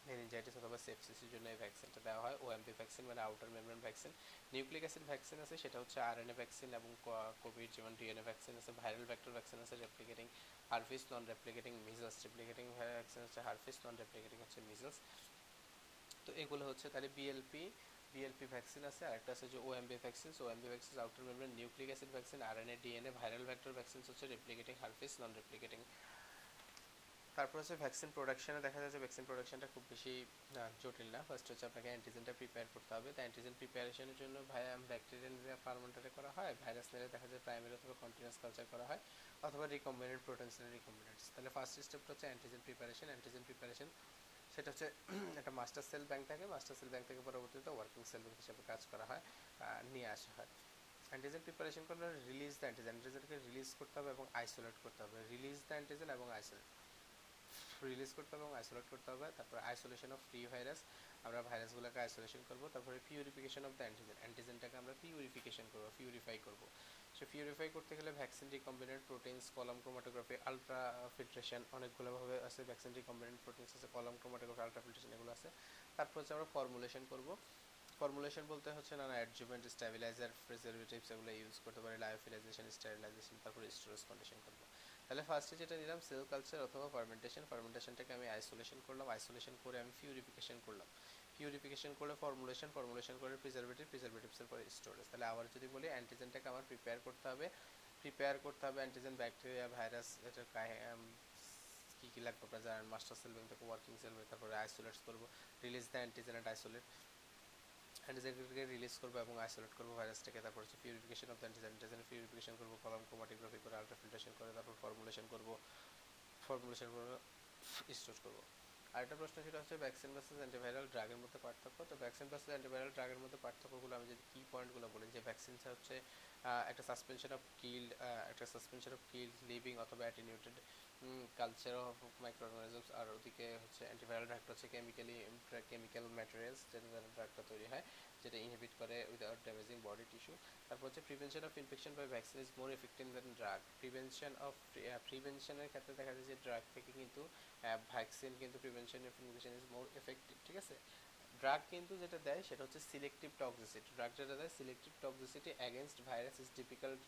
মেনিনজাইটিস অথবা সেপসিসের জন্য এই ভ্যাকসিনটা দেওয়া হয়। ওএমপি ভ্যাকসিন মানে outer membrane vaccine nucleic acid vaccine আছে, সেটা হচ্ছে আরএনএ ভ্যাকসিন এবং কোভিড যেমন ডিএনএ ভ্যাকসিন আছে ভাইরাল ভ্যাক্টর ভ্যাকসিন আছে replicating herpes non replicating measles replicating vaccine হচ্ছে হারফিস নন রেপ্লিকেটিং হচ্ছে মিজলস তো এগুলো হচ্ছে তাহলে বিএলপি বিএলপি ভ্যাকসিন আছে, আরেকটা আছে যে OMV vaccine OMV vaccine outer membrane nucleic acid vaccine RNA DNA viral vector vaccine হচ্ছে রেপ্লিকেটিং হারফেস নন রেপ্লিকেটিং তারপর হচ্ছে ভ্যাকসিন প্রোডাকশনে দেখা যাচ্ছে ভ্যাকসিন প্রোডাকশনটা খুব বেশি জটিল না। ফার্স্ট হচ্ছে আপনাকে অ্যান্টিজেনটা প্রিপেয়ার করতে হবে। তো অ্যান্টিজেন প্রিপারেশনের জন্য ব্যাকটেরিয়া নিয়ে ফার্মেন্টারে করা হয় ভাইরাস নিয়ে দেখা যায় প্রাইমারি অথবা কন্টিনিউস কালচার করা হয়, অথবা রিকম্বিনেন্ট প্রোটিনস রিকম্বিনেন্টস তাহলে ফার্স্ট স্টেপটা হচ্ছে অ্যান্টিজেন প্রিপারেশন অ্যান্টিজেন প্রিপারেশন সেটা হচ্ছে, একটা মাস্টার সেল ব্যাংক থাকে। মাস্টার সেল ব্যাংক থেকে পরবর্তীতে ওয়ার্কিং সেল ব্যাংক হিসেবে কাজ করা হয় নিয়ে আসা হয়। অ্যান্টিজেন প্রিপারেশন করলে রিলিজ দ্য অ্যান্টিজেন অ্যান্টিজেনকে রিলিজ করতে হবে এবং আইসোলেট করতে হবে। রিলিজ দ্য অ্যান্টিজেন এবং আইসোলেট রিলিজ করতে হবে এবং আইসোলেট করতে হবে। তারপরে আইসোলেশন অফ ফ্রি ভাইরাস আমরা ভাইরাসগুলোকে আইসোলেশন করব। তারপরে পিউরিফিকেশন অফ দ্য অ্যান্টিজেন অ্যান্টিজেনটাকে আমরা পিউরিফিকেশন করব পিউরিফাই করব। সো পিউরিফাই করতে গেলে vaccine recombinant proteins column chromatography ultrafiltration অনেকগুলোভাবে আছে। ভ্যাকসিন রিকম্বিনেন্ট প্রোটিনস আছে কলাম ক্রোমাটোগ্রাফি আলট্রা ফিল্ট্রেশন এগুলো আছে। তারপর হচ্ছে আমরা ফর্মুলেশন করব। ফর্মুলেশন বলতে হচ্ছে নানা অ্যাডজুভেন্ট স্টেবিলাইজার প্রিজারভেটিভস এগুলো ইউজ করতে পারি লায়োফিলাইজেশন স্টেরিলাইজেশন তারপরে স্টোরেজ কন্ডিশন করব। তাহলে ফার্স্টে যেটা নিলাম সেল কালচার অথবা ফার্মেন্টেশন ফার্মেন্টেশনটাকে আমি আইসোলেশন করলাম। আইসোলেশন করে আমি পিউরিফিকেশন করলাম। পিউরিফিকেশন করলে ফর্মুলেশন ফর্মুলেশন করে প্রিজারভেটিভ প্রিজারভেটিভসের পরে স্টোরেজ তাহলে আবার যদি বলি অ্যান্টিজেনটাকে আমার প্রিপেয়ার করতে হবে। প্রিপেয়ার করতে হবে অ্যান্টিজেন ব্যাকটেরিয়া ভাইরাস এটা কী কী লাগবে আপনারা জানেন? মাস্টার সেল থেকে ওয়ার্কিং সেল তারপরে আইসোলেটস করব। Release the antigen and isolate অ্যান্টিজেনকে release করব এবং আইসোলেট করব ভাইরাসটাকে তারপর হচ্ছে purification of antigen antigen purification করব কলম ক্রোমাটোগ্রাফি করে আলট্রাফিল্ট্রেশন করে, তারপর ফর্মুলেশন করব। ফর্মুলেশন করে স্টোর করব। আরেকটা প্রশ্ন সেটা হচ্ছে ভ্যাকসিন ভার্সেস অ্যান্টিভাইরাল ড্রাগের মধ্যে পার্থক্য। তো ভ্যাকসিন ভার্সেস অ্যান্টিভাইরাল ড্রাগের মধ্যে পার্থক্যগুলো আমি যদি কি পয়েন্টগুলো বলি, যে ভ্যাকসিনটা হচ্ছে একটা সাসপেনশন অফ কিল একটা সাসপেনশন অফ কিল লিভিং অথবা অ্যাটিনিউটেড কালচার অফ মাইক্রো আর ওদিকে হচ্ছে অ্যান্টিভাইরাল ড্রাগটা হচ্ছে কেমিক্যালি কেমিক্যাল ম্যাটেরিয়ালস যেটা ড্রাগটা তৈরি হয়, যেটা ইনহিবিট করে উইদাউট ড্যামেজিং বডি টিস্যু তারপর হচ্ছে prevention of infection by vaccine is more effective than drug prevention of প্রিভেনশনের ক্ষেত্রে দেখা যায় যে ড্রাগ থেকে কিন্তু ভ্যাকসিন কিন্তু prevention of infection is more effective ঠিক আছে? ড্রাগ কিন্তু যেটা দেয় সেটা হচ্ছে সিলেক্টিভ টক্সিসিটি ড্রাগ যেটা দেয় selective toxicity against virus is difficult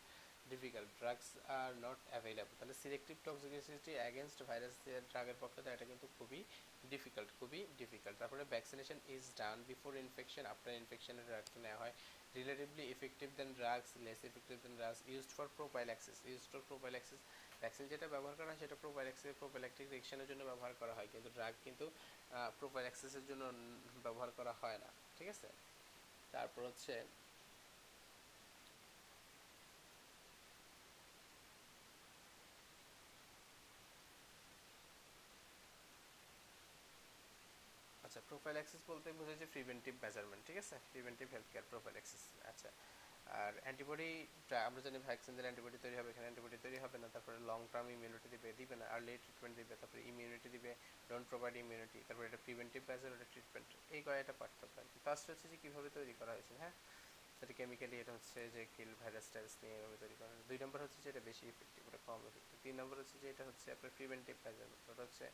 difficult drugs are not available তাহলে সিলেক্টিভ টক্সিসিটি অ্যাগেনস্ট ভাইরাস ড্রাগের পক্ষে তো এটা কিন্তু খুবই ডিফিকাল্ট খুবই ডিফিকাল্ট তারপরে vaccination is done before infection after ইনফেকশনের ড্রাগটা নেওয়া হয়। Relatively effective than drugs less effective than drugs used for prophylaxis used for prophylaxis vaccine যেটা ব্যবহার করা হয়, সেটা প্রোপাইল্যাক্সিস প্রোপাইল্যাক্টিক রিয়েকশনের জন্য ব্যবহার করা হয়। কিন্তু ড্রাগ কিন্তু প্রোপাইল্যাক্সিসের জন্য ব্যবহার করা হয় না। ঠিক আছে? তারপর হচ্ছে আচ্ছা প্রোফাইল্যাক্সিস বলতে বোঝায় যে প্রিভেন্টিভ মেজারমেন্ট ঠিক আছে? প্রিভেন্টিভ হেলথ কেয়ার প্রোফাইল্যাক্সিস আচ্ছা। আর অ্যান্টিবডি আমরা জানি ভ্যাকসিন দিলে অ্যান্টিবডি তৈরি হবে, এখানে অ্যান্টিবডি তৈরি হবে না, তারপরে লং টার্ম ইমিউনিটি দিবে দিবে না আর্লি ট্রিটমেন্ট দিবে, তারপরে ইমিউনিটি দিবে ডোন্ট প্রোভাইড ইমিউনিটি তারপরে এটা প্রিভেন্টিভ মেজার ওটা ট্রিটমেন্ট এই কয়েকটা পার্থক্য আর কি। ফার্স্ট হচ্ছে যে কীভাবে তৈরি করা হয়েছে হ্যাঁ? সেটা কেমিক্যালি এটা হচ্ছে যে কিল ভাইরাস টাইরাস নিয়ে এভাবে তৈরি করা দুই নম্বর হচ্ছে যে এটা বেশি ইফেক্টিভ ওটা কম ইফেক্টিভ তিন নম্বর হচ্ছে যে এটা হচ্ছে আপনার প্রিভেন্টিভ মেজারমেন্ট ওটা হচ্ছে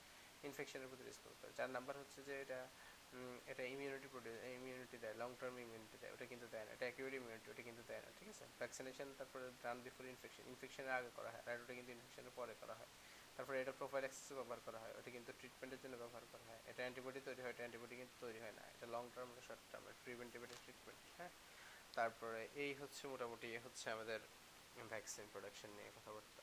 ইনফেকশনের প্রতি রেসপন্স করে। চার নাম্বার হচ্ছে যে এটা এটা ইমিউনিটি প্রোডিউস ইমিউনিটি দেয় লং টার্ম ইমিউনিটি দেয়, ওটা কিন্তু দেয় না, এটা অ্যাকিউরেট ইমিউনিটি ওটা কিন্তু দেয় না, ঠিক আছে? ভ্যাকসিনেশন তারপরে ডান বিফোর ইনফেকশন ইনফেকশনের আগে করা হয় আর ওটা কিন্তু ইনফেকশনের পরে করা হয়। তারপরে এটা প্রোফাইল অ্যাক্সেসে ব্যবহার করা হয়, ওটা কিন্তু ট্রিটমেন্টের জন্য ব্যবহার করা হয়। এটা অ্যান্টিবডি তৈরি হয়, এটা অ্যান্টিবডি কিন্তু তৈরি হয় না, এটা long term short term preventive এটা ট্রিটমেন্ট হ্যাঁ? তারপরে এই হচ্ছে মোটামুটি হচ্ছে আমাদের ভ্যাকসিন প্রোডাকশন নিয়ে কথাবার্তা।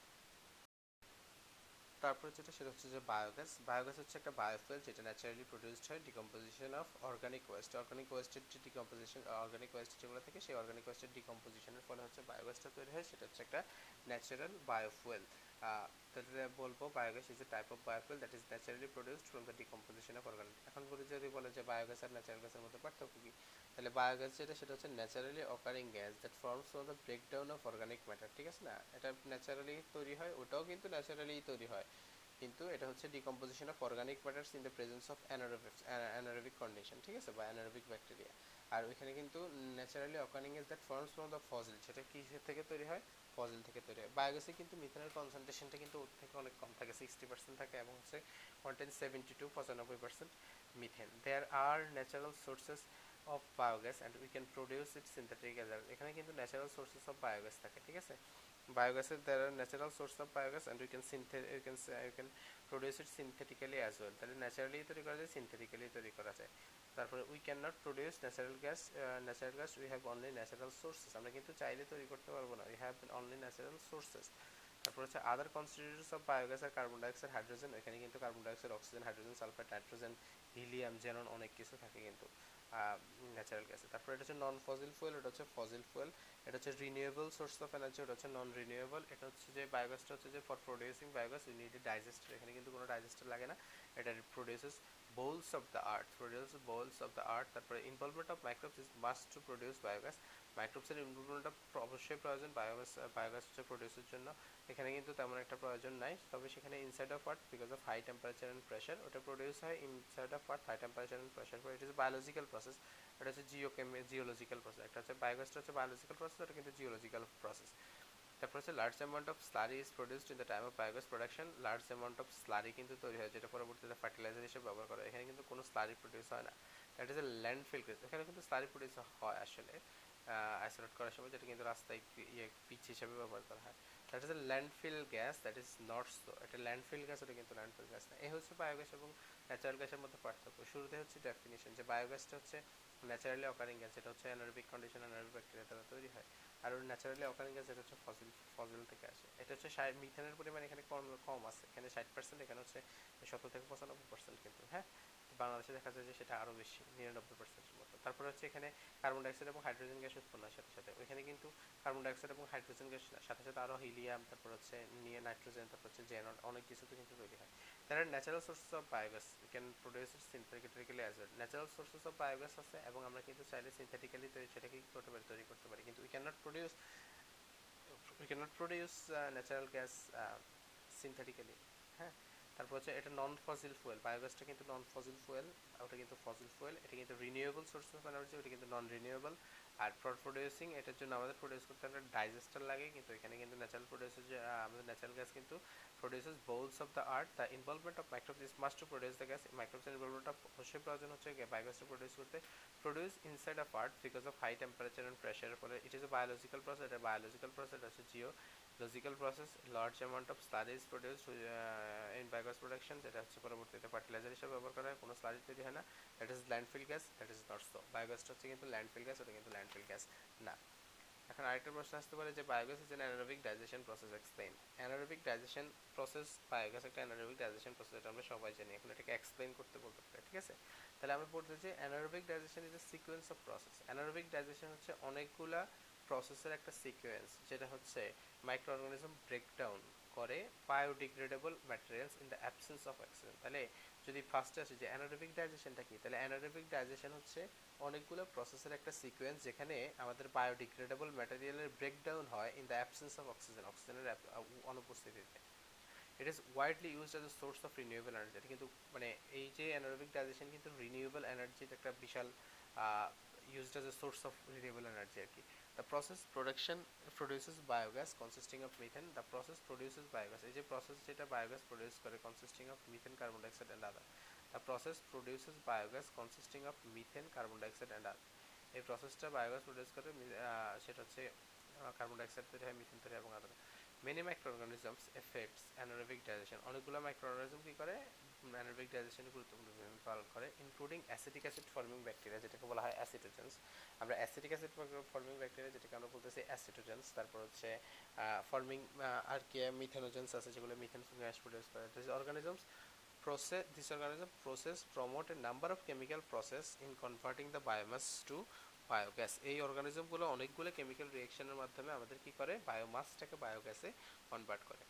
তারপরে যেটা, সেটা হচ্ছে যে বায়োগ্যাস বায়োগ্যাস হচ্ছে একটা বায়োফুয়েল যেটা ন্যাচারালি প্রডিউসড হয় decomposition of organic waste organic ওয়েস্টের যে ডিকম্পোজিশন অর্গানিক ওয়েস্ট যেগুলো থাকে, সেই অর্গানিক ওয়েস্টের ডিকম্পোজিশনের ফলে হচ্ছে বায়োগ্যাসটা তৈরি হয়। সেটা হচ্ছে একটা ন্যাচারাল বায়োফুয়েল তাহলে বলব biogas is a type of biofuel that is naturally produced from the decomposition of organic এখন বলি যদি বলে যে বায়োগ্যাস আর ন্যাচারাল গ্যাসের মধ্যে পার্থক্য কি? তাহলে বায়োগ্যাস যেটা, সেটা হচ্ছে naturally occurring gas that forms from the breakdown of organic matter ঠিক আছে না? এটা ন্যাচারালি তৈরি হয়, ওটাও কিন্তু ন্যাচারালি তৈরি হয়। কিন্তু এটা হচ্ছে decomposition of organic matters in the presence of anaerobic condition ঠিক আছে? বা অ্যানারোবিক ব্যাকটেরিয়া আর ওইখানে কিন্তু naturally occurring is that forms from the fossil সেটা কিসের থেকে তৈরি হয়? ফজিল থেকে তৈরি হয়। বায়োগ্যাসে কিন্তু মিথেনের কনসেন্ট্রেশনটা কিন্তু ওর থেকে অনেক কম থাকে সিক্সটি পার্সেন্ট থাকে এবং হচ্ছে কন্টেন্ট সেভেন্টি টু পঁচানব্বই percent methane there are natural sources of biogas and we can produce it synthetic অ্যাজার এখানে কিন্তু ন্যাচারাল সোর্সেস অফ বায়োগ্যাস থাকে, ঠিক আছে? বায়োগ্যাসের আর natural source of biogas and we can synth you can you can produce it synthetically as well তাহলে naturally তৈরি করা যায় সিনথেটিক্যালি তৈরি করা যায়। তারপরে we can not produce natural gas natural gas we have only natural sources আমরা কিন্তু চাইলে তৈরি করতে পারব না we have only natural sources তারপর হচ্ছে other constituents of biogas are carbon dioxide hydrogen এখানে কিন্তু carbon dioxide oxygen hydrogen sulphur nitrogen helium xenon অনেক কিছু থাকে কিন্তু ন্যাচারাল গ্যাসে তারপর এটা হচ্ছে নন ফজিল ফুয়েল এটা হচ্ছে ফজিল ফুয়েল এটা হচ্ছে রিনিউয়েবল সোর্স অফ এনার্জি এটা হচ্ছে নন রিনিউয়েবল এটা হচ্ছে যে বায়োগ্যাসটা হচ্ছে যে for producing biogas we need digester এখানে কিন্তু কোনো ডাইজেস্টার লাগে না, এটা produces bowels of the earth produce bowels of the earth তারপরে involvement of microbes is must to produce biogas মাইক্রোবসের ইনভলভমেন্টটা অবশ্যই প্রয়োজন বায়োগ্যাস বায়োগ্যাস হচ্ছে প্রডিউসের জন্য। এখানে কিন্তু তেমন একটা প্রয়োজন নাই, তবে সেখানে inside of earth because of high temperature and pressure ওটা প্রডিউস হয় inside of earth high temperature and pressure for it is biological process এটা হচ্ছে জিওকেমি জিওলজিক্যাল প্রসেস একটা হচ্ছে বায়োগ্যাসটা হচ্ছে বায়োলজিক্যাল প্রসেস এটা কিন্তু জিওলজিক্যাল প্রসেস তারপর হচ্ছে large amount of slurry is produced in the time of biogas production large amount of slurry কিন্তু তৈরি হয়, যেটা পরবর্তীতে ফার্টিলাইজার হিসেবে ব্যবহার করা হয়। এখানে কিন্তু কোনো স্লারি প্রডিউস হয় না। That is a landfill gas এখানে কিন্তু স্লারি প্রডিউস হয় আসলে আইসোলেট করার সময়, যেটা কিন্তু রাস্তায় ইয়ে পিচ হিসেবে ব্যবহার করা হয়। That is a landfill gas that is not so এটা ল্যান্ডফিল গ্যাস ওটা কিন্তু ল্যান্ডফিল গ্যাস না। এই হচ্ছে বায়োগ্যাস এবং ন্যাচারাল গ্যাসের মধ্যে পার্থক্য। শুরুতে হচ্ছে ডেফিনিশন যে বায়োগ্যাসটা হচ্ছে ন্যাচারালি অকারিং গ্যাস এটা হচ্ছে অ্যানারোবিক কন্ডিশন অ্যানারোবিক ব্যাকটেরিয়া দ্বারা তৈরি হয়। আর ওর ন্যাচারালি অকারিং গ্যাস এটা হচ্ছে ফসিল ফসিল থেকে আসে। এটা হচ্ছে মিথেনের পরিমাণ এখানে কম কম আছে। এখানে ষাট পার্সেন্ট এখানে হচ্ছে সত্তর থেকে পঁচানব্বই পার্সেন্ট কিন্তু হ্যাঁ? বাংলাদেশে দেখা যায় যে সেটা আরও বেশি, নিরানব্বই পার্সেন্টের মতো। তারপরে হচ্ছে এখানে কার্বন ডাইঅক্সাইড এবং হাইড্রোজেন গ্যাস উৎপন্ন হয় সাথে সাথে। ওইখানে কিন্তু কার্বন ডাইঅক্সাইড এবং হাইড্রোজেন গ্যাস সাথে সাথে আরও হিলিয়াম তারপর হচ্ছে নিয়ে নাইট্রোজেন তারপর হচ্ছে জেনন অনেক কিছু তো কিন্তু তৈরি হয়। তারা natural sources of biogas we can produce it synthetically as well natural sources of biogas আছে এবং আমরা কিন্তু চাইলে সিনথেটিক্যালি তৈরি, সেটাকে কি করতে পারি, তৈরি করতে পারি। কিন্তু we can not produce we can not produce natural gas synthetically হ্যাঁ? তারপর হচ্ছে এটা নন ফসিল ফুয়েল বায়োগ্যাসটা কিন্তু নন ফসিল ফুয়েল ওটা কিন্তু ফসিল ফুয়েল এটা কিন্তু রিনিউয়েবল সোর্স অফ এনার্জি ওটা কিন্তু নন রিনিউয়েবল আর ফর প্রডিউসিং এটার জন্য আমাদের প্রডিউস করতে একটা ডাইজেস্টার লাগে, কিন্তু এখানে কিন্তু ন্যাচারাল যে আমাদের ন্যাচারাল গ্যাস কিন্তু produces bowels of the earth the involvement of microbes is must to produce the gas মাইক্রোবসের involvement অবশ্যই প্রয়োজন হচ্ছে বায়োগ্যাসটা প্রডিউস করতে। Produce inside of earth because of high temperature and প্রেশারের ফলে it is a biological process এটা biological process হচ্ছে geological process large amount of slurry is produced in biogas production যেটা হচ্ছে পরবর্তীতে ফার্টিলাইজার হিসেবে ব্যবহার করা হয়, কোনো স্লারি তৈরি হয় না। That is landfill gas that is not so বায়োগ্যাসটা হচ্ছে কিন্তু ল্যান্ডফিল গ্যাস ওটা কিন্তু ল্যান্ডফিল গ্যাস না। এখন আরেকটা প্রশ্ন আসতে পারে যে biogas is an anaerobic digestion process explain anaerobic digestion process biogas একটা অ্যানারোবিক ডাইজেশন প্রসেস এটা আমরা সবাই জানি। এখন এটাকে এক্সপ্লেইন করতে বলতে পারে, ঠিক আছে? তাহলে আমরা পড়তে যে anaerobic digestion is a sequence of process anaerobic digestion হচ্ছে অনেকগুলা প্রসেসের একটা সিকোয়েন্স যেটা হচ্ছে মাইক্রো অর্গানিজম ব্রেকডাউন করে biodegradable materials in the absence of oxygen তাহলে যদি ফার্স্টে আসি যে অ্যানারোবিক ডাইজেশনটা কি? তাহলে অ্যানারোবিক ডাইজেশন হচ্ছে অনেকগুলো প্রসেসের একটা সিকোয়েন্স যেখানে আমাদের বায়োডিগ্রেডেবল ম্যাটেরিয়ালের ব্রেকডাউন হয় in the absence of oxygen অক্সিজেনের অনুপস্থিতিতে। It is widely used as a source of renewable energy এটা কিন্তু মানে এই যে অ্যানারোবিক ডাইজেশন কিন্তু রিনিউয়েবল এনার্জির একটা বিশাল used as a source of renewable energy আর কি। The process production produces biogas consisting of methane the process produces biogas এই যে process যেটা biogas produce করে consisting of methane carbon dioxide and other the process produces biogas consisting of methane carbon dioxide and other এই প্রসেসটা biogas produce করে সেটা হচ্ছে carbon dioxide তৈরি হয় মিথেন তৈরি হয় এবং আলাদা many microorganisms effects anaerobic digestion অনেকগুলো মাইক্রোঅর্গানিজম কি করে অ্যানারোবিক ডাইজেশনে গুরুত্বপূর্ণ ভূমিকা পালন করে including acetic acid forming bacteria যেটাকে বলা হয় অ্যাসিটোজেন্স আমরা অ্যাসিটিক অ্যাসিড ফর্মিং ব্যাকটেরিয়া যেটাকে আমরা বলতেছি অ্যাসিটোজেন্স তারপর হচ্ছে ফর্মিং আর কি মিথেনোজেন্স আছে, যেগুলো মিথেন গ্যাস প্রডিউস করে। This organisms process this organism process promote a number of chemical process in converting the biomass to biogas এই অর্গানিজমগুলো অনেকগুলো কেমিক্যাল রিয়েকশনের মাধ্যমে আমাদের কি করে? বায়োমাসটাকে বায়োগ্যাসে কনভার্ট করে।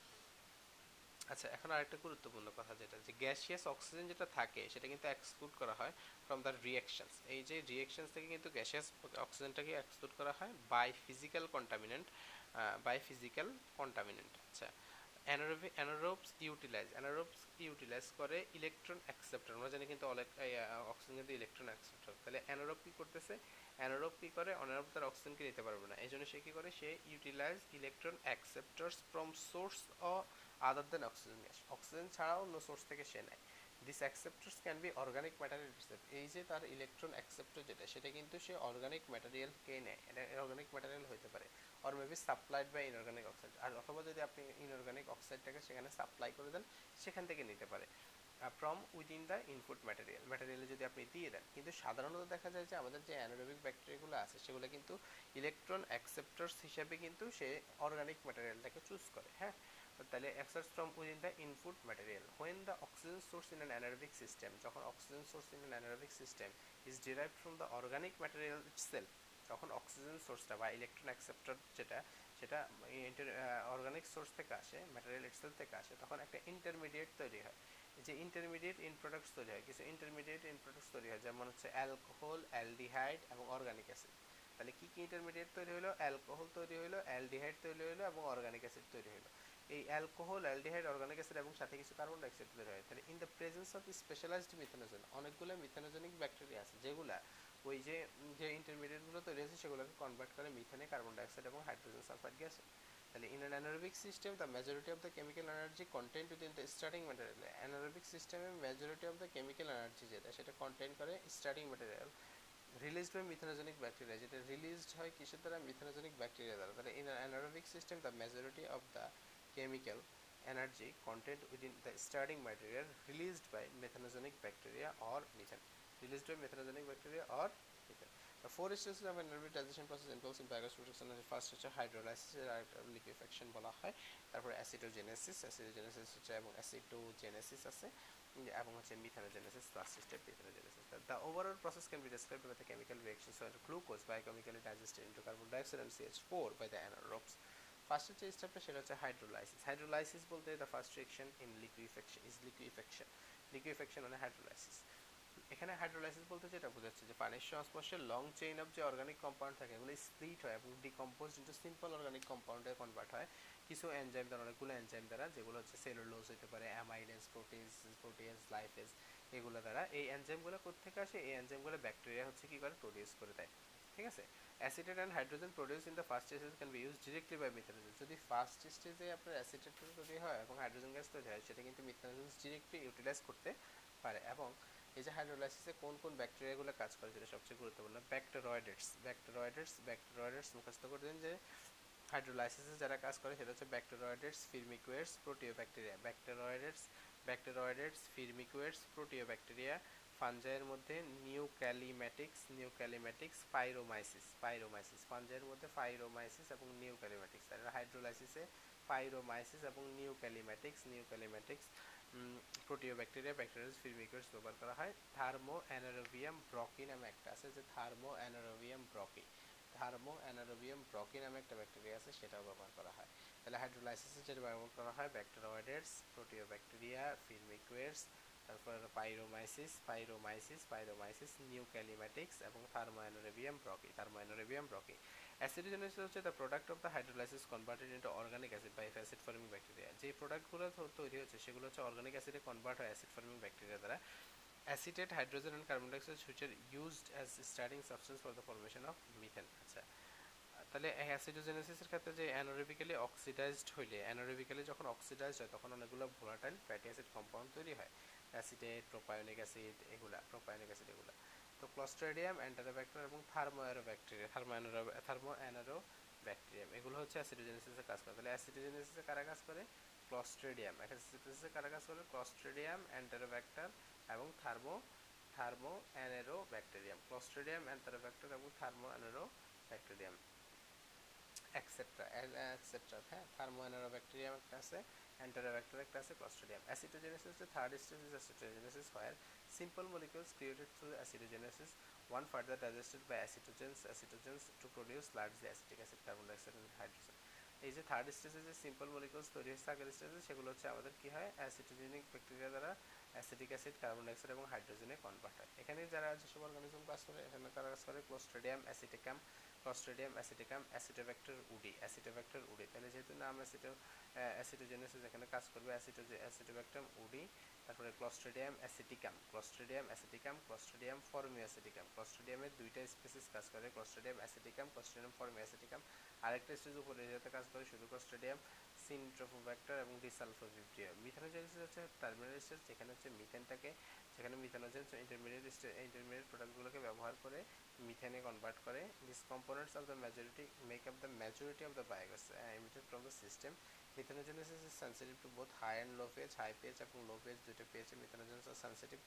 আচ্ছা এখন আরেকটা গুরুত্বপূর্ণ কথা যেটা, যে গ্যাসিয়াস অক্সিজেন যেটা থাকে, সেটা কিন্তু এক্সক্লুড করা হয় ফ্রম দ্য রিয়েকশনস এই যে রিয়েকশনস থেকে কিন্তু গ্যাসিয়াস অক্সিজেনটাকে এক্সক্লুড করা হয় by physical contaminant by physical contaminant আচ্ছা অ্যানারোবস ইউটিলাইজ অ্যানারোবস ইউটিলাইজ করে ইলেকট্রন অ্যাকসেপ্টর আমরা জানি কিন্তু অনেক অক্সিজেন কিন্তু ইলেকট্রন অ্যাকসেপ্টর তাহলে অ্যানারোব কি করতেছে? অ্যানারোব কি করে? অ্যানারোব তার অক্সিজেনকে নিতে পারবে না। এই জন্য সে কি করে? সে utilise electron acceptors from source uh other than oxygen oxygen ছাড়াও অন্য সোর্স থেকে সে নেয়। This acceptors can be organic material itself এই যে তার ইলেকট্রন অ্যাকসেপ্টর যেটা, সেটা কিন্তু সে অর্গানিক ম্যাটেরিয়ালকে নেয়। এটা অর্গানিক ম্যাটেরিয়াল হতে পারে। Or maybe supplied by inorganic oxide আর অথবা যদি আপনি ইনঅর্গানিক অক্সাইডটাকে সেখানে সাপ্লাই করে দেন, সেখান থেকে নিতে পারে। From within the input material ম্যাটেরিয়ালে যদি আপনি দিয়ে দেন। কিন্তু সাধারণত দেখা যায় যে আমাদের যে অ্যানারোবিক ব্যাকটেরিয়াগুলো আছে, সেগুলো কিন্তু ইলেকট্রন অ্যাকসেপ্টার্স হিসাবে কিন্তু সে অর্গানিক ম্যাটেরিয়ালটাকে চুজ করে হ্যাঁ? তাহলে accepts from within the input material. When the oxygen source in an anaerobic system যখন oxygen source in an anaerobic system is derived from the organic material itself তখন অক্সিজেন সোর্সটা বা electron acceptor যেটা, সেটা organic source থেকে আসে material itself থেকে আসে, তখন একটা ইন্টারমিডিয়েট তৈরি হয়। যে ইন্টারমিডিয়েট ইন প্রোডাক্টস তৈরি হয়, কিছু ইন্টারমিডিয়েট ইন প্রোডাক্টস তৈরি হয়, যেমন হচ্ছে অ্যালকোহল অ্যালডিহাইড এবং অর্গানিক অ্যাসিড তাহলে কী কী ইন্টারমিডিয়েট তৈরি হলো? অ্যালকোহল তৈরি হলো অ্যালডিহাইড তৈরি হলো এবং অর্গানিক অ্যাসিড তৈরি হলো। এই অ্যালকোহল অ্যালডিহাইড অর্গানিক অ্যাসিড এবং সাথে কিছু কার্বন ডাইঅক্সাইড তৈরি হয়। তাহলে in the presence of specialised methanogen অনেকগুলো মিথানোজেনিক ব্যাকটেরিয়া আছে, যেগুলা ওই যে যে ইন্টারমিডিয়েটগুলো তৈরি হয়েছে, সেগুলোকে কনভার্ট করে মিথেনে কার্বন ডাইঅক্সাইড এবং হাইড্রোজেন সালফাইড গ্যাসে তাহলে in an anaerobic system the majority of the chemical energy content within the starting material anaerobic সিস্টেমে majority of the chemical energy যেটা, সেটা কন্টেন্ট করে starting material released by methanogenic bacteria যেটা released হয় কিসের দ্বারা? মিথানোজেনিক ব্যাকটেরিয়া দ্বারা। তাহলে in anaerobic system the majority of the chemical energy content within the starting material released by methanogenic bacteria or methane released by methanogenic bacteria or methane the four stages of anaerobic digestion process involves in biogas production and first হচ্ছে hydrolysis আর বলা হয় তারপরে অ্যাসিডোজেনেসিস অ্যাসিডোজেনেসিস হচ্ছে এবং অ্যাসিডোজেনেসিস আছে এবং হচ্ছে methanogenesis last step methanogenesis the overall process can be described by the chemical reaction so glucose biochemically digested into carbon dioxide and CH4 by the anaerobes first যে স্টেপটা সেটা হচ্ছে হাইড্রোলাইসিস হাইড্রোলাইসিস বলতে the first reaction in liquefaction is liquefaction liquefaction মানে hydrolysis এখানে hydrolysis বলতে যেটা বোঝাচ্ছে যে পানির সংস্পর্শে লং চেইন অফ যে অর্গানিক কম্পাউন্ড থাকে, এগুলো স্প্লিট হয় এবং ডিকম্পোজ ইন্টু সিম্পল অর্গানিক কম্পাউন্ডে কনভার্ট হয়। কিছু এনজাইম দ্বারা, অনেকগুলো এনজাইম দ্বারা, যেগুলো হচ্ছে সেলুলোজ হতে পারে অ্যামাইডেন্স প্রোটিনস প্রোটিয়েন্স লাইফেজ এগুলো দ্বারা। এই এনজাইমগুলো কোথেকে আসে? এই এনজাইমগুলো ব্যাকটেরিয়া হচ্ছে কি করে? প্রডিউস করে দেয়। ঠিক আছে? Acetate and hydrogen produce in the first stages can be use directly by methanogen যদি ফার্স্ট স্টেজে আপনার অ্যাসিটেট তৈরি হয় এবং হাইড্রোজেন গ্যাস তৈরি হয়, সেটা কিন্তু মিথানোজেন ডিরেক্টলি ইউটিলাইজ করতে পারে। এবং এই যে হাইড্রোলাইসিসে কোন কোন ব্যাকটেরিয়াগুলো কাজ করে সেটা সবচেয়ে গুরুত্বপূর্ণ, ব্যাকটেরয়েডেটস। ব্যাকটেরয়েডেটস ব্যাকটেরয়েডেটস মুখস্থ করে দিন যে হাইড্রোলাইসিসে যারা কাজ করে, সেটা হচ্ছে ব্যাকটেরয়েডেটস ফিরমিকুয়েটস প্রোটিওব্যাকটেরিয়া। ব্যাকটেরয়েডেটস ব্যাকটেরয়েডেটস ফিরমিকুয়েটস প্রোটিওব্যাকটেরিয়া ফানজাইয়ের মধ্যে নিউক্যালিম্যাটিক্স নিউক্যালিম্যাটিক্স পাইরোমাইসিস পাইরোমাইসিস ফানজাইয়ের মধ্যে পাইরোমাইসিস এবং নিউক্যালিম্যাটিক্স আর হাইড্রোলাইসিসে পাইরোমাইসিস এবং নিউক্যালিম্যাটিক্স নিউক্যালিম্যাটিক্স প্রোটিওব্যাকটেরিয়া ব্যাকটেরিয়াস ফিরমিকুয়েটস ব্যবহার করা হয়। থার্মো অ্যানারোবিয়াম ব্রকি নামে একটা আছে যে থার্মো অ্যানারোবিয়াম ব্রকি। থার্মো অ্যানারোবিয়াম ব্রকি নামে একটা ব্যাকটেরিয়া আছে, সেটাও ব্যবহার করা হয়। তাহলে হাইড্রোলাইসিসে যেটা ব্যবহার করা হয়, ব্যাকটেরয়েডেটস, প্রোটিওব্যাকটেরিয়া ফিরমিকুয়েটস তারপর পাইরোমাইসিস পাইরোমাইসিস পাইরোমাইসিস নিউক্যালিম্যাটিক্স এবং থার্মোঅ্যানোরেবিয়াম ব্রকি থার্মোঅ্যানোরেবিয়াম ব্রকি অ্যাসিডোজেনেসিস হচ্ছে the product of the hydrolysis converted into organic acid by acid forming bacteria যে প্রোডাক্টগুলো তৈরি হচ্ছে, সেগুলো হচ্ছে অর্গানিক অ্যাসিডে কনভার্ট হয় অ্যাসিড ফর্মিং ব্যাকটেরিয়া দ্বারা। Acetate, hydrogen and carbon dioxide which are used as starting substance for the formation of methane. আচ্ছা তাহলে অ্যাসিডোজেনেসিসের ক্ষেত্রে যে অ্যানোরেবিক্যালি অক্সিডাইজড হইলে অ্যানোরেবিক্যালি যখন অক্সিডাইজড হয়, তখন অনেকগুলো ভোলাটাইল ফ্যাটি অ্যাসিড কম্পাউন্ড তৈরি হয়। অ্যাসিডেট, প্রোপায়োনিক অ্যাসিড এগুলা, প্রোপায়োনিক অ্যাসিড এগুলা। তো ক্লস্ট্রেডিয়াম অ্যান্টারোব্যাক্টেরিয়া এবং thermoaero bacteria thermo Thermoanaerobacterium এগুলো হচ্ছে অ্যাসিডোজেনেসিসে কাজ করে। তাহলে অ্যাসিডোজেনেসিসে কারা কাজ করে? ক্লস্ট্রেডিয়াম অ্যাসিডোজেনেসিসে কারা কাজ করে? ক্লস্ট্রেডিয়াম অ্যান্টারোব্যাক্টার এবং thermo Thermoanaerobacterium Clostridium Enterobacter এবং Thermoanaerobacterium etcetera etcetera হ্যাঁ? থার্মো অ্যানেরো ব্যাকটেরিয়াম একটা আছে। একটা আছে ক্লস্ট্রেডিয়াম অ্যাসিডোজেনেসিস the third stage is acetogenesis where simple molecules created through acidogenesis, one further digested by acetogens acetogens to produce largely acetic acid carbon dioxide and hydrogen. এই যে third স্টেজে যে simple molecules তৈরি হচ্ছে আগের স্টেজে সেগুলো হচ্ছে আমাদের কি হয়? অ্যাসিটোজেনিক ব্যাকটেরিয়া দ্বারা অ্যাসিটিক অ্যাসিড কার্বন ডাইঅক্সাইড এবং হাইড্রোজেনে কনভার্ট হয়। এখানে যারা যেসব অর্গানিজম কাজ করে, এখানে তারা কাজ করে Clostridium aceticum Clostridium aceticum Acetobacter woodii Acetobacter woodii তাহলে যেহেতু নাম অ্যাসিটো অ্যাসিটোজেনেসিস এখানে কাজ করবে অ্যাসিটো অ্যাসিটোব্যাক্টাম উডি তারপরে Clostridium aceticum Clostridium aceticum Clostridium formicaceticum ক্লস্ট্রিডিয়ামের দুইটা স্পেসিস কাজ করে Clostridium aceticum Clostridium formicaceticum আরেকটা স্টেজ উপরে যেতে কাজ করে, শুধু ক্লস্ট্রিডিয়াম সিনট্রোফোব্যাক্টার এবং ডিসালফোভিপ্রিয়া মিথানোজেনেসিস হচ্ছে টার্মিনাল স্টেজ যেখানে হচ্ছে মিথেনটাকে যেখানে মিথানোজেন ইন্টারমিডিয়েট ইন্টারমিডিয়েট প্রোডাক্টগুলোকে ব্যবহার করে মিথেনে কনভার্ট করে। This components of the majority make up the majority of the biogas emitted from the system methanogenesis is sensitive to both high and low pH high pH এবং low page দুটো পেজে methanogens sensitive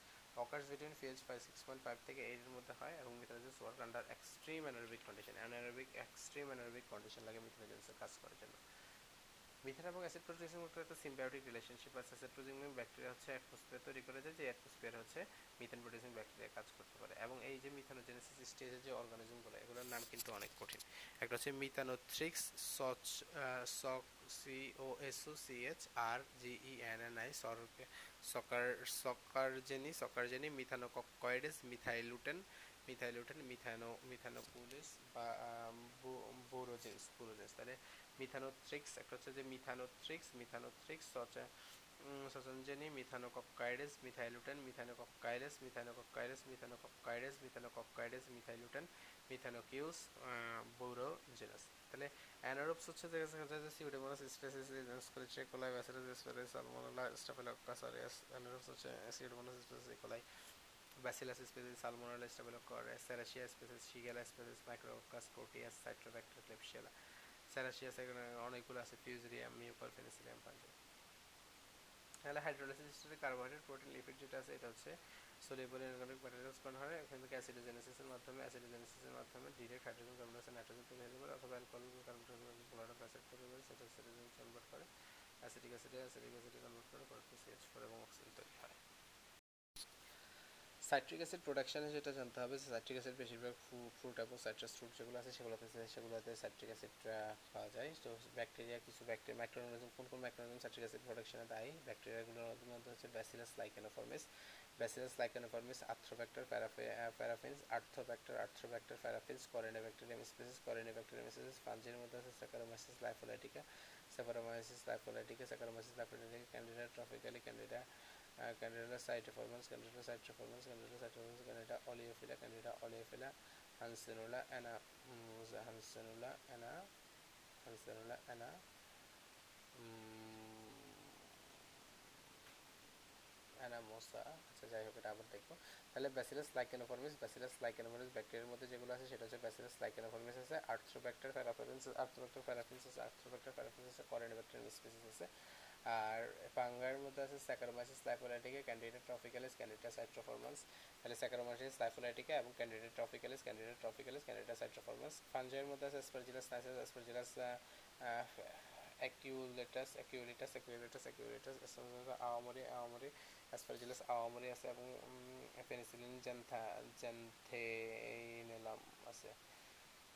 occurs between pH five six point five থেকে এইটের মধ্যে হয় এবং methanogens work under extreme anaerobic condition anaerobic extreme anaerobic condition লাগে মিথানোজেন্সের কাজ করার জন্য। মিথেন এবং অ্যাসিড প্রোডিউসিং মধ্যে একটা সিম্বায়োটিক রিলেশনশিপ আছে অ্যাসিড প্রোডিউসিং ব্যাকটেরিয়া হচ্ছে অ্যাটমসফিয়ার তৈরি করে যে অ্যাটমসফিয়ার হচ্ছে মিথেন প্রোডিউসিং ব্যাকটেরিয়া কাজ করতে পারে। এবং এই যে মিথানোজেনেসিস স্টেজের যে অর্গানিজমগুলো এগুলোর নাম কিন্তু অনেক কঠিন। একটা হচ্ছে মিথানোথ্রিক্স, সচ সক C O S O C H R G E N N I সকার, সকারজেনি সকারজেনি মিথানোকয়েডেস মিথাইলুটেন মিথাইলুটেন, মিথানো, মিথানোপুলিস বা, বোরোজেন্স বোরোজেন্স। তাহলে মিথানোথ্রিক্স একটা হচ্ছে যে মিথানোথ্রিক্স মিথানোথ্রিক্স সচঞ্জনী মিথানোকপকাইডেস মিথাইলুটেন মিথানোকপকাইডেস মিথানোকপকাইডেস মিথানোকপকাইডেস মিথানোকপকাইডেস মিথাইলুটেন, মিথানোকিউস বোরোজেনাস। তাহলে অ্যানারোবস হচ্ছে যে সিউডোমোনাস স্পেসিস ইজেন্স করে চেকোলাই Bacillus species Salmonella aureus anaerobes হচ্ছে Pseudomonas species E coli Bacillus species Salmonella Staphylococcus Serratia species Shigella species Micrococcus Proteus Citrobacter Klebsiella সেরাসিয়াস এখানে অনেকগুলো আছে, ফিউজরিয়াম মিউকর ফেনিসিলিয়াম পাঞ্জে তাহলে হাইড্রোলাইসিস স্টেটে কার্বোহাইড্রেট, প্রোটিন, লিপিড যেটা আছে, এটা হচ্ছে সোলিউবল ইনঅর্গানিক ম্যাটেরিয়ালস কন হয়, এখান থেকে অ্যাসিডোজেনেসিসের মাধ্যমে অ্যাসিডোজেনেসিসের মাধ্যমে direct hydrogen carbon dioxide nitrogen তৈরি হতে পারে অথবা alcohol carbon dioxide chloride acid তৈরি করে সেটা অ্যাসিডোজেন কনভার্ট করে অ্যাসিডিক অ্যাসিডে অ্যাসিডিক অ্যাসিডে কনভার্ট করে পরে সিএইচ ফোর এবং অক্সিজেন তৈরি হয়। সাইট্রিক অ্যাসিড প্রোডাকশনে যেটা জানতে হবে যে সাইট্রিক অ্যাসিড বেশিরভাগ ফ্রুট এবং সাইট্রাস ফ্রুট যেগুলো আছে সেগুলোতে সেগুলোতে সাইট্রিক অ্যাসিড পাওয়া যায়। তো ব্যাকটেরিয়া কিছু ব্যাকটেরিয়া মাইক্রোঅর্গানিজম কোন কোন মাইক্রোঅর্গানিজম সাইট্রিক অ্যাসিড প্রোডাকশনে দায়ী? ব্যাকটেরিয়াগুলোর মধ্যে হচ্ছে Bacillus licheniformis Bacillus licheniformis Arthrobacter paraffineus Arthrobacter Arthrobacter paraffineus Corynebacterium species Corynebacterium species ফাঞ্জির মধ্যে আছে Saccharomyces lipolytica Saccharomyces lipolytica Saccharomyces lipolytica Candida tropicalis Candida Candida cytoformans, Candida cytoformans, Candida cytoformans, Candida oleophila, Candida oleophila, Hansenula, Anna, Hansenula, Anna, Hansenula, Anna, অ্যানামোসা আচ্ছা যাই হোক এটা আবার দেখব। তাহলে ব্যাসিলাস লাইকেনোফর্মিস ব্যাসিলাস লাইকেনোফর্মিস ব্যাকটেরিয়ার মধ্যে যেগুলো আছে সেটা হচ্ছে ব্যাসিলাস লাইকেনোফর্মিস আছে আর্থ্রোব্যাক্টার প্যারাফিন্স আর্থ্রোব্যাক্টার প্যারাফিন্স আছে আর্থ্রোব্যাক্টার প্যারাফিন্স আছে করেনোব্যাক্টেরিয়াম স্পিসিস আছে। আর ফাঙ্গার মধ্যে আছে Saccharomyces lipolytica, Candida tropicalis Candida citroformans তাহলে স্যাকারোমাইসিস লাইফোলাইটিকা এবং candidate tropicalis Candida tropicalis Candida সাইট্রোফরমান্স ফাঞ্জাইয়ের মধ্যে আছে Aspergillus নাইসাস Aspergillus aculeatus aculeatus aculeatus aculeatus awamori awamori Aspergillus awamori আছে এবং পেনিসিলিন জ্যান্থা জ্যান্থেনেলাম আছে।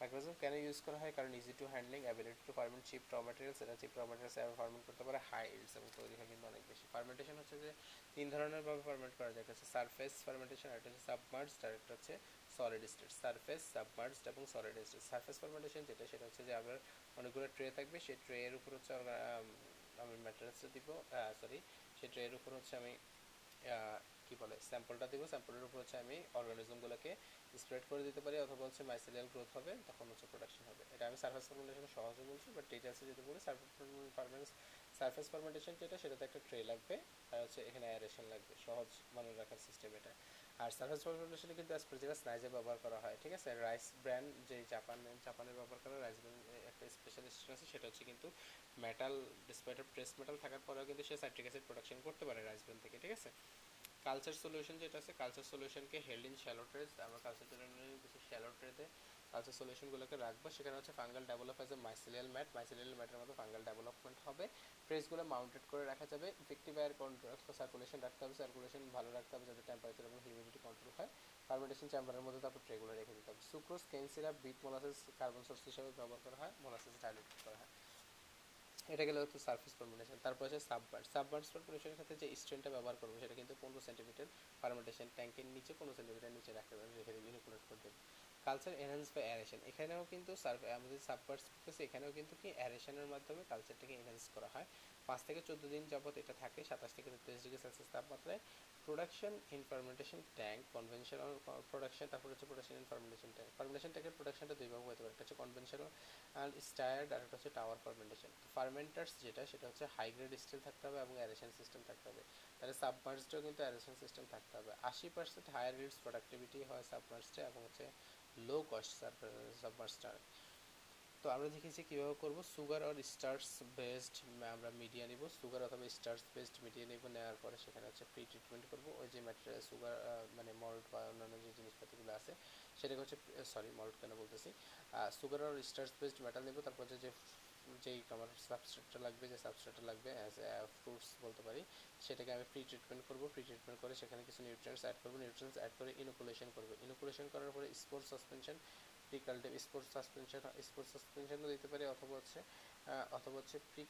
মাইক্রোজম কেন ইউজ করা হয় কারণ easy to handling ability to ferment cheap raw materials এটা চিপ র ম্যাটেরিয়ালস ফার্মেন্ট করতে পারে হাই ইল্ডস এবং তৈরি হয় কিন্তু অনেক বেশি। ফার্মেন্টেশন হচ্ছে যে তিন ধরনের ভাবে ফার্মেন্ট করা যায়। একটা হচ্ছে সারফেস ফার্মেন্টেশন একটা হচ্ছে সাবমার্জড আর একটা হচ্ছে সলিড স্টেট সারফেস সাবমার্জড এবং সলিড স্টেট সারফেস ফার্মেন্টেশন যেটা, সেটা হচ্ছে যে আপনার অনেকগুলো ট্রে থাকবে, সেই ট্রের উপর হচ্ছে আমি ম্যাটেরিয়ালসটা দিব সরি সেই ট্রে এর উপর হচ্ছে আমি কি বলে স্যাম্পলটা দিব স্যাম্পলের উপর হচ্ছে আমি অর্গানিজমগুলোকে স্প্রেড করে দিতে পারি অথবা হচ্ছে মাইসেলিয়াল গ্রোথ হবে, তখন হচ্ছে প্রোডাকশন হবে। এটা আমি সারফেস ফার্মেন্টেশন সহজে বলছি বাট ডিটেলসে যদি বলি সারফেস সারফেস ফার্মেন্টেশন যেটা, সেটাতে একটা ট্রে লাগবে, আর হচ্ছে এখানে অ্যারেশন লাগবে, সহজ মানে রাখার সিস্টেম এটা। আর সারফেস ফার্মেন্টেশনে কিন্তু অ্যাসপারজিলাস নাইজে ব্যবহার করা হয়, ঠিক আছে? রাইস ব্র্যান্ড যে জাপান জাপানের ব্যবহার করা রাইস ব্র্যান্ড একটা স্পেশালিস্ট আছে, সেটা হচ্ছে কিন্তু মেটাল ডিসপাইট প্রেস মেটাল থাকার পরেও কিন্তু সে সাইট্রিক অ্যাসিড প্রোডাকশন করতে পারে রাইস ব্র্যান্ড থেকে, ঠিক আছে? কালচার সলিউশন যেটা আছে কালচার সলিউশনকে হেল্ড ইন শ্যালো ট্রেস আমরা কালচার সলিউশনের কিছু শ্যালো ট্রেতে কালচার সলিউশনগুলোকে রাখব। সেখানে হচ্ছে fungal develop as a mycelial mat mycelial ম্যাটের মতো ফাঙ্গাল ডেভেলপমেন্ট হবে। ট্রেসগুলো মাউন্টেড করে রাখা যাবে। ইফেক্টিভ এয়ার সার্কুলেশন রাখতে হবে সার্কুলেশন ভালো রাখতে হবে যাতে টেম্পারেচার এবং হিউমিডিটি কন্ট্রোল হয়। ফার্মেন্টেশন চেম্বারের মধ্যে তারপর ট্রেগুলো রেখে দিতে হবে। Sucrose cane syrup beet molasses carbon source হিসেবে ব্যবহার করা হয় মোলাসেস ডাইলুট করা হয়। এটা গেলে হচ্ছে সার্ফেস ফর্মুলেশন তারপর আছে সাববার্ড সাববার্ডস ফর্মুলেশনের ক্ষেত্রে যে স্ট্রেনটা ব্যবহার করব সেটা কিন্তু পনেরো সেন্টিমিটার ফার্মেন্টেশন ট্যাঙ্কের নিচে, পনেরো সেন্টিমিটার নিচে রাখতে রেখে দেবেন করে দেবে কালচার এনহান্স বা অ্যারেশন এখানেও কিন্তু আমাদের সাবভার্স করতেছে এখানেও কিন্তু কি অ্যারেশনের মাধ্যমে কালচারটাকে এনহান্স করা হয়। পাঁচ থেকে চোদ্দ দিন যাবত এটা থাকে, সাতাশ থেকে তেত্রিশ ডিগ্রি সেলসিয়াস তাপমাত্রায়। Production in fermentation tank conventional production তারপর হচ্ছে production in fermentation tank fermentation ট্যাঙ্কের প্রোডাকশনটা দুই ভাগ হতে পারে, একটা হচ্ছে কনভেনশনাল আর স্টায়ার্ড আর একটা হচ্ছে টাওয়ার ফার্মেন্টেশন ফার্মেন্টার্স যেটা, সেটা হচ্ছে হাই গ্রেড স্টিল থাকতে হবে এবং অ্যারেশন সিস্টেম থাকতে হবে। তাহলে সাবমার্সডেও কিন্তু অ্যারেশন সিস্টেম থাকতে হবে। আশি পার্সেন্ট হায়ার রিডস প্রোডাক্টিভিটি হয় সাবমার্সডে এবং হচ্ছে লো কস্ট সাবমার্সটার তো আমরা দেখেছি কীভাবে করব? সুগার আর স্টার্স বেসড আমরা মিডিয়া নিব। সুগার অথবা স্টার্স বেসড মিডিয়া নিব নেওয়ার পরে সেখানে হচ্ছে প্রি ট্রিটমেন্ট করব। ওই যে ম্যাটেরিয়াল সুগার মানে মল্ট বা অন্যান্য যে জিনিসপাতিগুলো আছে, সেটাকে হচ্ছে সরি মল্ট কেন বলতেছি? সুগার আর স্টার্স বেসড মেটাল নিব, তারপর যে যেই আমার সাবস্ট্রেটটা লাগবে, যে সাবস্ট্রেটটা লাগবে অ্যাজ ফ্রুটস বলতে পারি, সেটাকে আমি প্রি ট্রিটমেন্ট করব। প্রি ট্রিটমেন্ট করে সেখানে কিছু নিউট্রিয়েন্টস অ্যাড করব। নিউট্রিয়েন্টস অ্যাড করে ইনোকুলেশন করব। ইনোকুলেশন করার পরে স্পোর্ট সাসপেনশন প্রি কাল্টিভ সাসপেনশন স্পোর্টস সাসপেনশনও দিতে পারি, অথবা হচ্ছে অথবা হচ্ছে প্রি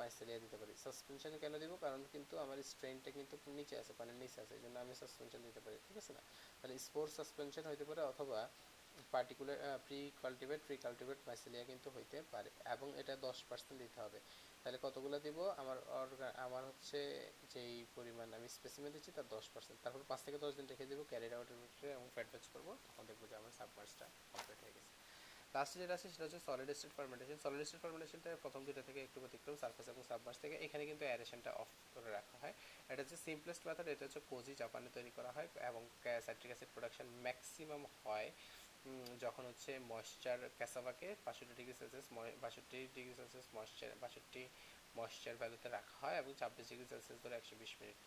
পাইসেলিয়া দিতে পারি। সাসপেনশন কেন দিব? কারণ কিন্তু আমার স্ট্রেনটা কিন্তু নিচে আছে, পানির নিচে আছে, এই জন্য আমি সাসপেনশন দিতে পারি, ঠিক আছে না? তাহলে স্পোর্টস সাসপেনশন হইতে পারে অথবা particular pre cultivate pre cultivate mycelia কিন্তু হইতে পারে এবং এটা দশ পার্সেন্ট দিতে হবে। তাহলে কতগুলো দিব? আমার আমার হচ্ছে যেই পরিমাণ আমি স্পেসিমেন দিচ্ছি তার দশ পার্সেন্ট তারপর পাঁচ থেকে দশ দিন রেখে দেবো ক্যারিড আউটের ভিতরে এবং ফ্যাট করব। তখন দেখব যে আমার সাবমার্সটা কমপ্লিট হয়ে গেছে। লাস্টে যেটা আছে সেটা হচ্ছে solid state fermentation solid state ফার্মেন্টেশনটা প্রথম দুটো থেকে একটু ব্যতিক্রম সার্ফেস এবং সাবমার্স থেকে। এখানে কিন্তু অ্যারেশনটা অফ করে রাখা হয়। এটা হচ্ছে সিম্পলেস্ট মেথড এটা হচ্ছে কোজি জাপানে তৈরি করা হয় এবং সাইট্রিক অ্যাসিড প্রোডাকশন ম্যাক্সিমাম হয় যখন হচ্ছে ময়েশ্চার ক্যাসাভাকে বাষট্টি ডিগ্রি সেলসিয়াস বাষট্টি ডিগ্রি সেলসিয়াস ময়েশ্চার বাষট্টি ময়েশ্চার ভ্যালুতে রাখা হয় এবং ছাব্বিশ ডিগ্রি সেলসিয়াস ধরে একশো বিশ মিনিট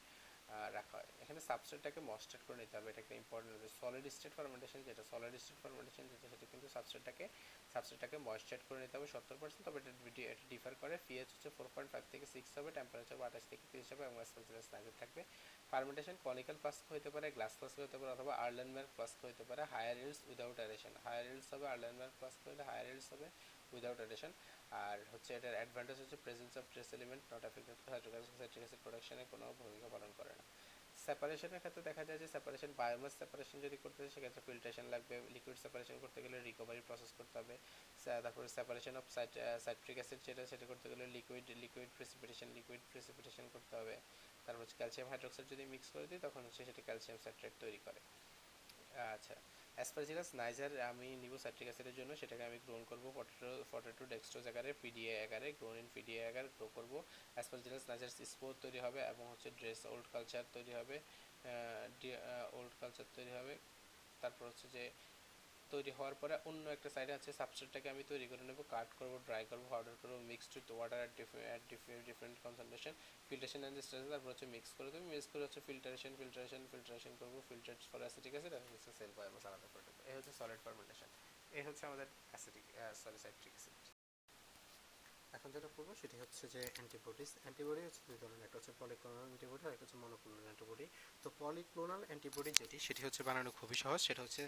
রাখা হয়। এখানে সাবস্ট্রেটটাকে ময়েশ্চার করে নিতে হবে। এটা একটা ইম্পর্টেন্ট সলিড স্টেট ফার্মেন্টেশন যেটা সলিড স্টেট ফার্মেন্টেশন যেটা, সেটা কিন্তু সাবস্ট্রেটটাকে সাবস্ট্রেটটাকে ময়েশ্চার করে নিতে হবে সত্তর পার্সেন্ট তবে এটা এটা ডিফার করে। পিএইচ হচ্ছে ফোর পয়েন্ট ফাইভ থেকে সিক্স হবে। টেম্পারেচার আঠাশ থেকে তিরিশ হবে এবং এসপেন্সিলাস নাগেট থাকবে। ফার্মেন্টেশন কনিক্যাল ফ্লাস্ক হতে পারে গ্লাস ফ্লাস্ক হতে পারে, অথবা আর্লেনম্যান ফ্লাস্ক হতে পারে higher yields without aeration higher yields হবে আর্লেনম্যান ফ্লাস্ক হলে হায়ার ইল্ডস হবে উইদাউট অ্যারেশন আর হচ্ছে এটার অ্যাডভান্টেজ হচ্ছে presence of trace element not affected citric acid প্রোডাকশনে কোনো ভূমিকা পালন করে না। সেপারেশনের ক্ষেত্রে দেখা যায় যে সেপারেশন বায়োমাস সেপারেশন যদি করতে হয় সেক্ষেত্রে ফিল্ট্রেশন লাগবে। লিকুইড সেপারেশন করতে গেলে রিকভারি প্রসেস করতে হবে। তারপরে সেপারেশন অফ সাইট্রিক অ্যাসিড যেটা, সেটা করতে গেলে liquid liquid precipitation liquid precipitation করতে হবে। তারপর হচ্ছে ক্যালসিয়াম হাইড্রোক্সাইড যদি মিক্স করে দিই, তখন হচ্ছে সেটা ক্যালসিয়াম সাইট্রেট তৈরি করে। আচ্ছা অ্যাসপারজিলাস নাইজার আমি নিব সাইট্রিক অ্যাসিডের জন্য, সেটাকে আমি গ্রোন করব পটেটো পটেটো ডেক্সট্রোজ আকারে পিডিএ আকারে গ্রোন ইন পিডিএ আকারে গ্রো করব। অ্যাসপারজিলাস নাইজার স্পোর তৈরি হবে এবং হচ্ছে ড্রেস ওল্ড কালচার তৈরি হবে ওল্ড কালচার তৈরি হবে। তারপর হচ্ছে যে তৈরি হওয়ার পরে অন্য একটা সাইডে আছে সাবস্ট্রেটটাকে আমি তৈরি করে নেব কাট করব ড্রাই করব পাউডার করব mixed with water at different different concentration filtration and stress তারপর হচ্ছে মিক্স করে দেবো মিক্স করে হচ্ছে ফিল্টারেশন ফিল্টারেশন ফিল্টারেশন করব ফিল্টার ফর অ্যাসিটিক অ্যাসিড আর হচ্ছে সেল বায়োমাস আলাদা করে দেবো। এই হচ্ছে সলিড ফার্মেন্টেশন এই হচ্ছে আমাদের অ্যাসিটিক সরি সাইট্রিক অ্যাসিড এখন যেটা করব সেটি হচ্ছে যে অ্যান্টিবডিস অ্যান্টিবডি হচ্ছে দুই ধরনের, একটা হচ্ছে পলিক্লোনাল অ্যান্টিবডি আর একটা হচ্ছে মনোক্লোনাল অ্যান্টিবডি তো পলিক্লোনাল অ্যান্টিবডি যেটি, সেটি হচ্ছে বানানো খুবই সহজ। সেটা হচ্ছে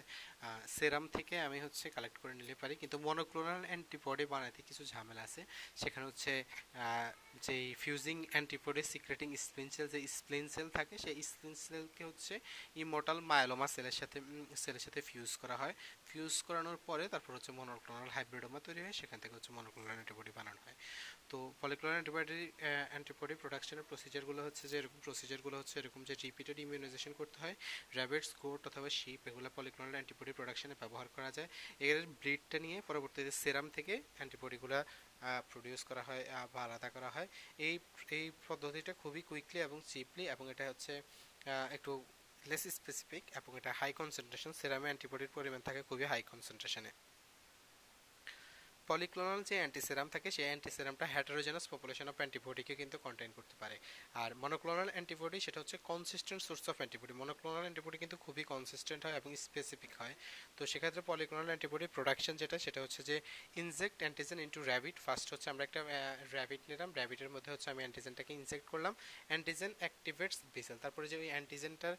সেরাম থেকে আমি হচ্ছে কালেক্ট করে নিলে পারি। কিন্তু মনোক্লোনাল অ্যান্টিবডি বানাতে কিছু ঝামেলা আছে। সেখানে হচ্ছে যে fusing antibody secreting spleen cell যে স্প্লিন সেল থাকে, সেই স্প্লিন সেলকে হচ্ছে ইমোটাল মায়োলোমা সেলের সাথে সেলের সাথে ফিউজ করা হয়। ফিউজ করানোর পরে তারপর হচ্ছে মনোক্লোনাল হাইব্রিডোমা তৈরি হয়, সেখান থেকে হচ্ছে মনোক্লোনাল অ্যান্টিবডি বানানো হয়। তো পলিক্লোনাল অ্যান্টিবডি অ্যান্টিবডি প্রোডাকশনের প্রসিজারগুলো হচ্ছে যে এরকম প্রসিজারগুলো হচ্ছে এরকম যে রিপিটেড ইমিউনাইজেশন করতে হয় র্যাবিটস গোট অথবা শিপ এগুলো পলিক্লোনাল অ্যান্টিবডি প্রোডাকশনে ব্যবহার করা যায়। এর ব্লিডটা নিয়ে পরবর্তীতে সেরাম থেকে অ্যান্টিবডিগুলো প্রডিউস করা হয় বা আলাদা করা হয়। এই এই পদ্ধতিটা খুবই কুইকলি এবং চিপলি এবং এটা হচ্ছে একটু লেস স্পেসিফিক এবং এটা হাই কনসেন্ট্রেশন সেরামে অ্যান্টিবডির পরিমাণ থাকে খুবই হাই কনসেন্ট্রেশনে পলিক্লোনাল যে অ্যান্টিসেরাম থাকে, সেই অ্যান্টিসেরামটা হ্যাটারোজেনাস পপুলেশন অফ অ্যান্টিবডিকে কিন্তু কন্টেন করতে পারে। আর মনোক্লোনাল অ্যান্টিবডি সেটা হচ্ছে consistent source of antibody monoclonal antibody কিন্তু খুবই কনসিস্টেন্ট হয় এবং স্পেসিফিক হয়। তো সেক্ষেত্রে পলিক্লোনাল অ্যান্টিবডি প্রোডাকশন যেটা, সেটা হচ্ছে যে inject antigen into rabbit first হচ্ছে আমরা একটা র্যাবিট নিলাম। র্যাবিটের মধ্যে হচ্ছে আমি অ্যান্টিজেনটাকে ইনজেক্ট করলাম। অ্যান্টিজেন অ্যাক্টিভেটস বিসেল তারপরে যে ওই অ্যান্টিজেনটার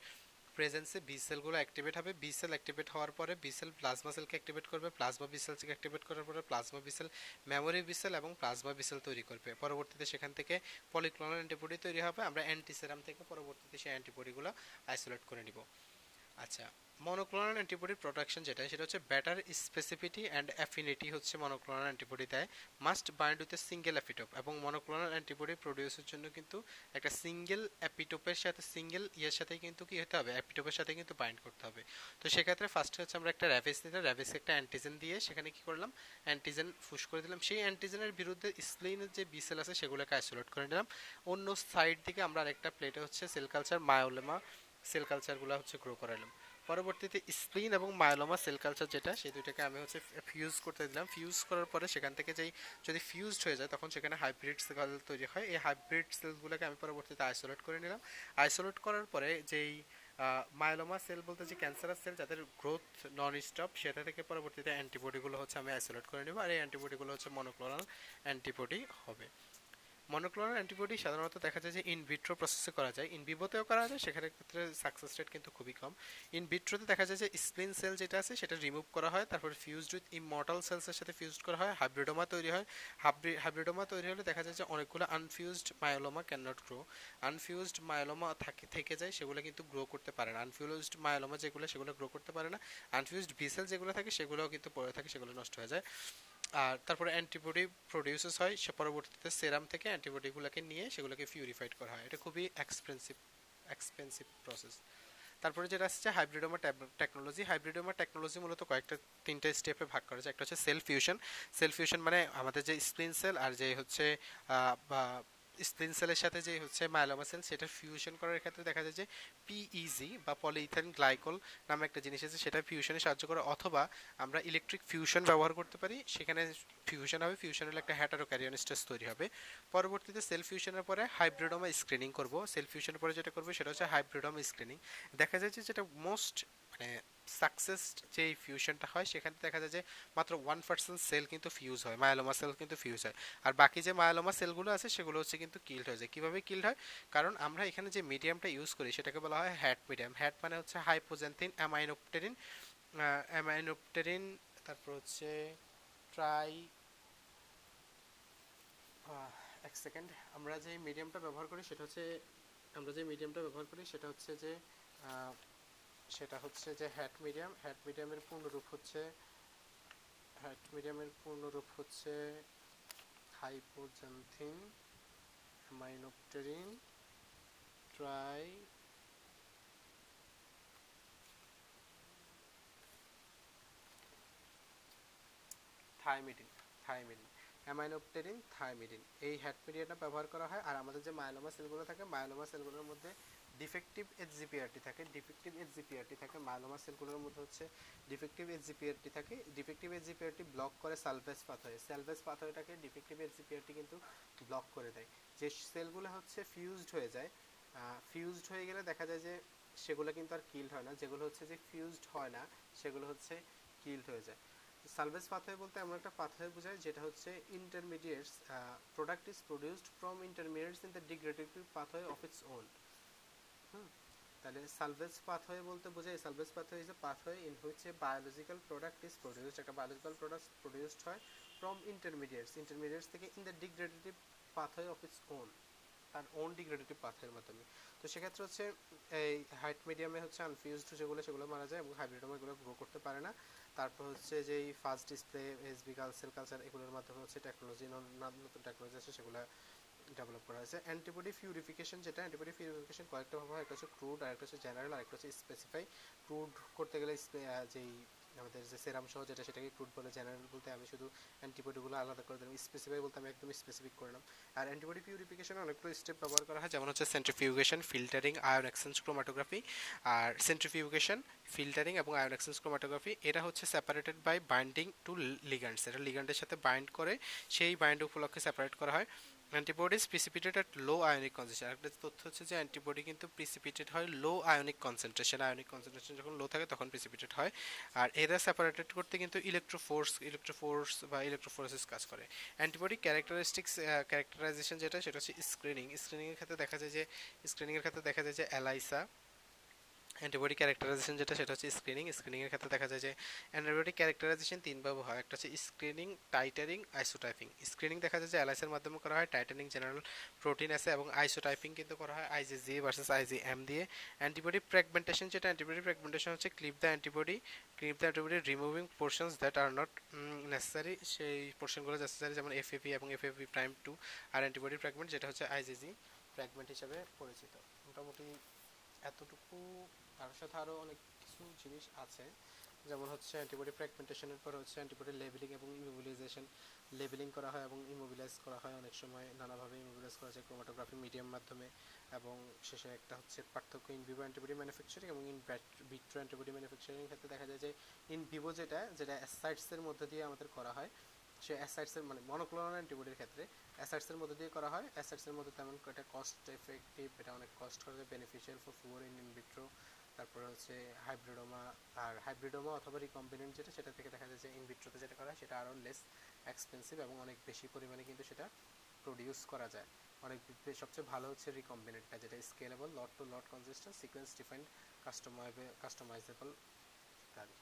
প্রেজেন্সে বি সেলগুলো অ্যাক্টিভেট হবে। বি সেল অ্যাক্টিভেট হওয়ার পরে বি সেল প্লাজমা সেলকে অ্যাক্টিভেট করবে। প্লাজমা বি সেলকে অ্যাক্টিভেট করার পরে plasma B cell memory B cell এবং প্লাজমা বি সেল তৈরি করবে। পরবর্তীতে সেখান থেকে পলিক্লোনাল অ্যান্টিবডি তৈরি হবে। আমরা অ্যান্টিসেরাম থেকে পরবর্তীতে সেই অ্যান্টিবডিগুলো আইসোলেট করে নিব। আচ্ছা মনোক্লোনাল অ্যান্টিবডি প্রোডাকশন যেটা সেটা হচ্ছে ব্যাটার স্পেসিফিটি অ্যান্ড অ্যাফিনিটি হচ্ছে মনোক্লোনাল অ্যান্টিবডি দেয়। Must bind with a single epitope এবং মনোক্লোনাল অ্যান্টিবডি প্রডিউসের জন্য কিন্তু একটা সিঙ্গেল অ্যাপিটোপের সাথে সিঙ্গেল ইয়ের সাথে কিন্তু কি হতে হবে? অ্যাপিটোপের সাথে কিন্তু বাইন্ড করতে হবে। তো সেক্ষেত্রে ফার্স্টে হচ্ছে আমরা একটা র্যাভিস নিতে র্যাভিস একটা অ্যান্টিজেন দিয়ে সেখানে কি করলাম? অ্যান্টিজেন ফুস করে দিলাম। সেই অ্যান্টিজেনের বিরুদ্ধে স্প্লিনের যে বিসেল আছে, সেগুলোকে আইসোলেট করে নিলাম। অন্য সাইড থেকে আমরা আরেকটা প্লেটে হচ্ছে সেল কালচার মায়োলেমা সেল কালচারগুলো হচ্ছে গ্রো করালাম পরবর্তীতে স্প্লিন এবং মায়োলোমা সেল কালচার যেটা, সেই দুইটাকে আমি হচ্ছে ফিউজ করতে দিলাম। ফিউজ করার পরে সেখান থেকে যেই, যদি ফিউজড হয়ে যায়, তখন সেখানে হাইব্রিড সেল তৈরি হয়। এই হাইব্রিড সেলগুলোকে আমি পরবর্তীতে আইসোলেট করে নিলাম। আইসোলেট করার পরে যেই মায়োলোমা সেল বলতে যে ক্যান্সারাস সেল যাদের গ্রোথ নন স্টপ সেটা থেকে পরবর্তীতে অ্যান্টিবডিগুলো হচ্ছে আমি আইসোলেট করে নেব। আর এই অ্যান্টিবডিগুলো হচ্ছে মনোক্লোনাল অ্যান্টিবডি হবে। মনোক্লোনাল অ্যান্টিবডি সাধারণত দেখা যায় যে ইন ভিট্রো প্রসেসে করা যায়। ইন ভিভোতেও করা যায়, সেখানে ক্ষেত্রে সাকসেস রেট কিন্তু খুবই কম। ইন ভিট্রোতে দেখা যায় যে স্প্লিন সেল যেটা আছে, সেটা রিমুভ করা হয়, তারপর ফিউজড উইথ ইমর্টাল সেলসের সাথে ফিউজড করা হয় হাইব্রিডোমা তৈরি হয়। হাইব্রিডোমা তৈরি হলে দেখা যায় যে অনেকগুলো unfused myeloma can not grow unfused myeloma থাকে থেকে যায়, সেগুলো কিন্তু গ্রো করতে পারে না। আনফিউজড মায়োলোমা যেগুলো, সেগুলো গ্রো করতে পারে না। আনফিউজড ভিসেল যেগুলো থাকে, সেগুলোও কিন্তু পড়ে থাকে, সেগুলো নষ্ট হয়ে যায়। আর তারপরে অ্যান্টিবডি প্রডিউসেস হয়, সে পরবর্তীতে সেরাম থেকে অ্যান্টিবডিগুলোকে নিয়ে সেগুলোকে পিউরিফাইড করা হয়। এটা খুবই এক্সপেন্সিভ এক্সপেন্সিভ প্রসেস তারপরে যেটা আসছে হাইব্রিডোমা টেকনোলজি হাইব্রিডোমা টেকনোলজি মূলত কয়েকটা, তিনটা স্টেপে ভাগ করা যায়। একটা হচ্ছে সেল ফিউশন সেল ফিউশন মানে আমাদের যে স্প্লিন সেল আর যে হচ্ছে স্প্লিন সেলের সাথে যে হচ্ছে মায়োলোমা সেল সেটা ফিউশন করার ক্ষেত্রে দেখা যায় যে পিইজি বা পলিইথেন গ্লাইকল নামে একটা জিনিস আছে, সেটা ফিউশনে সাহায্য করে অথবা আমরা ইলেকট্রিক ফিউশন ব্যবহার করতে পারি। সেখানে ফিউশন হবে ফিউশন হলে একটা হ্যাটারো ক্যারিয়ন স্টেজ তৈরি হবে। পরবর্তীতে সেল ফিউশনের পরে হাইব্রিডোমা স্ক্রিনিং করব। সেল ফিউশনের পরে যেটা করব সেটা হচ্ছে হাইব্রিডোমা স্ক্রিনিং দেখা যায় যে যেটা মোস্ট মানে সাকসেস যে ফিউশনটা হয়, সেখানে দেখা যায় যে মাত্র ওয়ান পার্সেন্ট সেল কিন্তু ফিউজ হয় মায়ালোমা সেল কিন্তু ফিউজ হয়। আর বাকি যে মায়ালোমা সেলগুলো আছে, সেগুলো হচ্ছে কিন্তু কিল্ড হয়ে যায়। কীভাবে কিল্ড হয়? কারণ আমরা এখানে যে মিডিয়ামটা ইউজ করি, সেটাকে বলা হয় হ্যাট মিডিয়াম হ্যাট মানে হচ্ছে হাইপোজেন্থিন অ্যামাইনোপটেরিন অ্যামাইনোপটেরিন তারপর হচ্ছে ট্রাই এক সেকেন্ড আমরা যে মিডিয়ামটা ব্যবহার করি, সেটা হচ্ছে, আমরা যে মিডিয়ামটা ব্যবহার করি, সেটা হচ্ছে যে সেটা হচ্ছে যে হ্যাট মিডিয়াম হ্যাট মিডিয়ামের পূর্ণরূপ হচ্ছে হ্যাট মিডিয়ামের পূর্ণরূপ হচ্ছে hypoxanthine aminopterin tri thymidine thymidine aminopterin thymidine এই হ্যাট মিডিয়াটা ব্যবহার করা হয় আর আমাদের যে মায়োলোমা সেলগুলো থাকে মায়োলোমা সেলগুলোর মধ্যে ডিফেক্টিভ এইচজিপিআরটি থাকে ডিফেক্টিভ এইচজিপিআরটি থাকে মায়োলোমা সেলগুলোর মধ্যে হচ্ছে ডিফেক্টিভ এইচজিপিআরটি থাকে। ডিফেক্টিভ এইচজিপিআরটি ব্লক করে সালভেজ পাথওয়ে সালভেজ পাথওয়েটাকে ডিফেক্টিভ এইচজিপিআরটি কিন্তু ব্লক করে দেয়। যে সেলগুলো হচ্ছে ফিউজড হয়ে যায় ফিউজড হয়ে গেলে দেখা যায় যে সেগুলো কিন্তু আর কিল্ড হয় না। যেগুলো হচ্ছে যে ফিউজড হয় না, সেগুলো হচ্ছে কিল্ড হয়ে যায়। সালভেজ পাথওয়ে বলতে এমন একটা পাথওয়ে বোঝায় যেটা হচ্ছে intermediates product is produced from intermediates in the degradative pathway of its own তাহলে সালভেজ পাথওয়ে বলতে বোঝায় salvage pathway is a pathway in which a biological product is produced একটা বায়োলজিক্যাল প্রোডাক্ট প্রডিউসড হয় from intermediates intermediates থেকে in the degradative pathway of its own তার own degradative পাথওয়ের মাধ্যমে। তো সেক্ষেত্রে হচ্ছে, এই হাইট মিডিয়ামে হচ্ছে আনফিউজড যেগুলো, সেগুলো মারা যায় এবং হাইব্রিডোমা এগুলো গ্রো করতে পারে না। তারপর হচ্ছে যে ফার্স্ট ডিসপ্লে এসবি কালসেল কালচার এগুলোর মাধ্যমে হচ্ছে টেকনোলজি নতুন টেকনোলজি আছে সেগুলো ডেভেলপ করা হয়েছে। অ্যান্টিবডি পিউরিফিকেশন যেটা অ্যান্টিবডি পিউরিফিকেশন কয়েকটা ভাবে হয়। একটা হচ্ছে ক্রুড আর একটা হচ্ছে জেনারেল আর একটা হচ্ছে স্পেসিফাই ক্রুড করতে গেলে যেই আমাদের যে সেরাম সহ যেটা সেটাকে ক্রুড বলে জেনারেল বলতে আমি শুধু অ্যান্টিবডিগুলো আলাদা করে দিলাম। স্পেসিফাই বলতে আমি একদম স্পেসিফিক করলাম আর অ্যান্টিবডি পিউরিফিকেশনে অনেকগুলো স্টেপ ব্যবহার করা হয়। যেমন হচ্ছে centrifugation filtering ion exchange chromatography আর সেন্ট্রিফিউগেশন ফিল্টারিং এবং আয়ন এক্সচেঞ্জ ক্রোমাটোগ্রাফি এটা হচ্ছে separated by binding to ligands এটা লিগান্ডের সাথে বাইন্ড করে, সেই বাইন্ড উপলক্ষে সেপারেট করা হয়। Antibodies precipitated at low ionic concentration একটা তথ্য হচ্ছে যে অ্যান্টিবডি কিন্তু প্রিসিপিটেড হয় low ionic concentration ionic concentration যখন লো থাকে তখন প্রিসিপিটেড হয়। আর এরা সেপারেটেড করতে কিন্তু ইলেকট্রোফোর্স ইলেকট্রোফোর্স বা ইলেকট্রোফোর্সেস কাজ করে। অ্যান্টিবডি ক্যারেক্টারিস্টিক্স ক্যারেক্টারাইজেশন যেটা, সেটা হচ্ছে স্ক্রিনিং স্ক্রিনিংয়ের ক্ষেত্রে দেখা যায় যে স্ক্রিনিংয়ের ক্ষেত্রে দেখা যায় যে অ্যালাইসা অ্যান্টিবডি ক্যারেক্টারাইজেশন যেটা, সেটা হচ্ছে স্ক্রিনিং স্ক্রিনিংয়ের ক্ষেত্রে দেখা যায় যে অ্যান্টিবডি ক্যারেক্টারাইজেশন তিনভাবে হয়। একটা হচ্ছে স্ক্রিনিং টাইটারিং আইসোটাইপিং স্ক্রিনিং দেখা যায় যে এলআইসের মাধ্যমে করা হয় টাইটানিং জেনারেল প্রোটিন আছে এবং আইসোটাইপিং কিন্তু করা হয় আইজিজি ভার্সেস আইজি এম দিয়ে। অ্যান্টিবডি ফ্র্যাগমেন্টেশন যেটা অ্যান্টিবডি ফ্র্যাগমেন্টেশন হচ্ছে clip the antibody clip the antibody removing portions that are not necessary সেই পোর্শনগুলো নেসেসারি যেমন এফএপি এবং Fab prime two are antibody fragment যেটা হচ্ছে আইজিজি ফ্র্যাগমেন্ট হিসেবে পরিচিত। মোটামুটি এতটুকু তার সাথে আরও অনেক কিছু জিনিস আছে। যেমন হচ্ছে অ্যান্টিবডি ফ্র্যাগমেন্টেশনের পর হচ্ছে অ্যান্টিবডি লেবেলিং এবং ইমোবিলাইজেশন লেবেলিং করা হয় এবং ইমোবিলাইজ করা হয় অনেক সময়, নানাভাবে ইমোবিলাইজ করা যায় ক্রোমাটোগ্রাফি মিডিয়াম মাধ্যমে। এবং শেষে একটা হচ্ছে পার্থক্য ইন ভিভো অ্যান্টিবডি ম্যানুফ্যাকচারিং এবং ইন বিট্রো অ্যান্টিবডি ম্যানুফ্যাকচারিং ক্ষেত্রে দেখা যায় যে ইন ভিভো যেটা যেটা অ্যাসাইটসের মধ্যে দিয়ে আমাদের করা হয়, সে অ্যাসাইটসের মানে মনোক্লোনাল অ্যান্টিবডির ক্ষেত্রে অ্যাসাইটসের মধ্যে দিয়ে করা হয়। অ্যাসাইটসের মধ্যে তেমন একটা কস্ট এফেক্টিভ এটা অনেক কস্ট করে beneficial for fewer in in vitro তারপরে হচ্ছে হাইব্রিডোমা আর হাইব্রিডোমা অথবা রিকম্বিনেন্ট যেটা, সেটা থেকে দেখা যায় যে ইনভিট্রোতে যেটা করা হয়, সেটা আরও লেস এক্সপেন্সিভ এবং অনেক বেশি পরিমাণে কিন্তু সেটা প্রডিউস করা যায়। অনেক সবচেয়ে ভালো হচ্ছে রিকম্বিনেন্টটা যেটা scalable lot to lot consistent sequence defined customisable customisable ইত্যাদি।